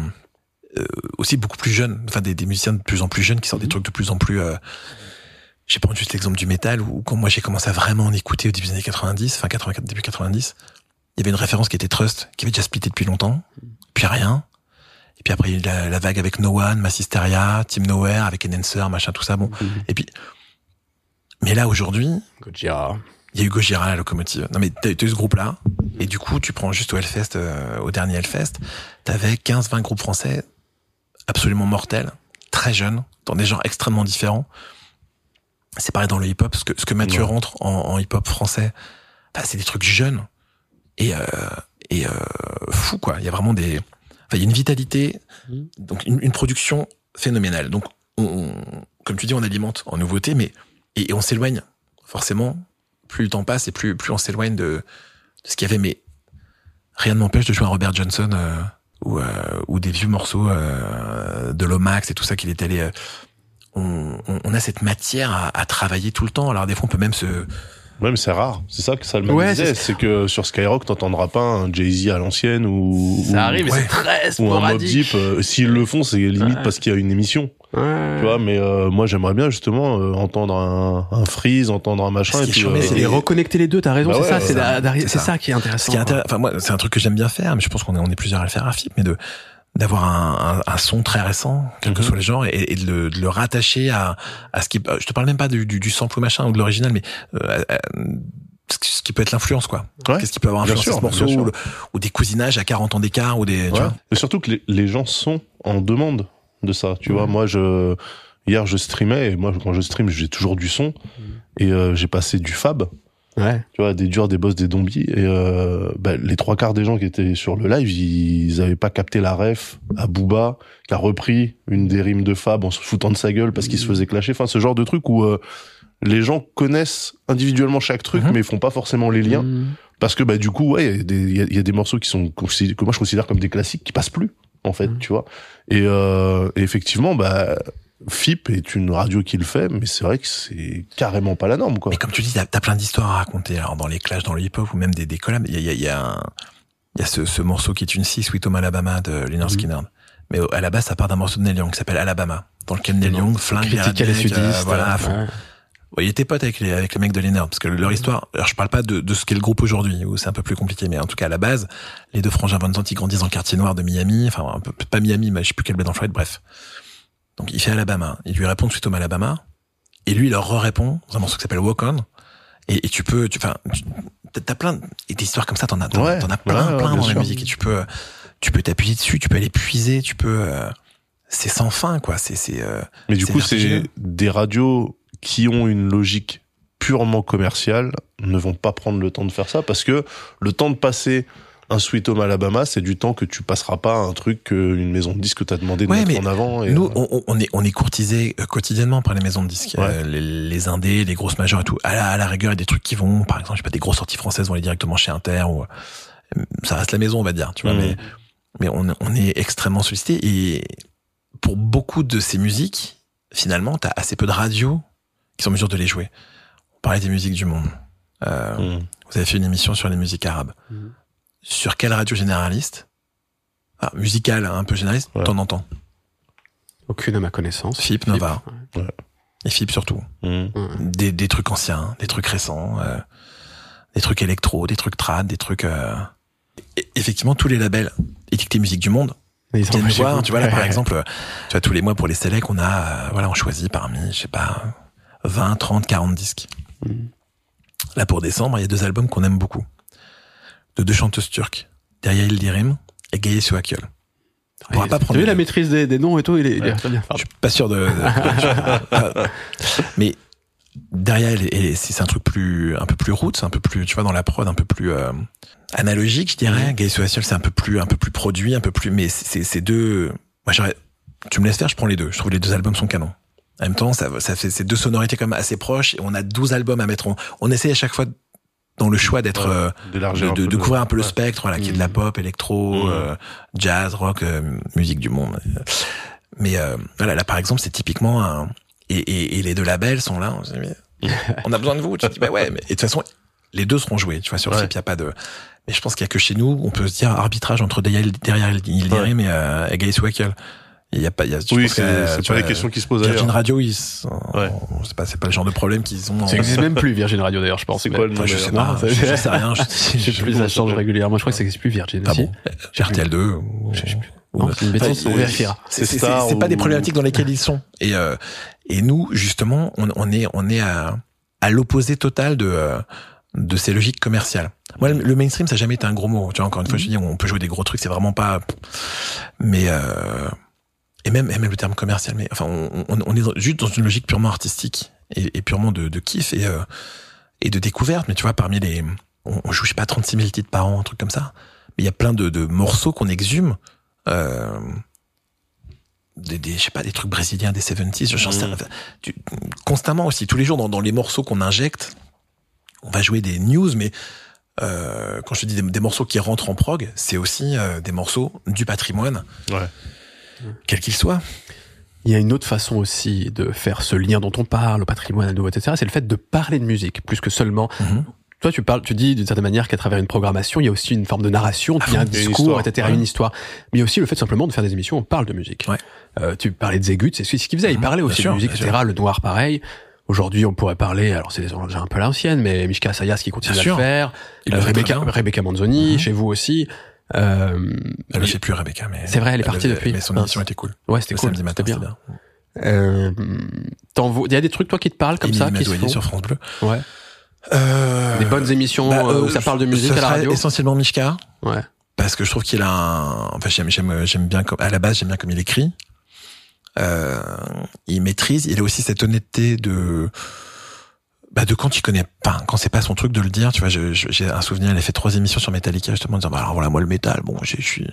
euh, aussi beaucoup plus jeunes enfin des, des musiciens de plus en plus jeunes qui sortent des trucs de plus en plus euh, j'ai prendre juste l'exemple du métal où quand moi j'ai commencé à vraiment en écouter au début des années 90 fin 84 début 90 il y avait une référence qui était Trust qui avait déjà splitté depuis longtemps puis rien et puis après il y a eu la, la vague avec No One Massisteria Team Nowhere avec Enhancer machin tout ça bon Mhm. et puis mais là aujourd'hui Gojira. il y a eu Gojira, la locomotive. Non, mais t'as t'as eu ce groupe-là. Et du coup, tu prends juste au Hellfest, euh, au dernier Hellfest, t'avais 15, 20 groupes français absolument mortels, très jeunes, dans des genres extrêmement différents. C'est pareil dans le hip-hop, ce que, ce que Mathieu Ouais. rentre en, en hip-hop français, bah, c'est des trucs jeunes et, euh, et euh, fou, quoi. Il y a vraiment des... Enfin, il y a une vitalité, Mhm. donc une, une production phénoménale. Donc, on, on- comme tu dis, on alimente en nouveauté, mais... Et, et on s'éloigne, forcément, plus le temps passe et plus, plus on s'éloigne de, de ce qu'il y avait. Mais rien ne m'empêche de jouer un Robert Johnson euh, ou, euh, ou des vieux morceaux euh, de Lomax et tout ça qu'il est allé. on, on, on a cette matière à, à travailler tout le temps. Alors des fois, on peut même se. Ouais, mais c'est rare. C'est ça que ça le Ouais, disait. c'est- C'est que sur Skyrock, t'entendras pas un Jay-Z à l'ancienne ou. Ça ou- arrive, ouais. c'est très Ou un Mob. Deep. euh, S'ils le font, c'est limite Ouais. parce qu'il y a une émission. Ouais. Tu vois, mais euh, moi j'aimerais bien justement euh, entendre un, un freeze, entendre un machin. Ce Et puis, euh, c'est Et les- reconnecter les deux, t'as raison, Bah c'est ouais, ça, c'est ça. ça qui est Ce intéressant. qui est. Enfin, moi, c'est un truc que j'aime bien faire, mais je pense qu'on est, on est plusieurs à le faire à FIP, mais de d'avoir un, un, un son très récent, quel que Mhm. soit les genres, et, et de, le, de le rattacher à, à ce qui. euh, Je te parle même pas du, du, du sample machin ou de l'original, mais euh, à- à- ce qui- peut être l'influence, quoi. Ouais. Qu'est-ce qui peut avoir influencé sûr, ce morceau ou, le- ou des cousinages à 40 ans d'écart ou des. tu Ouais. vois. Et surtout que les, les gens sont en demande de ça. Tu vois, moi, je hier je streamais et moi quand je stream, j'ai toujours du son et euh, j'ai passé du fab. Ouais. Tu vois, des durs, des boss, des zombies et euh, bah, les trois quarts des gens qui étaient sur le live, ils avaient pas capté la ref à Booba qui a repris une des rimes de Fab en se foutant de sa gueule parce qu'il se faisait clasher. Enfin, ce genre de truc où euh, les gens connaissent individuellement chaque truc, Mhm. mais ils font pas forcément les liens. Mmh. Parce que bah du coup, ouais, il y a des- il y, y a des morceaux qui sont que moi je considère comme des classiques qui passent plus en fait, tu vois. Et, euh, et effectivement, bah FIP est une radio qui le fait, mais c'est vrai que c'est carrément pas la norme, quoi. Mais comme tu dis, t'as t'as plein d'histoires à raconter. Alors dans les clashs, dans le hip-hop ou même des, des collabs, il y a, y a, y a, un- il y a ce, ce morceau qui est une 6 Sweet Home Alabama de Leonard Mhm. Skinner. Mais au- à la base, ça part d'un morceau de Neil Young qui s'appelle Alabama, dans lequel Neil Young flingue les rednecks, sudistes. euh, voilà, à fond. ouais. Ouais, il était pote avec les, avec les mecs de Leonard, parce que leur histoire, alors je parle pas de, de ce qu'est le groupe aujourd'hui, où c'est un peu plus compliqué, mais en tout cas, à la base, les deux frangins Von Zandt, ils grandissent dans le quartier noir de Miami, enfin, un peu, pas Miami, mais je sais plus quel bled dans Floride, bref. Donc, il fait Alabama. Ils lui répondent suite au Alabama, et lui, il leur répond dans un morceau qui s'appelle Walk On, et, et tu peux, tu, enfin, tu- t'as- plein, de- et des histoires comme ça, t'en as, t'en Ouais, as plein, ouais, ouais, plein dans la sûr. musique, et tu peux, tu peux t'appuyer dessus, tu peux aller puiser, tu peux, euh, c'est sans fin, quoi, c'est, c'est, euh, Mais du c'est coup, c'est des radios qui ont une logique purement commerciale ne vont pas prendre le temps de faire ça parce que le temps de passer un Sweet Home Alabama, c'est du temps que tu passeras pas à un truc qu'une maison de disque t'a demandé de Ouais, mettre mais en avant. Et, Nous, euh, on, est, on est courtisé euh, quotidiennement par les maisons de disques, Ouais. Euh, les, les indés, les grosses majors et tout. À la, à la rigueur, il y a des trucs qui vont, par exemple, je sais pas, des grosses sorties françaises vont aller directement chez Inter ou euh, ça reste la maison, on va dire, tu vois. Mhm. Mais, mais on, on est extrêmement sollicité et pour beaucoup de ces musiques, finalement, t'as assez peu de radios qui sont en mesure de les jouer. On parlait des musiques du monde. Euh, hmm. Vous avez fait une émission sur les musiques arabes. Mhm. Sur quelle radio généraliste? Ah, Musicale, hein, un peu généraliste, Ouais. t'en entends. Aucune à ma connaissance. FIP, Nova. Ouais. Et FIP surtout. Hmm. Ouais. Des, des trucs anciens, des trucs récents, euh, des trucs électro, des trucs trad, des trucs... euh, et- Effectivement, tous les labels étiquetés musique du monde ils viennent voir. vous. Tu vois, là, par exemple, tu vois, tous les mois pour les sélects, on a, euh, voilà, on choisit parmi, je sais pas, 20, 30, 40 disques. Mhm. Là, pour décembre, il y a deux albums qu'on aime beaucoup. De deux chanteuses turques. Derya Ildirim et Gaye Suakyol. On pourra pas prendre vu les la maîtrise des, des noms et tout, il est, il est très bien. Je suis pas sûr de. de- mais derrière, c'est c'est un truc plus, un peu plus roots, un peu plus, tu vois, dans la prod, un peu plus euh, analogique, je dirais. Gay Social, c'est un peu plus, un peu plus produit, un peu plus. Mais c'est c'est deux. Moi, j'aurais. Tu me laisses faire, je prends les deux. Je trouve que les deux albums sont canons. En même temps, ça, ça fait ces deux sonorités quand même assez proches. Et on a 12 albums à mettre. en- on essaye à chaque fois dans le choix d'être. Euh, de, de, de couvrir un peu le spectre, voilà, qui est de la Mhm. pop, électro, Mhm. euh, jazz, rock, euh, musique du monde. Mais euh, voilà, là par exemple, c'est typiquement un et, et, et les deux labels sont là. On, se dit, mais on a besoin de vous. Tu te dis bah ouais, mais et de toute façon, les deux seront joués. Tu vois, sur le Ouais. il y a pas de. Mais je pense qu'il y a que chez nous, on peut se dire arbitrage entre derrière derrière Ildirim et euh, et Gaïs Wackel. Il y a pas, il y a, je Oui, pense que, c'est c'est tu pas les questions qui se posent Virgin ailleurs. Radio, ils, sont- Ouais. c'est pas, c'est pas le genre de problème qu'ils ont. Ça existe même plus, Virgin Radio d'ailleurs, je pense. C'est quoi le nom Enfin, je sais Non, pas, je, je sais rien. Je, Je sais plus, ça change régulièrement. Je crois que ça existe plus Virgin Ah aussi. bon J'ai RTL2 ou, Je sais plus. Non, c'est une bêtise, on vérifiera. C'est pas ou- des problématiques dans lesquelles ils sont. Et euh, et nous justement, on, on est on est à à l'opposé total de euh, de ces logiques commerciales. Moi, le, mainstream, ça a jamais été un gros mot. Tu vois, encore une fois, je dis, on peut jouer des gros trucs, c'est vraiment pas. Mais euh, et même même le terme commercial, mais enfin, on, on, on est dans- juste dans une logique purement artistique et, et purement de, de kiff et euh, et de découverte. Mais tu vois, parmi les, on, on joue je sais pas 36 000 titres par an, un truc comme ça. Mais il y a plein de, de morceaux qu'on exhume. Euh, des, des, je sais pas, des trucs brésiliens des 70s, j'en sais Mm. enfin, tu- constamment aussi, tous les jours dans, dans les morceaux qu'on injecte, on va jouer des news, mais euh, quand je te dis des, des morceaux qui rentrent en prog, c'est aussi euh, des morceaux du patrimoine, Ouais. Quel qu'il soit. Il y a une autre façon aussi de faire ce lien dont on parle, au patrimoine, à nouveau, etc. C'est le fait de parler de musique, plus que seulement. Mhm. Toi, tu parles, tu dis d'une certaine manière qu'à travers une programmation, il y a aussi une forme de narration, il y a un discours, histoire, etc., ouais. une histoire. Mais il y a aussi le fait simplement de faire des émissions où on parle de musique. Ouais. Euh, tu parlais de Zegut, c'est ce qu'il faisait. Il Mhm, parlait aussi sûr, de musique, etc. Le noir, pareil. Aujourd'hui, on pourrait parler, alors c'est déjà un peu l'ancienne, mais Mishka Sayas qui continue à le faire. Il Euh, le Rebecca, Manzoni, Mhm. chez vous aussi. Euh, Elle le fait plus, Rebecca, mais. C'est vrai, elle est partie depuis. Mais son émission était cool. ouais, c'était cool. samedi matin, c'était bien. bien. Euh, il y a des trucs toi qui te parlent comme ça, qui se font. sur France Bleu. Ouais. Euh, Des bonnes émissions bah, euh, où ça parle de musique à la radio. Essentiellement Mishka. Ouais. parce que je trouve qu'il a un enfin j'aime j'aime j'aime bien comme à la base j'aime bien comme il écrit euh, il maîtrise il a aussi cette honnêteté de bah de quand il connaît pas quand c'est pas son truc de le dire tu vois je- je- j'ai un souvenir il a fait trois émissions sur Metallica justement en disant bah alors voilà moi le métal bon je suis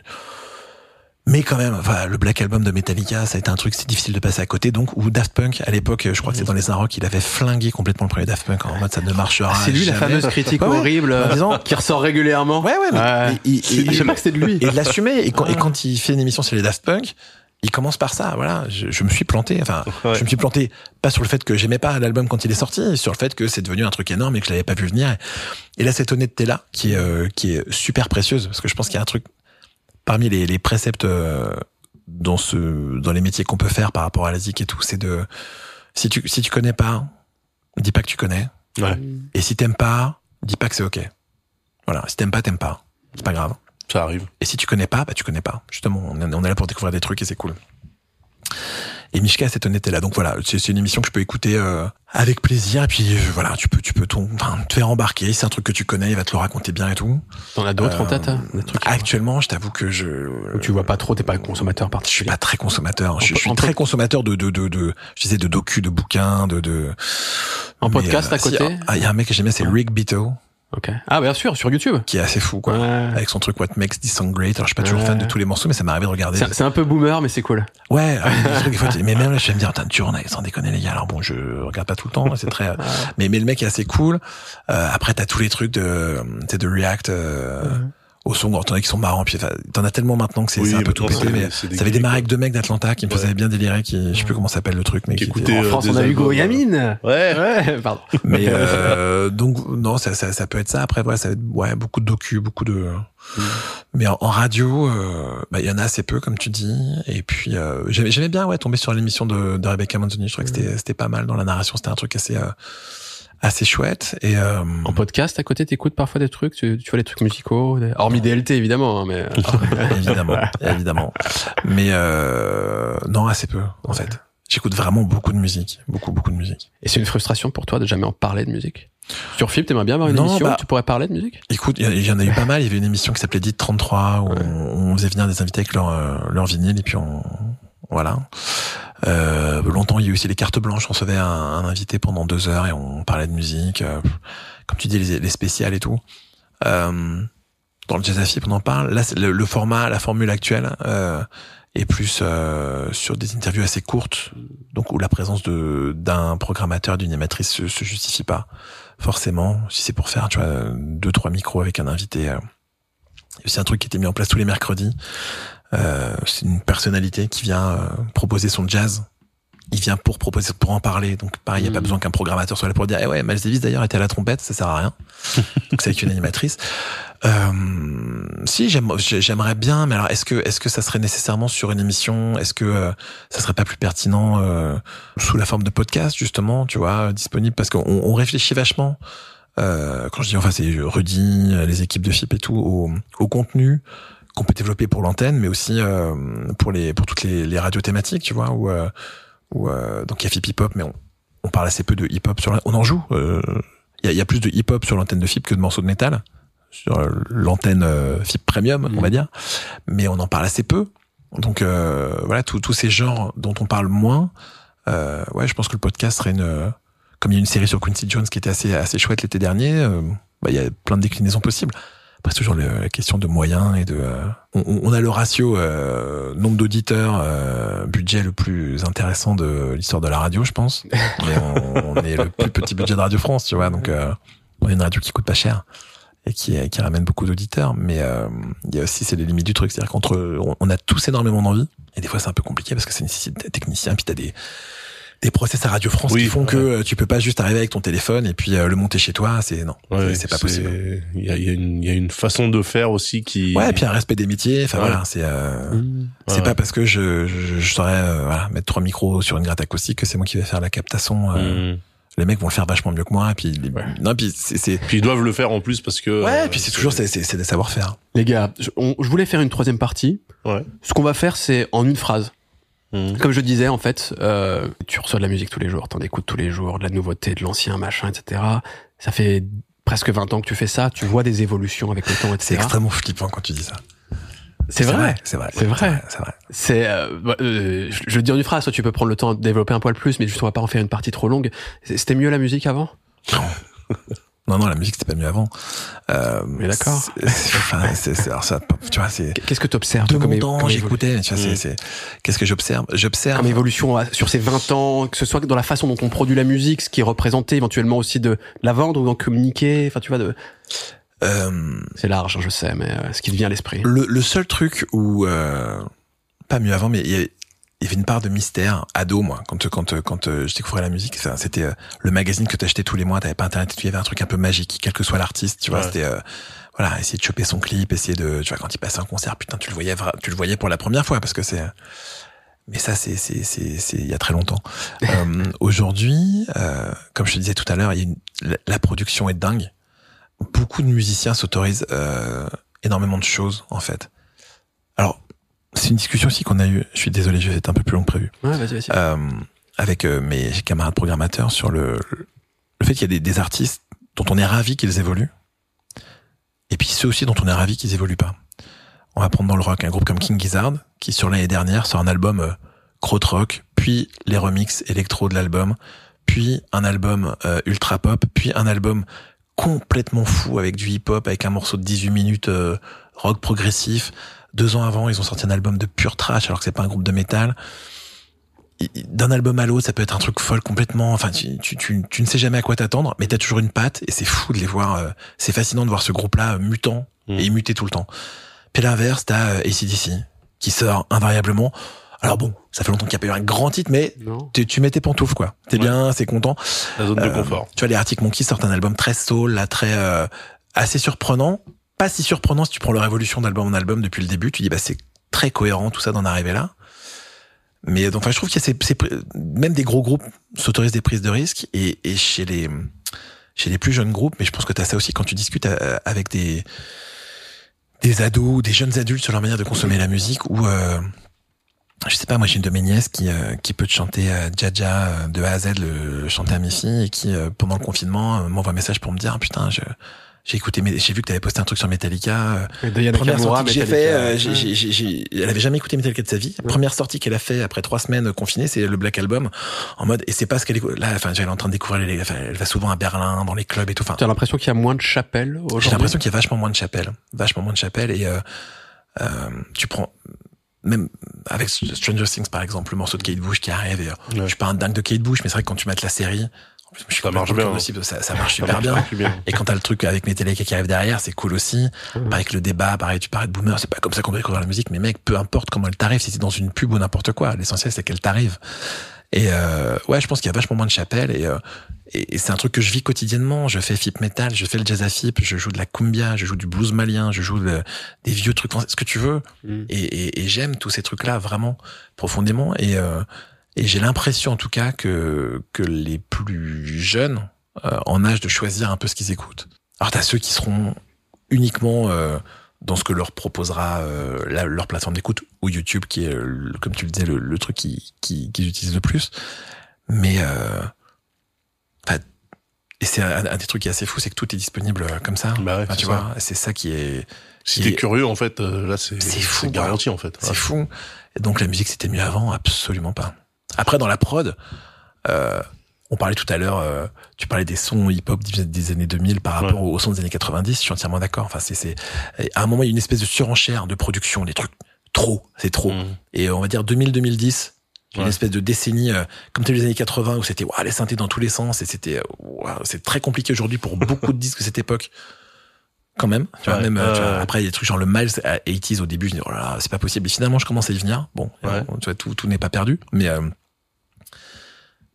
mais quand même, enfin, le Black Album de Metallica, ça a été un truc, c'est difficile de passer à côté. Donc, ou Daft Punk, à l'époque, je crois que c'est dans les Inrocks, il avait flingué complètement le premier Daft Punk en mode ça ne marchera Ah, c'est lui la fameuse critique Ouais, horrible En disant- qui ressort régulièrement. Ouais, ouais, mais Ouais. il- il- Je sais pas que c'était de lui. et de l'assumer. Et quand, et quand il fait une émission sur les Daft Punk, il commence par ça. Voilà, je, je me suis planté. Enfin, Ouais. je me suis planté pas sur le fait que j'aimais pas l'album quand il est sorti, sur le fait que c'est devenu un truc énorme et que je l'avais pas vu venir. Et là, cette honnêteté là, qui est euh, qui est super précieuse, parce que je pense qu'il y a un truc parmi les, les préceptes euh, dans ce dans les métiers qu'on peut faire par rapport à la zik et tout, c'est de si tu si tu connais pas, dis pas que tu connais. Ouais. Et si t'aimes pas, dis pas que c'est ok. Voilà, si t'aimes pas, t'aimes pas. C'est pas grave. Ça arrive. Et si tu connais pas, bah tu connais pas. Justement, on est, on est là pour découvrir des trucs et c'est cool. Et Mishka a cette honnêteté-là. Donc voilà, c'est une émission que je peux écouter euh, avec plaisir. Et puis euh, voilà, tu peux, tu peux ton, enfin, te faire embarquer. C'est un truc que tu connais, il va te le raconter bien et tout. T'en as d'autres en Euh, tête hein, des trucs Actuellement, je t'avoue que je, où tu vois pas trop, t'es pas consommateur je suis particulier. pas très consommateur. Je, En- je suis en très consommateur de, de, de, de, je disais de docu, de bouquins, de, de. En Mais, podcast à si, côté ah, Il y a un mec que j'aimais, c'est Rick Beato, Ok. Ah bien sûr, sur YouTube. qui est assez fou, quoi. Ouais. Avec son truc What Makes This Song Great. Alors, je suis pas toujours Ouais. fan de tous les morceaux, mais ça m'est arrivé de regarder. C'est c'est un peu boomer, mais c'est cool. Ouais, des fois, tu- mais même là, je vais me dire, putain, tu en sans déconner, les gars. Alors bon, je regarde pas tout le temps, c'est très, mais, mais le mec est assez cool. Euh, après, t'as tous les trucs de, de React, euh, au son, t'en as qui sont marrants, puis t'en as tellement maintenant que c'est Oui, un peu tout pété, mais ça avait démarré avec deux mecs d'Atlanta qui me Ouais. faisaient bien délirer, qui, je sais plus comment s'appelle le truc, mais Qui qui écoutaient, était- En France, on a Hugo albums, Yamine. Ouais. Ouais, pardon. Mais euh, donc non, ça, ça, ça peut être ça. Après, voilà, ça va être ouais, beaucoup de docu, beaucoup de. Mais en, en radio, euh, bah, il y en a assez peu, comme tu dis. Et puis euh, j'aimais bien ouais tomber sur l'émission de, de Rebecca Manzoni. Je trouvais que c'était c'était pas mal dans la narration. C'était un truc assez euh, assez chouette. Et euh, En podcast, à côté, t'écoutes parfois des trucs, tu, tu vois les trucs musicaux, des- hormis DLT évidemment, hein, mais évidemment, évidemment. Mais euh, non, assez peu en fait. J'écoute vraiment beaucoup de musique, beaucoup beaucoup de musique. et c'est une frustration pour toi de jamais en parler de musique? Sur Flip, t'aimerais bien avoir une Non, émission bah- où tu pourrais parler de musique? Écoute, il y, en a eu pas mal. Il y avait une émission qui s'appelait Dit 33 où Ouais. on, on faisait venir des invités avec leur, euh, leur vinyle et puis on, voilà. Euh, longtemps, il y a eu aussi les cartes blanches. On recevait un, un invité pendant deux heures et on parlait de musique. euh, comme tu dis, les, les spéciales et tout. Euh, dans le jazz on en parle. Là, le, format, la formule actuelle euh, est plus euh, sur des interviews assez courtes, donc où la présence de d'un programmateur, d'une animatrice se, se justifie pas forcément. Si c'est pour faire, tu vois, deux trois micros avec un invité. C'est un truc qui était mis en place tous les mercredis. Euh, c'est une personnalité qui vient euh, proposer son jazz. Il vient pour proposer, pour en parler. Donc, pareil, il n'y a pas Mhm. besoin qu'un programmateur soit là pour dire, eh ouais, Miles Davis d'ailleurs était à la trompette, ça sert à rien. Donc, c'est avec une animatrice. Euh, si, j'aime- j'ai- j'aimerais bien, mais alors, est-ce que, est-ce que ça serait nécessairement sur une émission? Est-ce que euh, ça serait pas plus pertinent euh, sous la forme de podcast, justement, tu vois, disponible? Parce qu'on on réfléchit vachement. Euh, quand je dis enfin c'est Rudy, les équipes de FIP et tout au, au contenu qu'on peut développer pour l'antenne, mais aussi euh, pour les pour toutes les, les radios thématiques, tu vois, où, euh, où euh, donc il y a FIP Hip Hop, mais on, on parle assez peu de hip hop sur la, on en joue. euh, Il y, a, il y a plus de hip hop sur l'antenne de FIP que de morceaux de métal sur l'antenne FIP Premium, on Mhm. va dire, mais on en parle assez peu. Donc euh, voilà, tous tous ces genres dont on parle moins. Euh, ouais, je pense que le podcast serait une comme il y a une série sur Quincy Jones qui était assez assez chouette l'été dernier, euh, bah, il y a plein de déclinaisons possibles. Après, c'est toujours la question de moyens et de. euh, on, a le ratio euh, nombre d'auditeurs, euh, budget le plus intéressant de l'histoire de la radio, je pense. Mais on, on est le plus petit budget de Radio France, tu vois. Donc, euh, on est une radio qui coûte pas cher et qui, qui ramène beaucoup d'auditeurs. Mais euh, il y a aussi c'est les limites du truc, c'est-à-dire qu'entre on, on a tous énormément d'envie et des fois c'est un peu compliqué parce que ça nécessite des techniciens, puis t'as des des process à Radio France Oui, qui font que ouais. euh, tu peux pas juste arriver avec ton téléphone et puis euh, le monter chez toi, c'est non, Ouais, c'est- c'est pas possible. Il y a, il y, a une- il y a une façon de faire aussi qui. Ouais, et puis un respect des métiers. Enfin Ouais. voilà, c'est euh, c'est Ouais, pas parce que je je, je saurais euh, voilà, mettre trois micros sur une gratte acoustique que c'est moi qui vais faire la captation. euh, Mm. Les mecs vont le faire vachement mieux que moi. Et puis les- Ouais. non, puis c'est c'est Puis ils doivent le faire en plus parce que. ouais, euh, puis c'est toujours c'est c'est c'est des savoir-faire. Les gars, je, on- je voulais faire une troisième partie. Ouais. Ce qu'on va faire, c'est en une phrase. Mm. Comme je disais, en fait, euh, tu reçois de la musique tous les jours, t'en écoutes tous les jours, de la nouveauté, de l'ancien, machin, etc. Ça fait presque 20 ans que tu fais ça, tu vois des évolutions avec le temps, C'est etc. extrêmement flippant quand tu dis ça. C'est vrai. c'est vrai, C'est vrai. c'est vrai. C'est, euh, bah, euh, je je veux dire une phrase, toi tu peux prendre le temps de développer un poil plus, mais juste on va pas en faire une partie trop longue. C'était mieux la musique avant? Non, non, la musique c'était pas mieux avant. Euh, Mais d'accord. Enfin, c'est, ça, tu vois, c'est. Qu'est-ce que tu observes De mon temps, j'écoutais. Tu vois, c'est, c'est. Qu'est-ce que j'observe? J'observe. Comme évolution sur ces 20 ans, que ce soit dans la façon dont on produit la musique, ce qui est représenté éventuellement aussi de la vendre ou d'en communiquer. Enfin, tu vois, de. Euh, c'est large, hein, je sais, mais euh, ce qui devient l'esprit. Le, le, seul truc où euh, pas mieux avant, mais il y, il y avait une part de mystère ado moi quand quand quand euh, je découvrais la musique c'était euh, le magazine que t'achetais tous les mois t'avais pas internet il y avait un truc un peu magique quel que soit l'artiste tu vois c'était euh, voilà essayer de choper son clip essayer de tu vois quand il passait un concert putain tu le voyais tu le voyais pour la première fois parce que c'est mais ça c'est c'est c'est c'est il y a très longtemps. Aujourd'hui comme je te disais tout à l'heure la, production est dingue. Beaucoup de musiciens s'autorisent énormément de choses en fait c'est une discussion aussi qu'on a eue. Je suis désolé, je vais être un peu plus long que prévu. Ouais, vas-y, vas-y. Euh, avec euh, mes camarades programmateurs sur le, le fait qu'il y a des, des, artistes dont on est ravi qu'ils évoluent, et puis ceux aussi dont on est ravi qu'ils évoluent pas. On va prendre dans le rock un groupe comme King Gizzard, qui sur l'année dernière sort un album euh, rock, puis les remixes électro de l'album, puis un album euh, ultra pop, puis un album complètement fou avec du hip-hop, avec un morceau de 18 minutes euh, rock progressif, deux ans avant, ils ont sorti un album de pure trash alors que c'est pas un groupe de métal. D'un album à l'autre, ça peut être un truc folle complètement. Enfin, tu, tu, tu, ne sais jamais à quoi t'attendre, mais t'as toujours une patte et c'est fou de les voir. Euh, c'est fascinant de voir ce groupe-là euh, mutant mm. et muté tout le temps. Puis l'inverse, t'as euh, ACDC qui sort invariablement. Alors bon, ça fait longtemps qu'il n'y a pas eu un grand titre, mais tu, tu mets tes pantoufles quoi. T'es bien, c'est content. La zone de confort. Tu vois, les Arctic Monkeys sortent un album très soul, là très assez surprenant, pas si surprenant si tu prends leur évolution d'album en album depuis le début. Tu dis, bah, c'est très cohérent tout ça d'en arriver là. Mais donc, enfin, je trouve qu'il y a ces, même des gros groupes s'autorisent des prises de risques et, et chez les chez les plus jeunes groupes, mais je pense que tu as ça aussi quand tu discutes euh, avec des des ados, des jeunes adultes sur leur manière de consommer la musique ou euh, je sais pas, moi j'ai une de mes nièces qui euh, qui peut te chanter euh, Jaja de A à Z le, chanter à mes filles et qui pendant le confinement m'envoie un message pour me dire ah, putain je j'ai écouté, j'ai vu que tu avais posté un truc sur Metallica. Euh, première sortie que j'ai fait, euh, j'ai, elle avait jamais écouté Metallica de sa vie. Première sortie qu'elle a fait après trois semaines confinée, c'est le Black Album. En mode, et c'est pas ce qu'elle écoute. Là, enfin, elle est en train de découvrir les, enfin, elle va souvent à Berlin, dans les clubs et tout. Enfin, as l'impression qu'il y a moins de chapelles aujourd'hui? J'ai l'impression qu'il y a vachement moins de chapelles. Vachement moins de chapelles et, euh, euh, tu prends, même avec Stranger Things par exemple, le morceau de Kate Bush qui arrive. Et, Je suis pas un dingue de Kate Bush, mais c'est vrai que quand tu mates la série, ça marche bien. ça, ça, marche super bien. Et quand t'as le truc avec Metallica qui arrive derrière, c'est cool aussi. Mmh. Pareil que le débat, pareil, tu parlais de boomer, c'est pas comme ça qu'on découvrir la musique, mais mec, peu importe comment elle t'arrive, si c'est dans une pub ou n'importe quoi, l'essentiel c'est qu'elle t'arrive. Et euh, ouais, je pense qu'il y a vachement moins de chapelles et, euh, et, c'est un truc que je vis quotidiennement. Je fais fip metal, je fais le jazz à fip, je joue de la cumbia, je joue du blues malien, je joue des vieux trucs, ce que tu veux. Mmh. Et, et, et j'aime tous ces trucs-là vraiment profondément. Et euh, et j'ai l'impression en tout cas que, que les plus jeunes euh, en âge de choisir un peu ce qu'ils écoutent. Alors t'as ceux qui seront uniquement euh, dans ce que leur proposera euh, leur plateforme d'écoute ou YouTube qui est, comme tu le disais, le, truc qu'ils qui, qui utilisent le plus. Mais et c'est un, des trucs qui est assez fou, c'est que tout est disponible comme ça. Bah tu vois, c'est ça qui est. Si t'es curieux, en fait, là, c'est c'est garanti, en fait. C'est fou. Et donc la musique, c'était mieux avant, absolument pas. Après, dans la prod, euh, on parlait tout à l'heure, euh, tu parlais des sons hip-hop des années 2000 par rapport aux sons des années 90. Je suis entièrement d'accord. Enfin, c'est, c'est, à un moment, il y a une espèce de surenchère de production, des trucs trop, c'est trop. Mm. Et on va dire 2000-2010, une espèce de décennie euh, comme les années 80 où c'était les synthés dans tous les sens et c'était c'est très compliqué aujourd'hui pour beaucoup de disques de cette époque quand même tu vois même après il y a des trucs genre le Miles 80s au début je dis oh là là c'est pas possible et finalement je commence à y venir bon tu vois tout tout n'est pas perdu mais euh,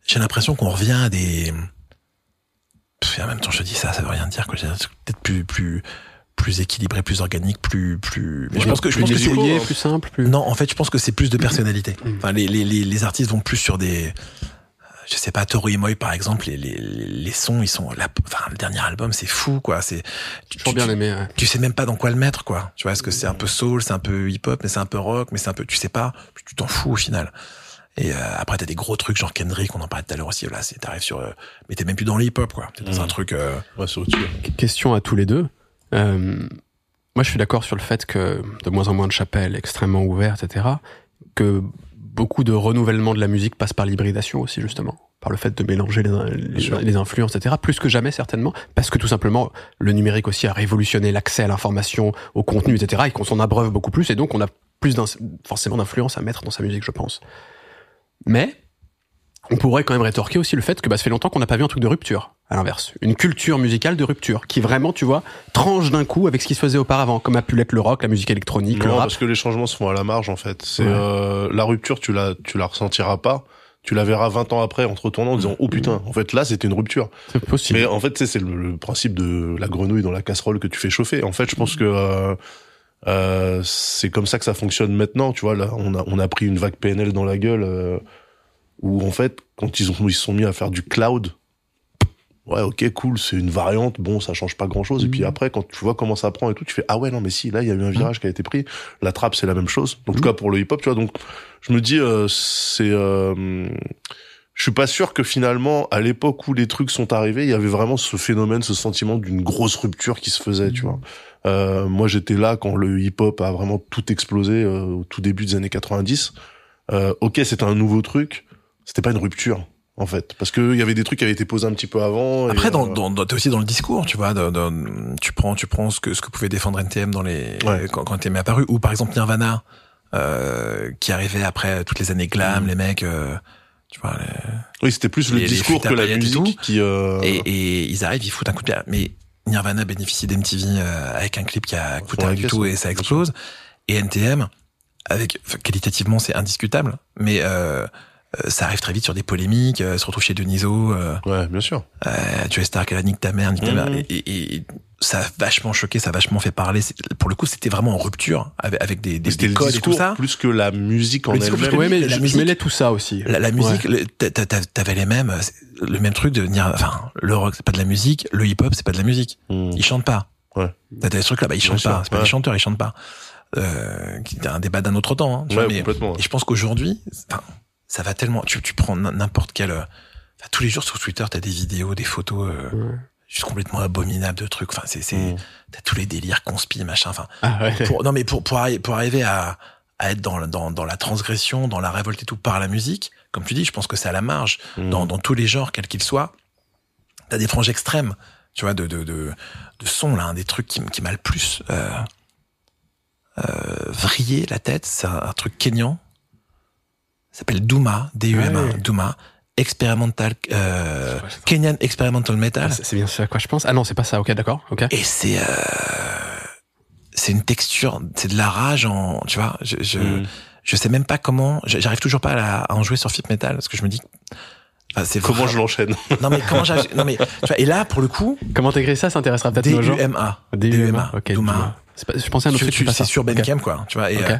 j'ai l'impression qu'on revient à des. en même temps, je dis ça, ça veut rien dire. que peut-être plus, plus, plus équilibré, plus organique, plus, plus. Mais je pense que je pense que c'est plus simple. Plus... Non, en fait, je pense que c'est plus de personnalité. Mm. enfin, les, les, les, artistes vont plus sur des. Je sais pas, Toru Imoy par exemple, les, les, les sons, ils sont. La, enfin, le dernier album, c'est fou, quoi. C'est. Tu, bien aimé. Ouais. Tu sais même pas dans quoi le mettre, quoi. Tu vois, est-ce que c'est un peu soul, c'est un peu hip-hop, mais c'est un peu rock, mais c'est un peu. Tu sais pas. Tu t'en fous au final. Et euh, après, t'as des gros trucs genre Kendrick, on en parlait tout à l'heure aussi. Là, c'est t'arrives sur, euh, mais t'es même plus dans le hip-hop, quoi. T'es dans un mmh. truc. Euh... Ouais, Question à tous les deux. Euh, moi, je suis d'accord sur le fait que de moins en moins de chapelles extrêmement ouvertes, etc. Que beaucoup de renouvellement de la musique passe par l'hybridation aussi justement, par le fait de mélanger les, les, influences, etc. Plus que jamais certainement, parce que tout simplement le numérique aussi a révolutionné l'accès à l'information, au contenu, etc. Et qu'on s'en abreuve beaucoup plus, et donc on a plus forcément d'influence à mettre dans sa musique, je pense. Mais on pourrait quand même rétorquer aussi le fait que bah, ça fait longtemps qu'on n'a pas vu un truc de rupture, à l'inverse. Une culture musicale de rupture, qui vraiment, tu vois, tranche d'un coup avec ce qui se faisait auparavant, comme a pu l'être le rock, la musique électronique, le Non, rap. parce que les changements se font à la marge en fait. C'est Ouais. euh, la rupture, tu la tu la ressentiras pas. Tu la verras 20 ans après en te retournant en disant oh putain, en fait là c'était une rupture. C'est possible. Mais en fait, c'est le, le principe de la grenouille dans la casserole que tu fais chauffer. En fait, je pense que euh, euh, c'est comme ça que ça fonctionne maintenant. Tu vois, là, on a, on a pris une vague PNL dans la gueule euh, où, en fait, quand ils, ont, ils se sont mis à faire du cloud, ouais, ok, cool, c'est une variante. Bon, ça change pas grand-chose. Et puis Mhm. après, quand tu vois comment ça prend et tout, tu fais ah ouais, non, mais si, là, il y a eu un virage qui a été pris. La trappe, c'est la même chose. En tout Mhm. cas, pour le hip-hop, tu vois. Donc, je me dis, euh, c'est euh, je suis pas sûr que finalement, à l'époque où les trucs sont arrivés, il y avait vraiment ce phénomène, ce sentiment d'une grosse rupture qui se faisait, tu vois. Euh, moi, j'étais là quand le hip-hop a vraiment tout explosé euh, au tout début des années 90. Euh, ok, c'était un nouveau truc, c'était pas une rupture en fait, parce que il y avait des trucs qui avaient été posés un petit peu avant. et, Après, dans, euh, dans, dans- t'es aussi dans le discours, tu vois. dans- dans- tu prends, tu prends ce que ce que pouvait défendre NTM dans les Ouais. quand, quand NTM est apparu, ou par exemple Nirvana, euh, qui arrivait après toutes les années glam, Mm. les mecs, euh, tu vois. les- oui, c'était plus le les- discours que la et musique tout. qui. euh, et, et ils arrivent, ils foutent un coup de pied. Mais Nirvana bénéficie d'MTV euh, avec un clip qui a coûté rien du tout et ça explose. Et NTM, avec enfin, qualitativement c'est indiscutable, mais euh, ça arrive très vite sur des polémiques, euh, se retrouve chez Deniso, euh, Ouais, bien sûr. euh, Joey Stark, elle a nique ta mère, nique ta mère. Mhm. Et, et- et ça a vachement choqué, ça a vachement fait parler. Pour le coup, c'était vraiment en rupture avec, avec des, des, des le codes et tout ça. plus que la musique en Le elle-même. ouais, mais la je, musique- je mêlais tout ça aussi. La, la musique, le- t'a- t'a- t'avais les mêmes, le même truc de dire, enfin, le rock c'est pas de la musique, le hip hop c'est pas de la musique. Mm. Ils chantent pas. Ouais. T'as des trucs là, bah ils chantent pas. C'est pas ouais. des chanteurs, ils chantent pas. Euh, un débat d'un autre temps. Hein, tu Ouais, vois, mais complètement. et je pense qu'aujourd'hui, enfin, ça va tellement. Tu, tu prends n'importe quel. euh, enfin, tous les jours sur Twitter, t'as des vidéos, des photos. euh, juste complètement abominables de trucs. Enfin, c'est, c'est, Mm. t'as tous les délires conspi, machin. Enfin, Ah ouais. pour, non mais pour pour, arri- pour arriver à, à être dans, dans dans la transgression, dans la révolte et tout par la musique, comme tu dis, je pense que c'est à la marge Mm. dans dans tous les genres, quels qu'ils soient. T'as des franges extrêmes, tu vois, de de de, de son là, un des trucs qui qui m'a le plus euh, euh, vrillé la tête, c'est un, un truc kényan. Ça s'appelle Douma, D-U-M-A, Ouais. Douma, experimental, euh. Kenyan experimental metal. C'est c'est bien ce à quoi je pense. Ah non, c'est pas ça. Ok, d'accord. Ok. Et c'est euh, c'est une texture, c'est de la rage en, tu vois. Je je, Mm. je sais même pas comment. J'arrive toujours pas à, la- à en jouer sur Fit Metal parce que je me dis, enfin, c'est Comment je l'enchaîne? Non mais comment Non mais tu vois. Et là pour le coup, Comment t'écris ça? Ça intéressera peut-être nos gens. D-U-M-A. Ok. Douma. Pas- Je pensais à un autre Tu- truc. c'est sur Ben. Bandcamp quoi, tu vois. Et euh,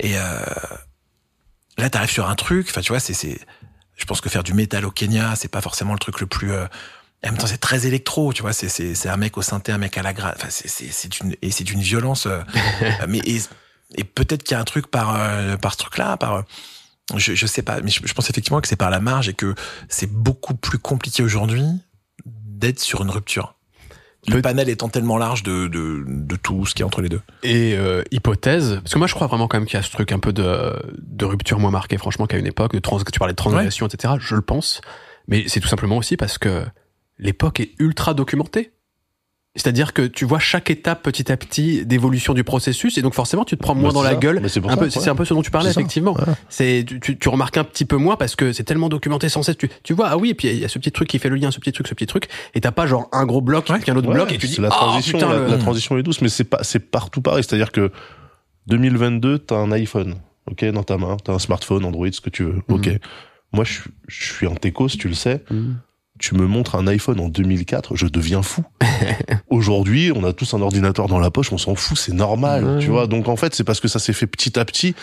et euh, là t'arrives sur un truc. Enfin tu vois, c'est c'est. Je pense que faire du métal au Kenya, c'est pas forcément le truc le plus. euh, en même temps, c'est très électro, tu vois. C'est c'est c'est un mec au synthé, un mec à la gratte. Enfin, c'est c'est c'est d'une et c'est d'une violence. euh, mais et, et peut-être qu'il y a un truc par euh, par ce truc-là, par. euh, Je je sais pas, mais je, je pense effectivement que c'est par la marge et que c'est beaucoup plus compliqué aujourd'hui d'être sur une rupture. Le panel étant tellement large de, de, de tout ce qui est entre les deux. Et euh, hypothèse, parce que moi je crois vraiment quand même qu'il y a ce truc un peu de, de rupture moins marquée, franchement, qu'à une époque, de trans, tu parlais de transgression, etc. Je le pense, mais c'est tout simplement aussi parce que l'époque est ultra documentée. C'est-à-dire que tu vois chaque étape petit à petit d'évolution du processus, et donc forcément tu te prends moins Bah, dans la gueule. Mais c'est Un peu, c'est un peu ce dont tu parlais effectivement. Ouais. C'est tu, remarques un petit peu moins parce que c'est tellement documenté sans cesse. Tu, tu vois ah oui, et puis il y a ce petit truc qui fait le lien, ce petit truc, ce petit truc, et t'as pas genre un gros bloc Ouais. puis un autre Ouais, bloc et tu dis c'est la ah transition, putain la, le- la transition est douce, mais c'est pas, c'est partout pareil. C'est-à-dire que 2022, t'as un iPhone, ok, dans ta main, t'as un smartphone, Android, ce que tu veux, ok. Mhm. Moi, je, suis- je suis un techos, tu le sais. Mhm. Tu me montres un iPhone en 2004, je deviens fou. Aujourd'hui, on a tous un ordinateur dans la poche, on s'en fout, c'est normal, tu vois. Donc en fait, c'est parce que ça s'est fait petit à petit.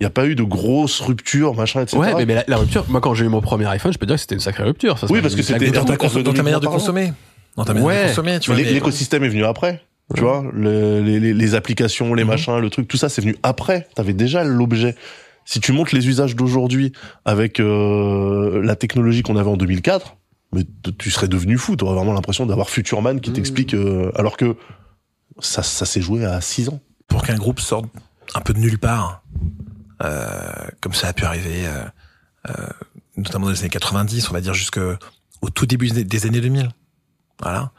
Il n'y a pas eu de grosses ruptures, machin, etc. Ouais, mais, mais la, la rupture, moi quand j'ai eu mon premier iPhone, je peux dire que c'était une sacrée rupture. Ça, Oui, parce que c'était- Dans ta, Entre dans ta manière de consommer. Dans ta manière Ouais. de consommer, tu Mais vois. mais- l'écosystème est venu après. Tu vois, le- les, les- les applications, les Mhm. machins, le truc, tout ça, c'est venu après. T'avais déjà l'objet. Si tu montres les usages d'aujourd'hui avec euh, la technologie qu'on avait en 2004, mais tu serais devenu fou. T'aurais vraiment l'impression d'avoir Futurman qui Mhm. t'explique, euh, alors que ça, ça s'est joué à 6 ans. pour qu'un groupe sorte un peu de nulle part, euh, comme ça a pu arriver, euh, euh, notamment dans les années 90, on va dire jusque au tout début des- années 2000. Voilà.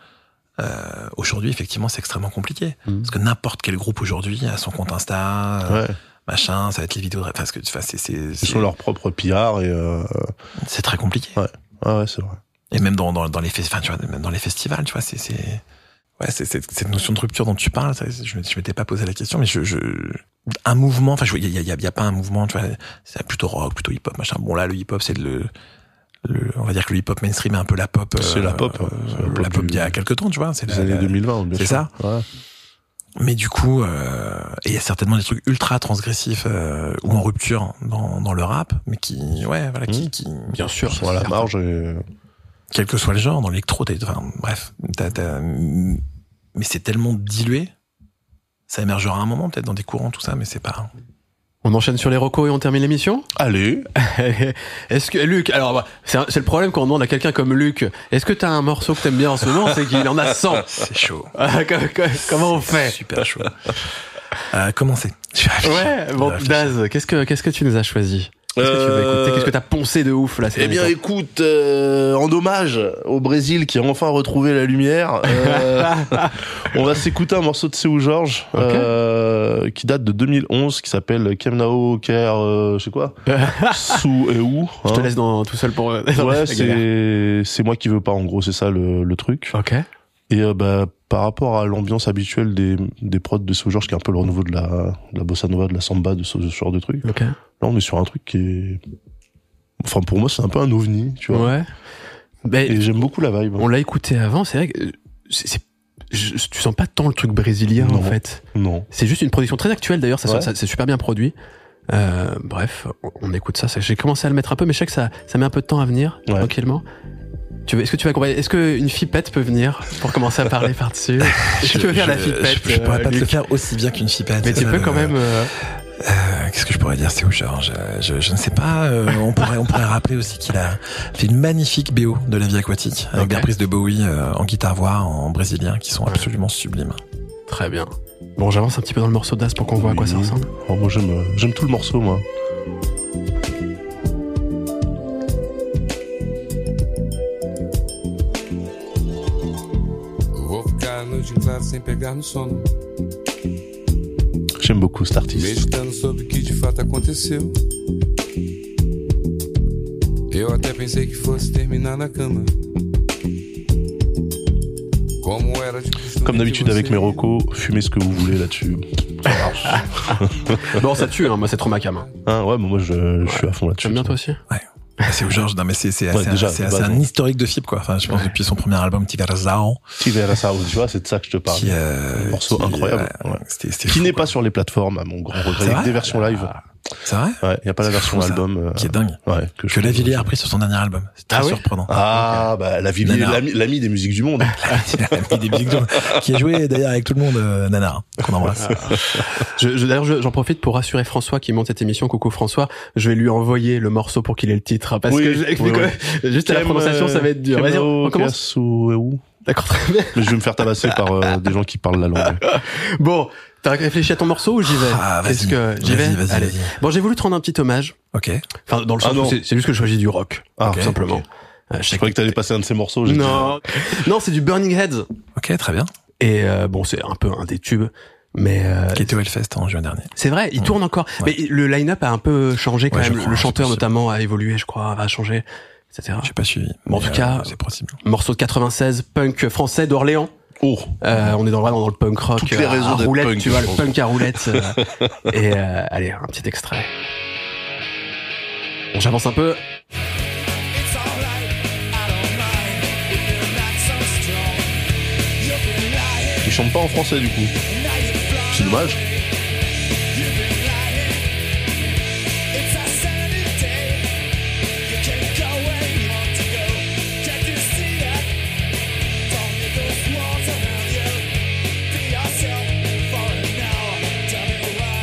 Euh, aujourd'hui, effectivement, c'est extrêmement compliqué Mhm. parce que n'importe quel groupe aujourd'hui a son compte Insta, euh, Ouais. machin, ça va être les vidéos. de- Enfin, c'est c'est Ils sont leur propre PR et euh... c'est très compliqué. ah ouais, c'est vrai. Et même dans, dans, dans les enfin, tu vois, même dans les festivals, tu vois, c'est, c'est, ouais, c'est, c'est- cette notion de rupture dont tu parles, ça, je, je m'étais pas posé la question, mais je, je, un mouvement, enfin, il y a, y, a, y a pas un mouvement, tu vois, c'est plutôt rock, plutôt hip-hop, machin. Bon, là, le hip-hop, c'est le, le, on va dire que le hip-hop mainstream est un peu la pop, C'est la pop, ouais. C'est la la, pop pop du- d'il y a quelques temps, tu vois, c'est Les la- années la- 2020, bien c'est sûr. ça. Ouais. Mais du coup, euh, et il y a certainement des trucs ultra transgressifs euh, ou en rupture dans, dans le rap, mais qui, ouais, voilà, qui, Mhm. qui, Bien sûr. Sont à la certain. marge et... quel que soit le genre, dans l'électro, enfin, bref, t'as- t'as- mais c'est tellement dilué, ça émergera à un moment, peut-être dans des courants, tout ça, mais c'est pas. On enchaîne sur les recos et on termine l'émission Allez, Est-ce que Luc, alors bah, c'est le problème quand on demande à quelqu'un comme Luc, est-ce que t'as un morceau que t'aimes bien en ce moment C'est qu'il en a 100. C'est chaud. Ah, co- co- Comment on fait? Super chaud. Euh, commencez. Ouais, bon. Daz, qu'est-ce que qu'est-ce que tu nous as choisi? Qu'est-ce que tu Euh, Qu'est-ce que t'as poncé de ouf là Eh bien, écoute, euh, en hommage au Brésil qui a enfin retrouvé la lumière, euh, on va s'écouter un morceau de Seu Georges Ok. euh, qui date de 2011, qui s'appelle Kemnao Ker, euh, je sais quoi, Sou et où. Je te hein. laisse dans tout seul pour. Ouais, galère. c'est c'est moi qui veux pas. En gros, c'est ça le, le truc. Ok. Et euh, bah, par rapport à l'ambiance habituelle des, des prods de Seu Georges, qui est un peu le renouveau de la, de la bossa nova, de la samba, de ce, ce genre de truc. Ok. Là, on est sur un truc qui est, enfin pour moi, c'est un peu un ovni, tu vois. Ouais. Ben, Et j'aime beaucoup la vibe. on l'a écouté avant, c'est vrai que euh, c'est, c'est- je- tu sens pas tant le truc brésilien Non. en fait. Non. C'est juste une production très actuelle d'ailleurs, ça, Ouais. ça- c'est super bien produit. Euh, bref, on, on écoute ça. ça- J'ai commencé à le mettre un peu, mais je sais que ça, ça met un peu de temps à venir, Ouais. tranquillement. Tu veux, est-ce que tu vas accompagner Est-ce qu'une fipette peut venir pour commencer à parler par-dessus Est-ce que tu veux faire la fipette Je, je pourrais euh, pas te le faire aussi bien qu'une fipette. Mais tu peux quand même. euh, Euh, Qu'est-ce que je pourrais dire C'est où Georges je, je ne sais pas. euh, on pourrait on pourrait rappeler aussi qu'il a fait une magnifique BO de la vie aquatique avec Ok. des reprises de Bowie euh, en guitare voix en brésilien qui sont absolument sublimes. Très bien. Bon, j'avance un petit peu dans le morceau d'As pour qu'on voit à quoi ça ressemble. Oh, moi, j'aime, j'aime tout le morceau, moi. Sem pegar no sono, J'aime beaucoup cet artiste. meditando sobre o que de fato aconteceu. Eu até pensei que fosse terminar na cama. Como era de costume Comme d'habitude avec mes recos, fumez ce que vous voulez là-dessus. Ça marche. Bon, ça tue, hein, moi c'est trop ma cam. hein. Hein, ouais, mais moi je, je suis à fond là-dessus. J'aime bien toi aussi? C'est Georges Non mais c'est c'est Ouais, un- c'est de c'est base, un historique de FIP quoi. Enfin je pense depuis son premier album Tiverzao Tivera Sound, tu vois, c'est de ça que je te parle. qui euh, Un morceau qui, incroyable, ouais, c'était Qui n'est pas sur les plateformes, à mon grand regret. C'est Il y a vrai des versions live. C'est vrai Ouais, il n'y a pas la version fou, album. euh, Qui est dingue. Ouais, que, Que Lavilliers a pris sur son dernier album. C'est très Ah oui surprenant. Ah, bah, la ville, Nana. l'ami, des musiques du monde. L'ami des musiques d'homme, qui a joué d'ailleurs avec tout le monde, euh, Nana, qu'on embrasse. Je, je- D'ailleurs, je- j'en profite pour rassurer François qui monte cette émission. Coucou François, je vais lui envoyer le morceau pour qu'il ait le titre. Parce Oui, que je- oui, juste à la prononciation, ça va être dur. Kem Vas-y, on commence. D'accord, très bien. Mais je vais me faire tabasser par euh, des gens qui parlent la langue. Bon, t'as réfléchi à ton morceau ou j'y vais Ah, vas-y. Est-ce que j'y vais Vas-y, vas-y, Allez. vas-y. Bon, j'ai voulu te rendre un petit hommage. Ok. Enfin, dans le Ah sens où non. c'est c'est juste que je choisis du rock, Ah, tout ok, simplement. Euh, je croyais que t'allais passer un de ces morceaux. j'ai dit, Non, non, c'est du Burning Heads. Ok, très bien. Et euh, bon, c'est un peu un des tubes, mais euh, Qui était au Hellfest en juin dernier. c'est vrai, il Ouais. tourne encore. Ouais. Mais le line-up a un peu changé quand Ouais, même. crois, le chanteur notamment a évolué, je crois, a changé, etc. J'ai pas suivi. Bon, en tout cas- c'est possible. Morceau de 96, punk français d'Orléans. Oh, Euh, on est dans, vraiment dans le punk rock. Toutes les euh, raisons à d'être roulette, punk, tu vois, le punk à roulette. euh, et euh, allez, un petit extrait. Bon, j'avance un peu. ils chantent pas en français du coup. C'est dommage.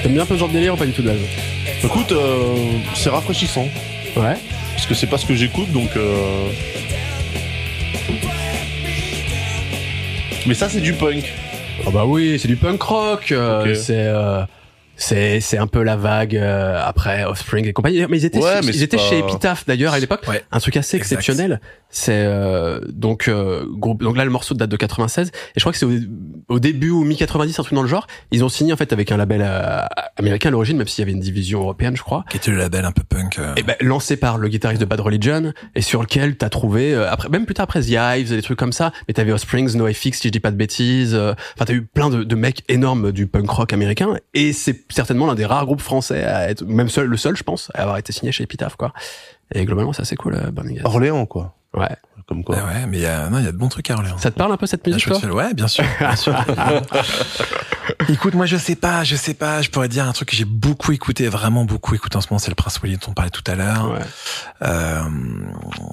T'aimes bien un peu ce genre de délire ou pas du tout de Écoute, euh, c'est rafraîchissant. Ouais. Parce que c'est pas ce que j'écoute, donc. euh, Mais ça, c'est du punk. Ah bah oui, c'est du punk rock. euh, Ok. C'est euh, C'est c'est un peu la vague euh, après Offspring et compagnie. Mais ils étaient Ouais, ils mais étaient pas- chez Epitaph d'ailleurs à l'époque. Ouais. Un truc assez Exact. exceptionnel. C'est euh, donc euh, groupe donc là le morceau date de 96 et je crois que c'est au, au début ou mi 90 un truc dans le genre. Ils ont signé en fait avec un label euh, américain à l'origine même s'il y avait une division européenne je crois. Qui était le label un peu punk. euh, Et ben lancé par le guitariste de Bad Religion et sur lequel t'as trouvé euh, après même plus tard après The Hives et des trucs comme ça. Mais t'avais Offsprings, NoFX si je dis pas de bêtises. Enfin t'as eu plein de, de mecs énormes du punk rock américain et c'est certainement l'un des rares groupes français à être même seul le seul je pense à avoir été signé chez Epitaph quoi. Et globalement c'est assez cool euh, Burning. Orléans, quoi. Ouais. Comme quoi. ouais, ouais, mais il y a, non, il y a de bons trucs à Orléans. Ça te parle un peu cette La musique toi? Ouais, bien sûr. bien sûr. Écoute, moi je sais pas, je sais pas. Je pourrais dire un truc que j'ai beaucoup écouté, vraiment beaucoup écouté en ce moment, c'est le Prince William dont on parlait tout à l'heure. Ouais. Euh,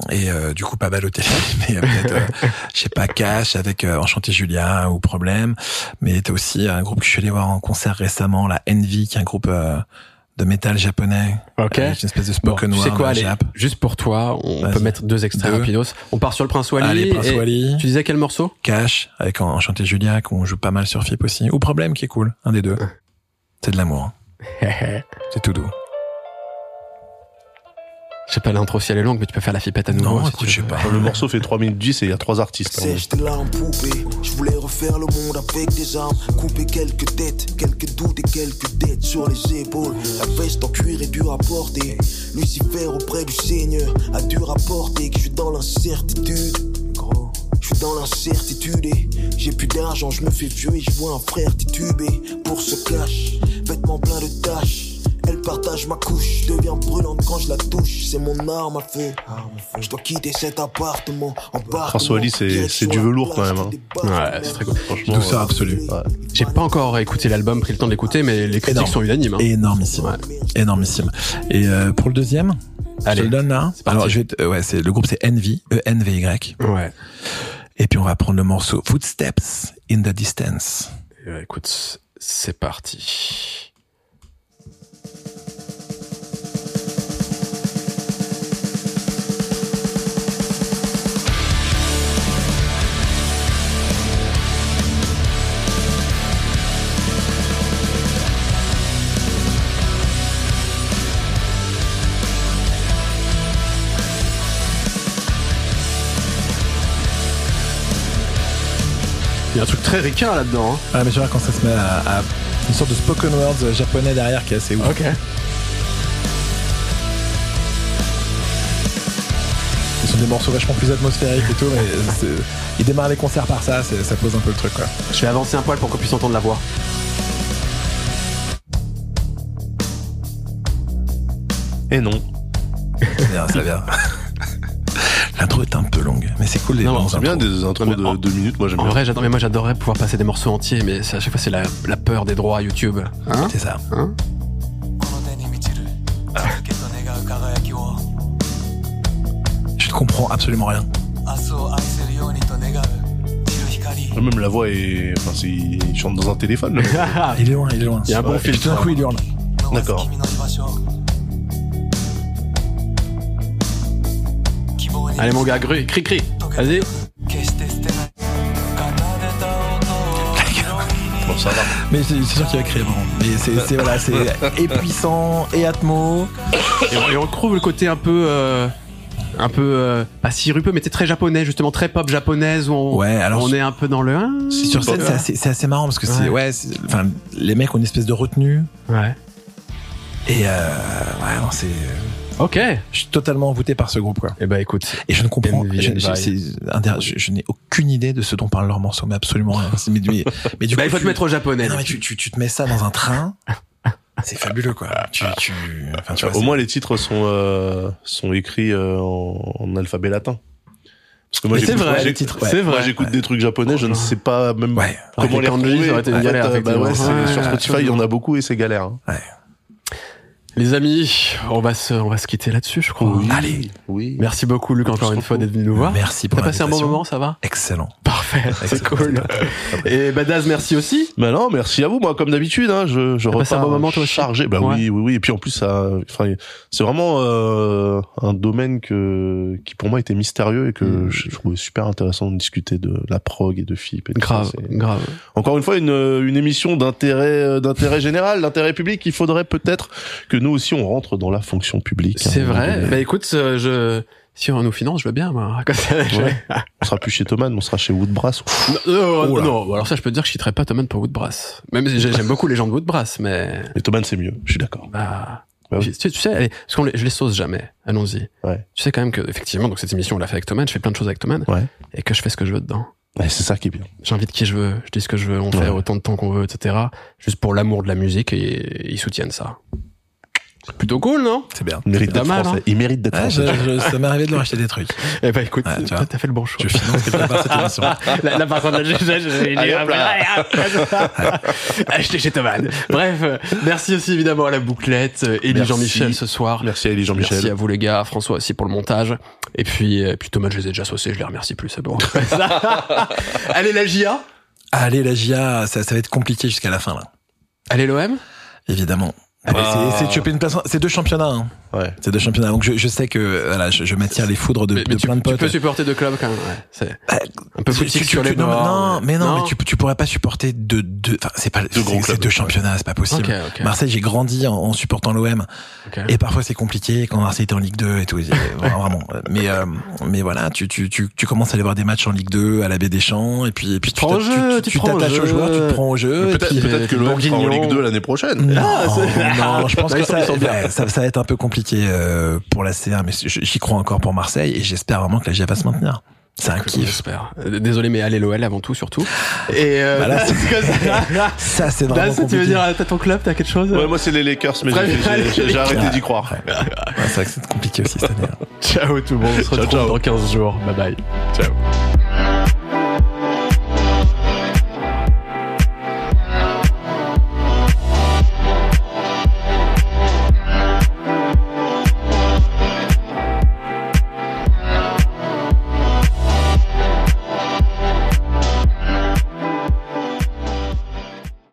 et euh, du coup pas Balotelli, mais euh, peut-être, euh, je sais pas, Cash avec euh, Enchanté Julia ou Problème. Mais t'as aussi un groupe que je suis allé voir en concert récemment, la Envy, qui est un groupe euh, de métal japonais. Ok. Avec une espèce de Bon, spoken tu sais quoi, allez, juste pour toi, on Vas-y. peut mettre deux extraits Deux. rapidos. On part sur le Prince Wally. Allez, Prince Wally. Tu disais quel morceau? Cash avec En- Enchanté Julia qu'on joue pas mal sur FIP aussi. Ou Problème qui est cool, un des deux. C'est de l'amour, c'est tout doux. Je sais pas l'intro si elle est longue, mais tu peux faire la fipette à nouveau. Non, si écoute, je sais pas. Le morceau fait 3 minutes 10 et il y a trois artistes. hein. C'est, j'étais là en poupée. Je voulais refaire le monde avec des armes. Couper quelques têtes, quelques doutes et quelques dettes sur les épaules. La veste en cuir est dure à porter. Lucifer auprès du Seigneur a dû rapporter que je suis dans l'incertitude. Gros. Je suis dans l'incertitude et j'ai plus d'argent, je me fais vieux et je vois un frère titubé pour ce cash, vêtements pleins de taches. Elle partage ma couche, je deviens brûlante quand je la touche. C'est mon arme à feu. Je dois quitter cet appartement en Prince Wally, c'est- c'est du velours quand même, hein. Ouais, c'est très cool. Franchement, Douceur euh, absolue. ouais. J'ai pas encore écouté l'album, pris le temps de l'écouter, mais les critiques Énorme. sont unanimes. hein. Énormissime. Ouais. Énormissime. Et euh, pour le deuxième, je Allez. te le donne là. Alors, je vais te- euh, ouais, c'est le groupe c'est Envy, E N V Y. Ouais. Et puis on va prendre le morceau Footsteps in the Distance. Euh, écoute, c'est parti. Il y a un truc très ricain là-dedans. hein. Ah mais tu vois quand ça se met à, à une sorte de spoken words japonais derrière qui est assez ouf. Ok. Ce sont des morceaux vachement plus atmosphériques et tout, mais ils démarrent les concerts par ça, ça pose un peu le truc quoi. Je vais avancer un poil pour qu'on puisse entendre la voix. Et non. Ça vient, ça vient. L'intro est un peu longue, mais c'est cool les non, c'est bien des intros de deux minutes, moi j'aime bien. j'adore, mais moi j'adorerais pouvoir passer des morceaux entiers, mais à chaque fois c'est la, peur des droits à YouTube. Hein c'est ça. Hein Je ne comprends absolument rien. Ah, même la voix est. Enfin, c'est... il chante dans un téléphone. il est loin, il est loin. Il y a un bon filtre. D'un hein. coup, il hurle. D'accord. Allez mon gars, cri cri. Vas-y. Bon, ça va. Mais c'est sûr qu'il va crier, bon. Mais c'est voilà, c'est et puissant et atmo. Et on, et retrouve le côté un peu. Euh, un peu euh, pas sirupeux mais c'est très japonais justement très pop japonaise où on, ouais, alors on est un peu dans le hein. sur scène c'est assez, marrant parce que c'est ouais enfin les mecs ont une espèce de retenue ouais et euh, ouais c'est euh, Ok. je suis totalement envoûté par ce groupe quoi. Eh ben écoute. Et je ne comprends, je, and je- n'ai aucune idée de ce dont parlent leurs morceaux, mais absolument rien. Mais, mais, mais du Bah, coup, il faut te mettre au japonais. Non, mais tu, tu, tu te mets ça dans un train, c'est fabuleux quoi. Tu, tu, enfin, tu vois, Au moins, les titres sont, euh, sont écrits euh, en, en alphabet latin. Parce que moi, Mais c'est j'écoute- vrai, les j'écoute- titres, ouais. C'est vrai. j'écoute des trucs japonais, je ne sais pas même Ouais. comment les les kanji, retrouver. ça aurait été une En galère, fait, euh, bah sur Spotify, il y en a beaucoup et c'est galère. hein. Les amis, on va se, on va se quitter là-dessus, je crois. Oui. Allez. Oui. Merci beaucoup, Luc, encore une fois, d'être venu nous voir. Merci pour T'as passé un bon moment, ça va? Excellent. Parfait, c'est cool. Et bah Daz, merci aussi. Bah non, merci à vous. Moi, comme d'habitude, hein, je, je passé un repars bon moment, toi aussi chargé. Bah Ouais. oui, oui, oui. Et puis en plus, ça, enfin, c'est vraiment euh, un domaine que qui pour moi était mystérieux et que Mm. je trouvais super intéressant de discuter de la prog et de FIP. Et tout Grave, ça. Grave. Encore une fois, une, une émission d'intérêt euh, d'intérêt général, d'intérêt public. Il faudrait peut-être que nous aussi on rentre dans la fonction publique. un C'est vrai. Bah écoute, euh, je si on nous finance, je veux bien. Moi. Ouais. On sera plus chez Thomas, on sera chez Woodbrass. Non, non, Oh là. non, alors ça, je peux te dire que je citerai pas Thomas pour Woodbrass. Même si j'ai- j'aime beaucoup les gens de Woodbrass, mais Mais Thomas, c'est mieux. Je suis d'accord. bah. Bah tu, tu sais, allez, parce qu'on les- je les sauce jamais. Allons-y. Ouais. Tu sais quand même que effectivement, donc cette émission, on l'a fait avec Thomas. Je fais plein de choses avec Thomas. Ouais. Et que je fais ce que je veux dedans. Ouais, c'est ça qui est bien. J'invite qui je veux, je dis ce que je veux, on fait autant de temps qu'on veut, etc. Juste pour l'amour de la musique et ils soutiennent ça. C'est plutôt cool, non? C'est bien. Il mérite d'être français. hein. Il mérite d'être Ouais, français. je, je- ça m'est arrivé de leur acheter des trucs. Eh ben écoute, Ouais, tu vois. t'as fait le bon choix. Je finance quelque part cette émission. la, la personne de Allez, hop là. Acheter chez Thomas. Bref, euh, merci aussi évidemment à la bouclette, euh, Élie Merci. Jean-Michel ce soir. Merci à Elie Merci Jean-Michel. à vous les gars, François aussi pour le montage. Et puis, euh, puis Thomas, je les ai déjà saucés, je les remercie plus, c'est bon. Allez la JA, Allez, la GIA, ça, ça va être compliqué jusqu'à la fin, là. allez l'OM. Évidemment. Ah. c'est- de choper une place. C'est deux championnats. Hein. Ouais. C'est deux championnats. Donc je, je sais que voilà, je, je m'attire les foudres de, Mais, mais de tu, plein de tu potes. peux supporter deux clubs quand même. Ouais. C'est Bah, un peu Tu- politique tu- sur tu- les non, bords. non, mais non, mais tu, tu pourrais pas supporter deux, deux, enfin, c'est pas, c'est gros clubs, deux championnats, c'est pas possible. Marseille, j'ai grandi en, en supportant l'OM. Et parfois c'est compliqué quand Marseille était en Ligue 2 et tout. et- Vraiment. Mais, euh, mais voilà, tu, tu, tu, tu commences à aller voir des matchs en Ligue 2, à la Baie des Champs, et puis, et puis tu tu- tu tu t'attaches aux joueurs, tu te prends au jeu. Peut-être peut-être que euh, l'OM en. Ligue 2 l'année prochaine. Non, je pense que ça, ça, ça va être un peu compliqué euh, pour la C1, mais j'y crois encore pour Marseille et j'espère vraiment que la GIA va se maintenir. C'est un kiff. J'espère. Euh, Désolé, mais allez l'OL avant tout, surtout. Et euh, Bah là, c'est comme ça. Ça, c'est Là, vraiment ça, tu veux dire, t'as ton club, t'as quelque chose Ouais, moi c'est les Lakers, mais j'ai- arrêté d'y croire. Ouais, c'est vrai que c'est compliqué aussi cette année. Ciao tout le monde, on se Ciao, retrouve ciao. dans 15 jours. Bye bye. Ciao.